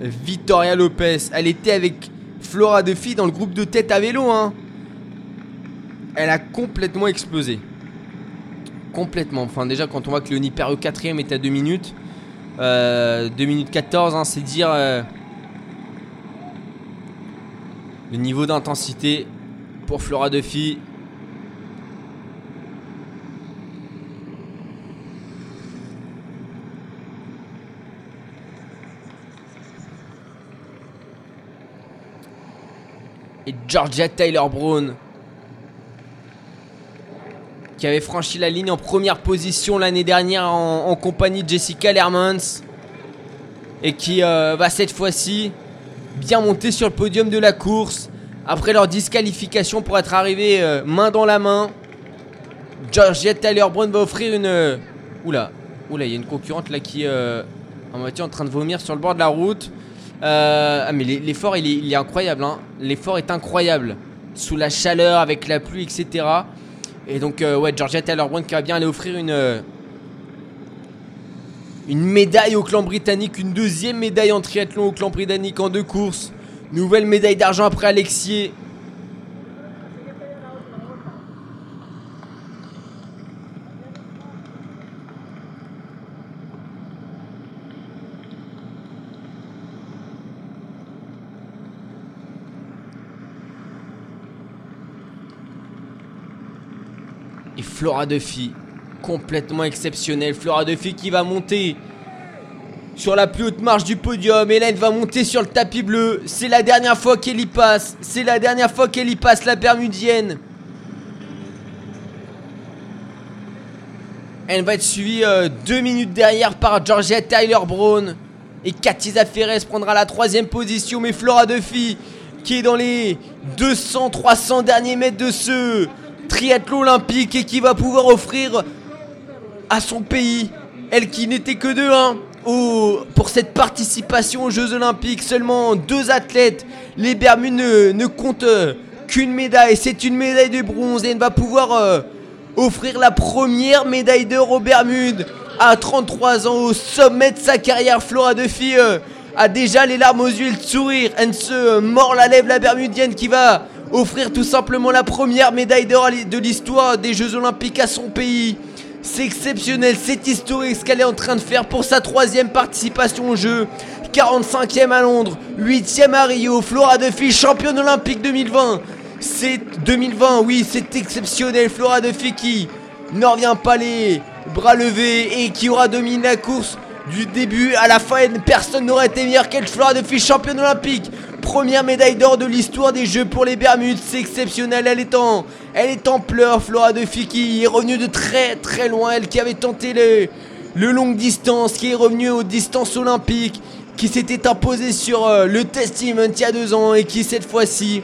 Victoria Lopez. Elle était avec Flora Duffy dans le groupe de tête à vélo. hein. Elle a complètement explosé. Complètement. Enfin, déjà, quand on voit que Léonie Perreux 4ème est à 2 minutes. Euh, 2 minutes 14, hein, c'est dire euh, le niveau d'intensité pour Flora Duffy. Et Georgia Taylor Brown qui avait franchi la ligne en première position l'année dernière en, compagnie de Jessica Lermans et qui euh, va cette fois-ci bien monter sur le podium de la course après leur disqualification pour être arrivé euh, main dans la main. Georgette Tyler Brown va offrir une. euh, Oula, oula, il y a une concurrente là qui en voiture en train de vomir sur le bord de la route. Ah mais l'e- l'effort il est, il est incroyable, hein. l'effort est incroyable sous la chaleur avec la pluie etc. Et donc, euh, ouais, Georgia Taylor qui va bien aller offrir une, euh, une médaille au clan britannique, une deuxième médaille en triathlon au clan britannique en deux courses. Nouvelle médaille d'argent après Alexier. Flora Duffy, complètement exceptionnelle. Flora Duffy qui va monter sur la plus haute marche du podium. Hélène va monter sur le tapis bleu. C'est la dernière fois qu'elle y passe. C'est la dernière fois qu'elle y passe, la Bermudienne. Elle va être suivie euh, deux minutes derrière par Georgia Tyler Brown. Et Katiza Ferres prendra la troisième position. Mais Flora Duffy, qui est dans les 200-300 derniers mètres de ce triathlon olympique et qui va pouvoir offrir à son pays, elle qui n'était que de 1 au, pour cette participation aux Jeux Olympiques, seulement deux athlètes. Les Bermudes ne, comptent euh, qu'une médaille, c'est une médaille de bronze et elle va pouvoir euh, offrir la première médaille d'or aux Bermudes à 33 ans au sommet de sa carrière. Flora Duffy euh, a déjà les larmes aux yeux et le sourire. Elle se mord la lèvre, la Bermudienne qui va offrir tout simplement la première médaille d'or de l'histoire des Jeux Olympiques à son pays. C'est exceptionnel, c'est historique ce qu'elle est en train de faire pour sa troisième participation au jeu. 45e à Londres, 8e à Rio, Flora Duffy, championne olympique 2020. C'est 2020, oui, c'est exceptionnel. Flora Duffy qui n'en revient pas les bras levés et qui aura dominé la course du début à la fin. Personne n'aurait été meilleur qu'elle. Flora Duffy, championne olympique. Première médaille d'or de l'histoire des Jeux pour les Bermudes, c'est exceptionnel. Elle est en, elle est en pleurs. Flora Duffy qui est revenue de très très loin. Elle qui avait tenté le, longue distance, qui est revenue aux distances olympiques, qui s'était imposée sur euh, le test event il y a deux ans et qui cette fois-ci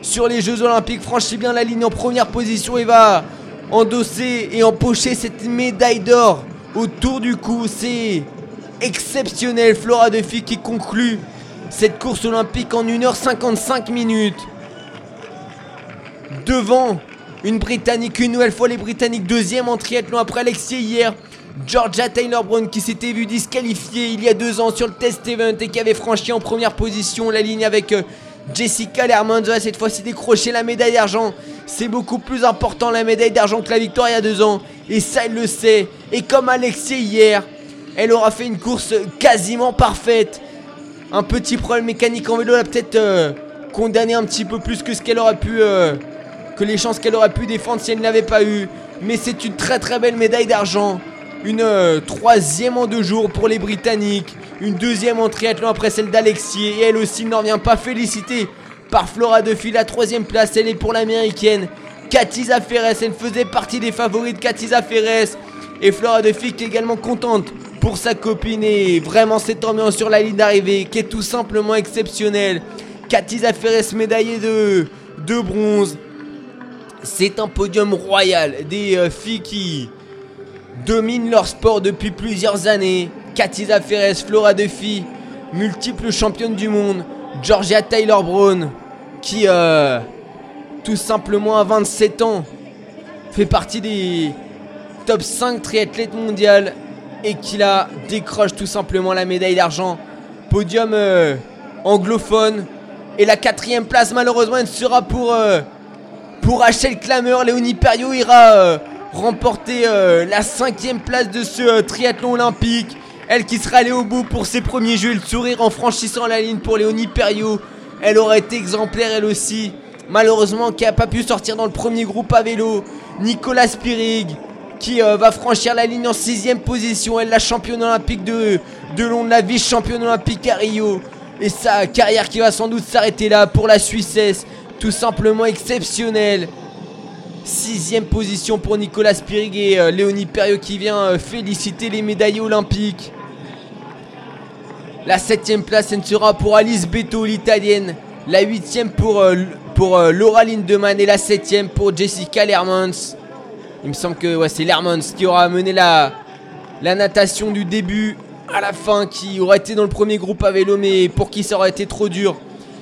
sur les Jeux Olympiques franchit bien la ligne en première position et va endosser et empocher cette médaille d'or autour du cou. C'est exceptionnel. Flora Duffy qui conclut cette course olympique en 1h55 minutes. Devant une Britannique, une nouvelle fois les Britanniques, deuxième en triathlon après Alexis hier. Georgia Taylor Brown qui s'était vu disqualifiée il y a deux ans sur le test event et qui avait franchi en première position la ligne avec euh, Jessica Lermans va cette fois-ci décrocher la médaille d'argent. C'est beaucoup plus important la médaille d'argent que la victoire il y a deux ans. Et ça, elle le sait. Et comme Alexis hier, elle aura fait une course quasiment parfaite. Un petit problème mécanique en vélo l'a peut-être euh, condamné un petit peu plus que ce qu'elle aurait pu. euh, que les chances qu'elle aurait pu défendre si elle ne l'avait pas eu. Mais c'est une très très belle médaille d'argent. Une euh, troisième en deux jours pour les Britanniques. Une deuxième en triathlon après celle d'Alexis. Et elle aussi n'en vient pas féliciter par Flora Duffy. La troisième place, elle est pour l'américaine. Katiza Ferres, elle faisait partie des favoris de Katiza Ferres. Et Flora Duffy qui est également contente pour sa copine. Et vraiment cette ambiance sur la ligne d'arrivée qui est tout simplement exceptionnelle. Katiza Ferres médaillée de, bronze. C'est un podium royal des euh, filles qui dominent leur sport depuis plusieurs années. Katiza Ferres, Flora Duffy, multiple championne du monde. Georgia Taylor Brown, qui euh, tout simplement à 27 ans fait partie des top 5 triathlètes mondiales et qui la décroche tout simplement la médaille d'argent. Podium euh, anglophone. Et la quatrième place, malheureusement, elle sera pour, euh, pour Rachel Clameur. Léonie Perriot ira euh, remporter euh, la cinquième place de ce triathlon olympique. Elle qui sera allée au bout pour ses premiers jeux. Le sourire en franchissant la ligne pour Léonie Perriot. Elle aurait été exemplaire, elle aussi. Malheureusement, qui n'a pas pu sortir dans le premier groupe à vélo. Nicolas Spirig qui euh, va franchir la ligne en sixième position. Elle, la championne olympique de, de Londres, la vice-championne olympique à Rio. Et sa carrière qui va sans doute s'arrêter là pour la Suissesse. Tout simplement exceptionnelle. Sixième position pour Nicolas Spirig et euh, Léonie Perriot qui vient euh, féliciter les médaillés olympiques. La septième place, elle sera pour Alice Beto, l'italienne. La huitième pour, pour Laura Lindemann et la septième pour Jessica Lermans. Il me semble que c'est Lermans qui aura mené la, natation du début à la fin, qui aurait été dans le premier groupe à vélo, mais pour qui ça aurait été trop dur.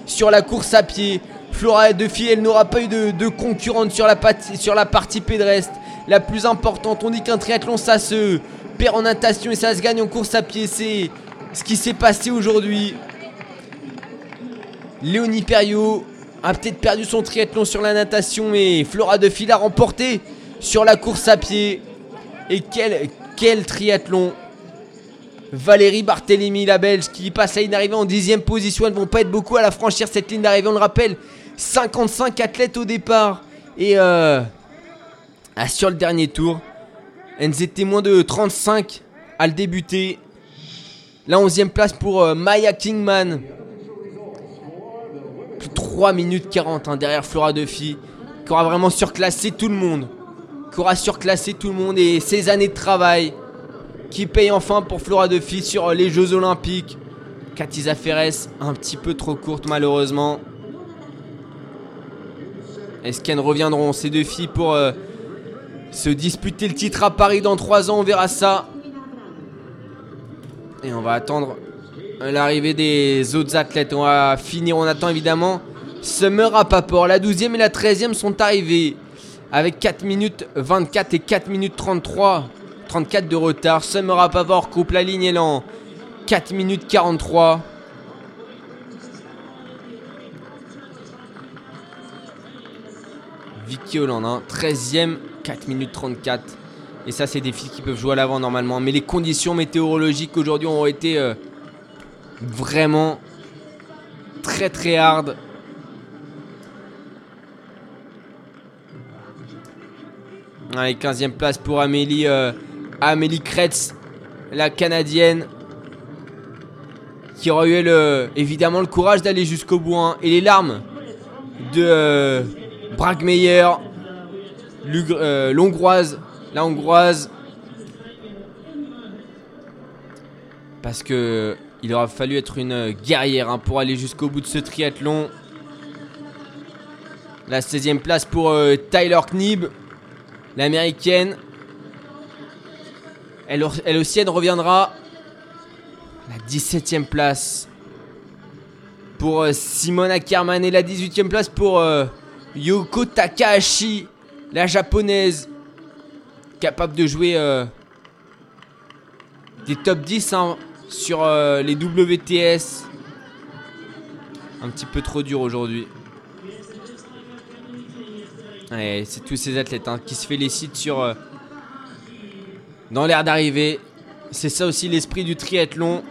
Sur la course à pied, Flora Duffy, elle n'aura pas eu de, concurrente sur la, partie, sur la partie pédestre. La plus importante, on dit qu'un triathlon ça se perd en natation et ça se gagne en course à pied. C'est ce qui s'est passé aujourd'hui. Léonie Perriot a peut-être perdu son triathlon sur la natation, mais Flora Duffy l'a remporté sur la course à pied. Et quel, triathlon Valérie Barthélémy, la Belge, qui passe à une arrivée en dixième position. Elles vont pas être beaucoup à la franchir cette ligne d'arrivée. On le rappelle, 55 athlètes au départ. Et euh, ah, sur le dernier tour, elles étaient moins de 35 à le débuter. La onzième place pour euh, Maya Kingman. Plus de 3 minutes 40 hein, derrière Flora Duffy. Qui aura vraiment surclassé tout le monde. Qui aura surclassé tout le monde et ses années de travail qui paye enfin pour Flora Duffy sur euh, les Jeux Olympiques. Katiza Ferres, un petit peu trop courte malheureusement. Est-ce qu'elles reviendront ces deux filles pour euh, se disputer le titre à Paris dans 3 ans? On verra ça. Et on va attendre l'arrivée des autres athlètes. On va finir, on attend évidemment Summer Rappaport. La 12e et la 13e sont arrivées avec 4 minutes 24 et 4 minutes 33. 34 de retard. Summer Rappaport coupe la ligne élan. 4 minutes 43. Vicky Holland, hein, 13ème, 4 minutes 34. Et ça, c'est des filles qui peuvent jouer à l'avant normalement. Mais les conditions météorologiques aujourd'hui ont été euh, vraiment très très hard. Allez, 15ème place pour Amélie, euh, Amélie Kretz, la canadienne. Qui aura eu le, évidemment le courage d'aller jusqu'au bout. hein, et les larmes de euh, Bragmeyer, Lugr- euh, l'hongroise. La hongroise. Parce que il aura fallu être une guerrière hein, pour aller jusqu'au bout de ce triathlon. La 16ème place pour euh, Tyler Knibb, l'américaine. Elle, elle aussi, elle reviendra. La 17ème place pour euh, Simone Ackerman et la 18ème place pour euh, Yoko Takahashi, la japonaise, capable de jouer euh, des top 10 hein, sur euh, les WTS. Un petit peu trop dur aujourd'hui. C'est tous ces athlètes hein, qui se félicitent sur euh, dans l'air d'arrivée. C'est ça aussi l'esprit du triathlon.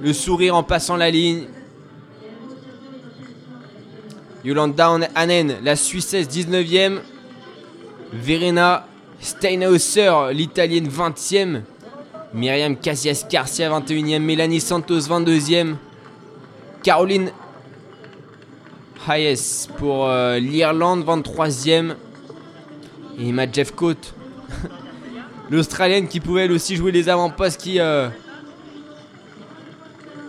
Le sourire en passant la ligne. Yolanda Hanen, la Suissesse 19ème. Verena Steinhauser, l'italienne 20e. Myriam Casillas Garcia 21e. Mélanie Santos 22e. Caroline Hayes pour euh, l'Irlande 23e. Et Emma Jeffcoat, l'Australienne qui pouvait elle aussi jouer les avant-postes qui euh,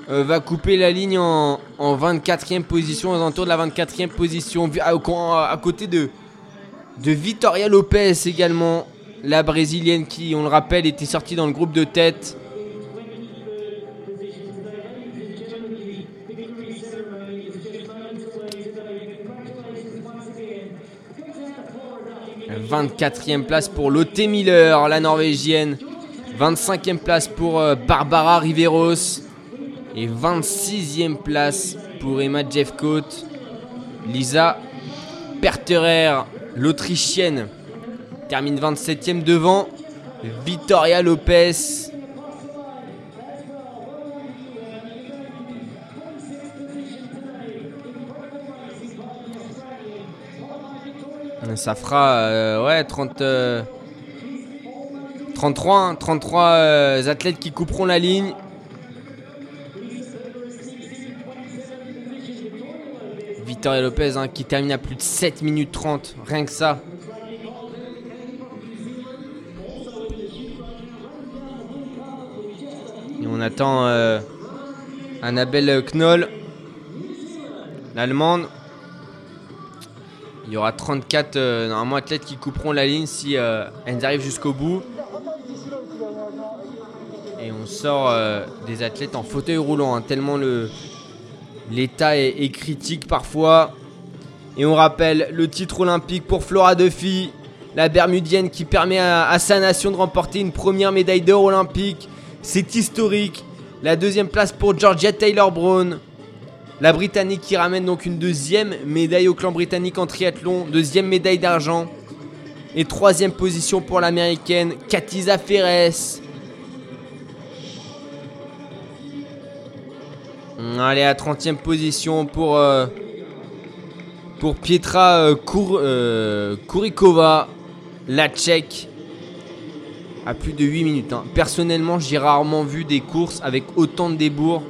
euh, va couper la ligne en, en 24e position, aux alentours de la 24e position, à, côté de, de Victoria Lopez également, la brésilienne qui, on le rappelle, était sortie dans le groupe de tête. 24e place pour Lotte Miller, la norvégienne. 25e place pour euh, Barbara Riveros. Et 26e place pour Emma Jeffcoat. Lisa Perterer, l'Autrichienne, termine 27e devant Victoria Lopez. Ça fera euh, ouais, 30, euh, 33, hein, 33 euh, athlètes qui couperont la ligne. Victoria Lopez hein, qui termine à plus de 7 minutes 30, rien que ça. Et on attend euh, Annabelle Knoll, l'allemande. Il y aura 34 euh, normalement athlètes qui couperont la ligne si euh, elles arrivent jusqu'au bout. Et on sort euh, des athlètes en fauteuil roulant, hein, tellement le, l'état est, critique parfois. Et on rappelle le titre olympique pour Flora Duffy, la Bermudienne qui permet à sa nation de remporter une première médaille d'or olympique. C'est historique. La deuxième place pour Georgia Taylor Brown. La Britannique qui ramène donc une deuxième médaille au clan britannique en triathlon, deuxième médaille d'argent. Et troisième position pour l'américaine Katiza Ferres. Allez, à 30e position pour, euh, pour Pietra euh, Kour- euh, la Tchèque, à plus de 8 minutes. hein. Personnellement, j'ai rarement vu des courses avec autant de débours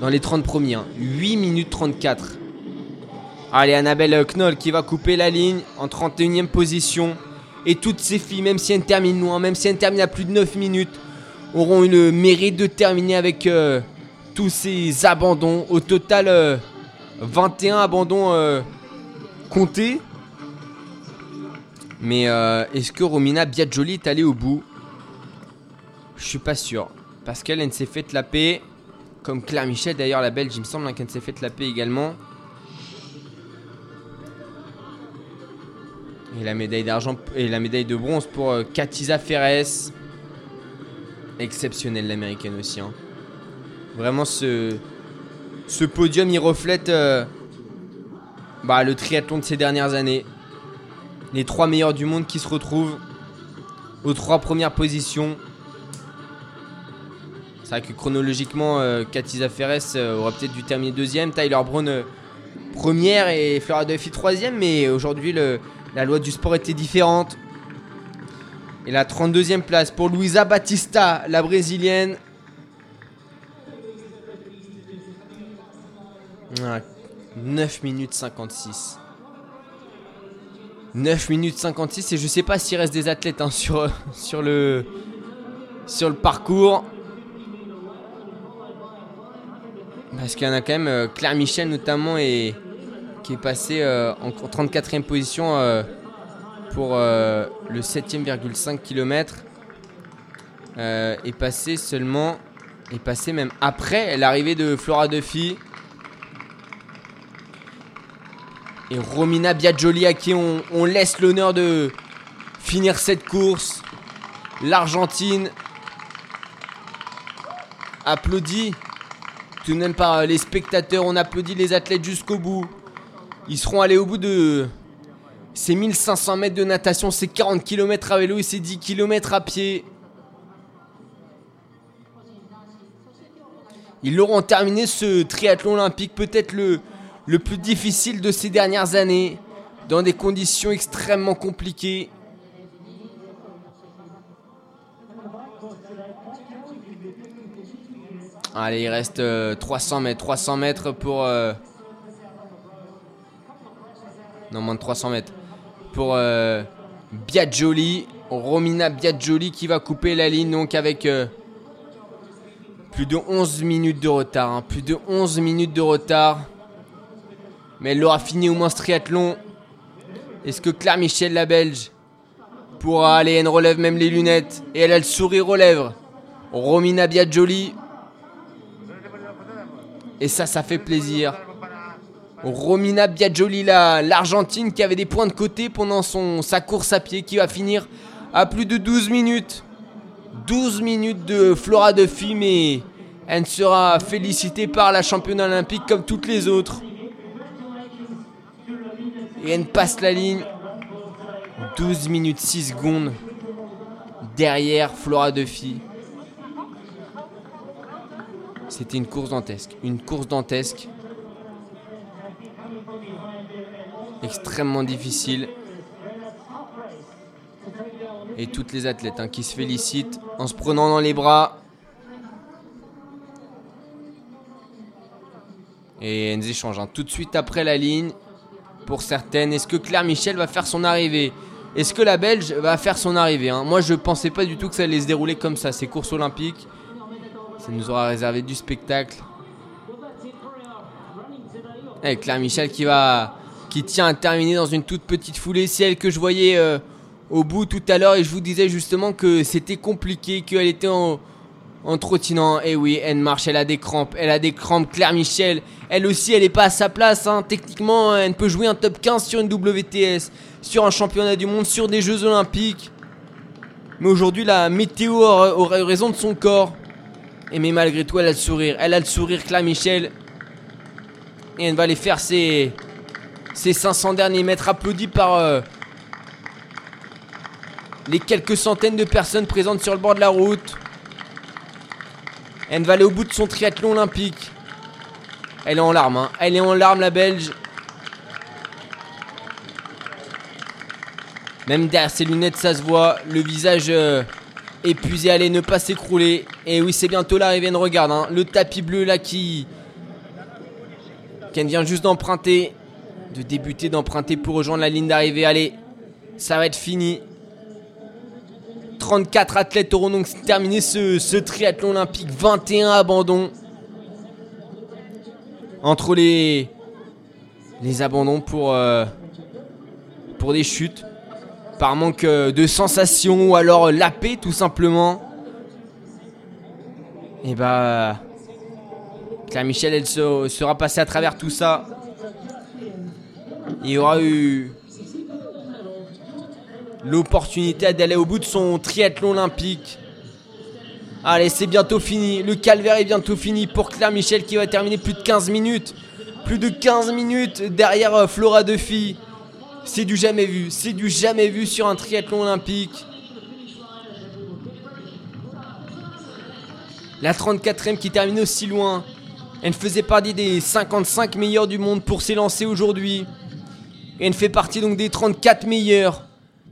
dans les 30 premiers. hein. 8 minutes 34. Allez, Annabelle Knoll qui va couper la ligne en 31e position. Et toutes ces filles, même si elles terminent loin, même si elles terminent à plus de 9 minutes, auront eu le mérite de terminer avec euh, tous ces abandons. Au total, euh, 21 abandons euh, comptés. Mais euh, est-ce que Romina Biaggioli est allée au bout? Je suis pas sûr. Parce qu'elle elle s'est fait laper. Comme Claire Michel, d'ailleurs, la belge, il me semble hein, qu'elle s'est fait laper également. Et la médaille d'argent et la médaille de bronze pour euh, Katiza Ferres. Exceptionnelle l'américaine aussi. hein. Vraiment ce, ce podium il reflète euh, bah, le triathlon de ces dernières années. Les trois meilleurs du monde qui se retrouvent aux trois premières positions. C'est vrai que chronologiquement, euh, Katiza Ferres euh, aurait peut-être dû terminer deuxième, Tyler Brown euh, première et Flora Duffy troisième, mais aujourd'hui la loi du sport était différente. Et la 32e place pour Luisa Batista, la brésilienne. Ah, 9 minutes 56. 9 minutes 56 et je sais pas s'il reste des athlètes hein, sur le parcours. Parce qu'il y en a quand même euh, Claire Michel notamment et qui est passé euh, en 34e position euh, pour euh, le 7e,5 km. Euh, est passé seulement est passé même après l'arrivée de Flora Duffy. Et Romina Biaggioli à qui on, on laisse l'honneur de finir cette course. L'Argentine applaudit tout de même par les spectateurs. On applaudit les athlètes jusqu'au bout. Ils seront allés au bout de ces 1500 mètres de natation, ces 40 km à vélo et ces 10 km à pied. Ils l'auront terminé ce triathlon olympique, peut-être le plus difficile de ces dernières années, dans des conditions extrêmement compliquées. Allez, il reste euh, 300 mètres. 300 mètres pour. euh, Non, moins de 300 mètres. Pour euh, Biaggioli. Romina Biaggioli qui va couper la ligne donc avec euh, plus de 11 minutes de retard. hein. Plus de 11 minutes de retard. Mais elle aura fini au moins ce triathlon. Est-ce que Claire Michel, la Belge, pourra aller Elle relève même les lunettes? Et elle a le sourire aux lèvres. Romina Biaggioli. Et ça, ça fait plaisir. Romina Biaggioli, la- l'Argentine, qui avait des points de côté pendant son, sa course à pied, qui va finir à plus de 12 minutes. 12 minutes de Flora de film et elle sera félicitée par la championne olympique comme toutes les autres. Et elle passe la ligne. 12 minutes 6 secondes derrière Flora filles. C'était une course dantesque. Une course dantesque. Extrêmement difficile. Et toutes les athlètes hein, qui se félicitent en se prenant dans les bras. Et elles échangent hein, tout de suite après la ligne. Pour certaines, est-ce que Claire Michel va faire son arrivée? Est-ce que la Belge va faire son arrivée hein? Moi, je pensais pas du tout que ça allait se dérouler comme ça, ces courses olympiques. Ça nous aura réservé du spectacle. Et Claire Michel qui va qui tient à terminer dans une toute petite foulée. C'est elle que je voyais euh, au bout tout à l'heure et je vous disais justement que c'était compliqué, qu'elle était en, en trottinant. Et oui, elle marche, elle a des crampes, elle a des crampes. Claire Michel, elle aussi, elle est pas à sa place. hein. Techniquement, elle peut jouer un top 15 sur une WTS, sur un championnat du monde, sur des Jeux Olympiques. Mais aujourd'hui, la météo aura- aurait raison de son corps. Et mais malgré tout, elle a le sourire. Elle a le sourire, Claire Michel. Et elle va aller faire ses, ses 500 derniers mètres applaudis par euh, les quelques centaines de personnes présentes sur le bord de la route. Elle va aller au bout de son triathlon olympique. Elle est en larmes, hein. Elle est en larmes, la Belge. Même derrière ses lunettes, ça se voit. Le visage euh, épuisé. Allez, ne pas s'écrouler. Et oui, c'est bientôt l'arrivée. Regarde, hein. Le tapis bleu là qui. Qu'elle vient juste d'emprunter. De débuter, d'emprunter pour rejoindre la ligne d'arrivée. Allez, ça va être fini. 34 athlètes auront donc terminé ce, ce triathlon olympique. 21 abandons. Entre les, les abandons pour, euh, pour des chutes. Par manque euh, de sensation ou alors la paix tout simplement. Et bah. Claire Michel, elle se- sera passée à travers tout ça. Il y aura eu l'opportunité d'aller au bout de son triathlon olympique. Allez, c'est bientôt fini. Le calvaire est bientôt fini pour Claire Michel qui va terminer plus de 15 minutes. Plus de 15 minutes derrière euh, Flora Duffy. C'est du jamais vu. C'est du jamais vu sur un triathlon olympique. La 34e qui termine aussi loin. Elle faisait partie des 55 meilleurs du monde pour s'élancer aujourd'hui. Elle fait partie donc des 34 meilleurs.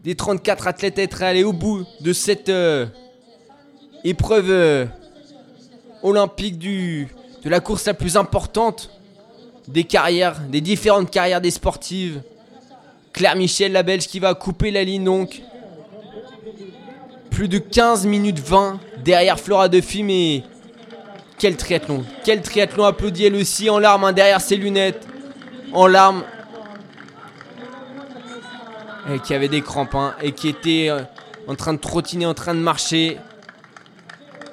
Des 34 athlètes à être allés au bout de cette euh, épreuve euh, olympique de la course la plus importante des carrières, des différentes carrières des sportives. Claire Michel, la Belge, qui va couper la ligne donc. Plus de 15 minutes 20 derrière Flora Duffy, mais quel triathlon. Quel triathlon applaudi elle aussi en larmes hein, derrière ses lunettes. En larmes. Et qui avait des crampes hein, et qui était euh, en train de trottiner, en train de marcher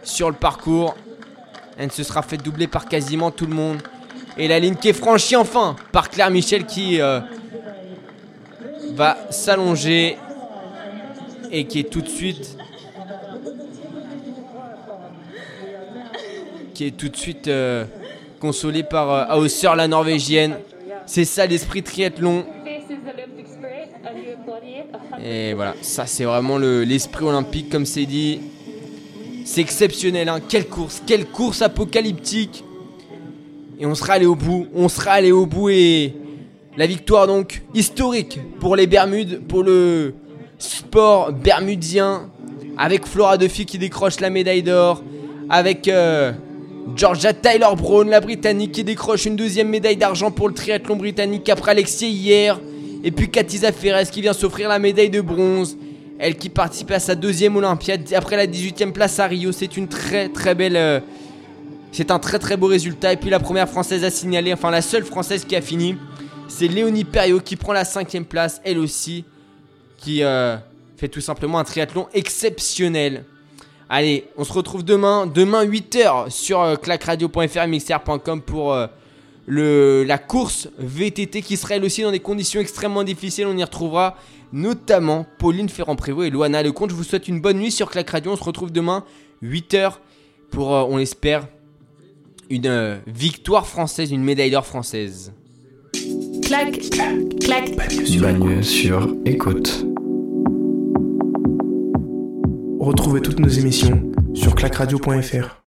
sur le parcours. Elle se sera fait doubler par quasiment tout le monde. Et la ligne qui est franchie enfin par Claire Michel qui euh, va s'allonger et qui est tout de suite qui est tout de suite euh, consolée par euh, la norvégienne. C'est ça l'esprit triathlon. Et voilà, ça c'est vraiment le- l'esprit olympique comme c'est dit. C'est exceptionnel, hein. quelle course, quelle course apocalyptique. Et on sera allé au bout, on sera allé au bout et la victoire donc historique pour les Bermudes, pour le sport bermudien avec Flora Duffy qui décroche la médaille d'or, avec euh, Georgia Tyler Brown, la Britannique, qui décroche une deuxième médaille d'argent pour le triathlon britannique après Alexia hier, et puis Katiza Ferres qui vient s'offrir la médaille de bronze. Elle qui participe à sa deuxième Olympiade après la 18e place à Rio. C'est une très très belle. euh, c'est un très très beau résultat. Et puis la première française à signaler, enfin la seule française qui a fini, c'est Léonie Perriot qui prend la cinquième place, elle aussi, qui euh, fait tout simplement un triathlon exceptionnel. Allez, on se retrouve demain, demain 8h sur euh, clacradio.fr, pour euh, la course VTT qui sera elle aussi dans des conditions extrêmement difficiles. On y retrouvera notamment Pauline Ferrand-Prévot et Loana Lecomte. Je vous souhaite une bonne nuit sur Clac Radio. On se retrouve demain 8h pour, euh, on l'espère, une victoire française, une médaille d'or française. Clac, clac. Bagneux sur écoute. Retrouvez toutes nos émissions sur clacradio.fr.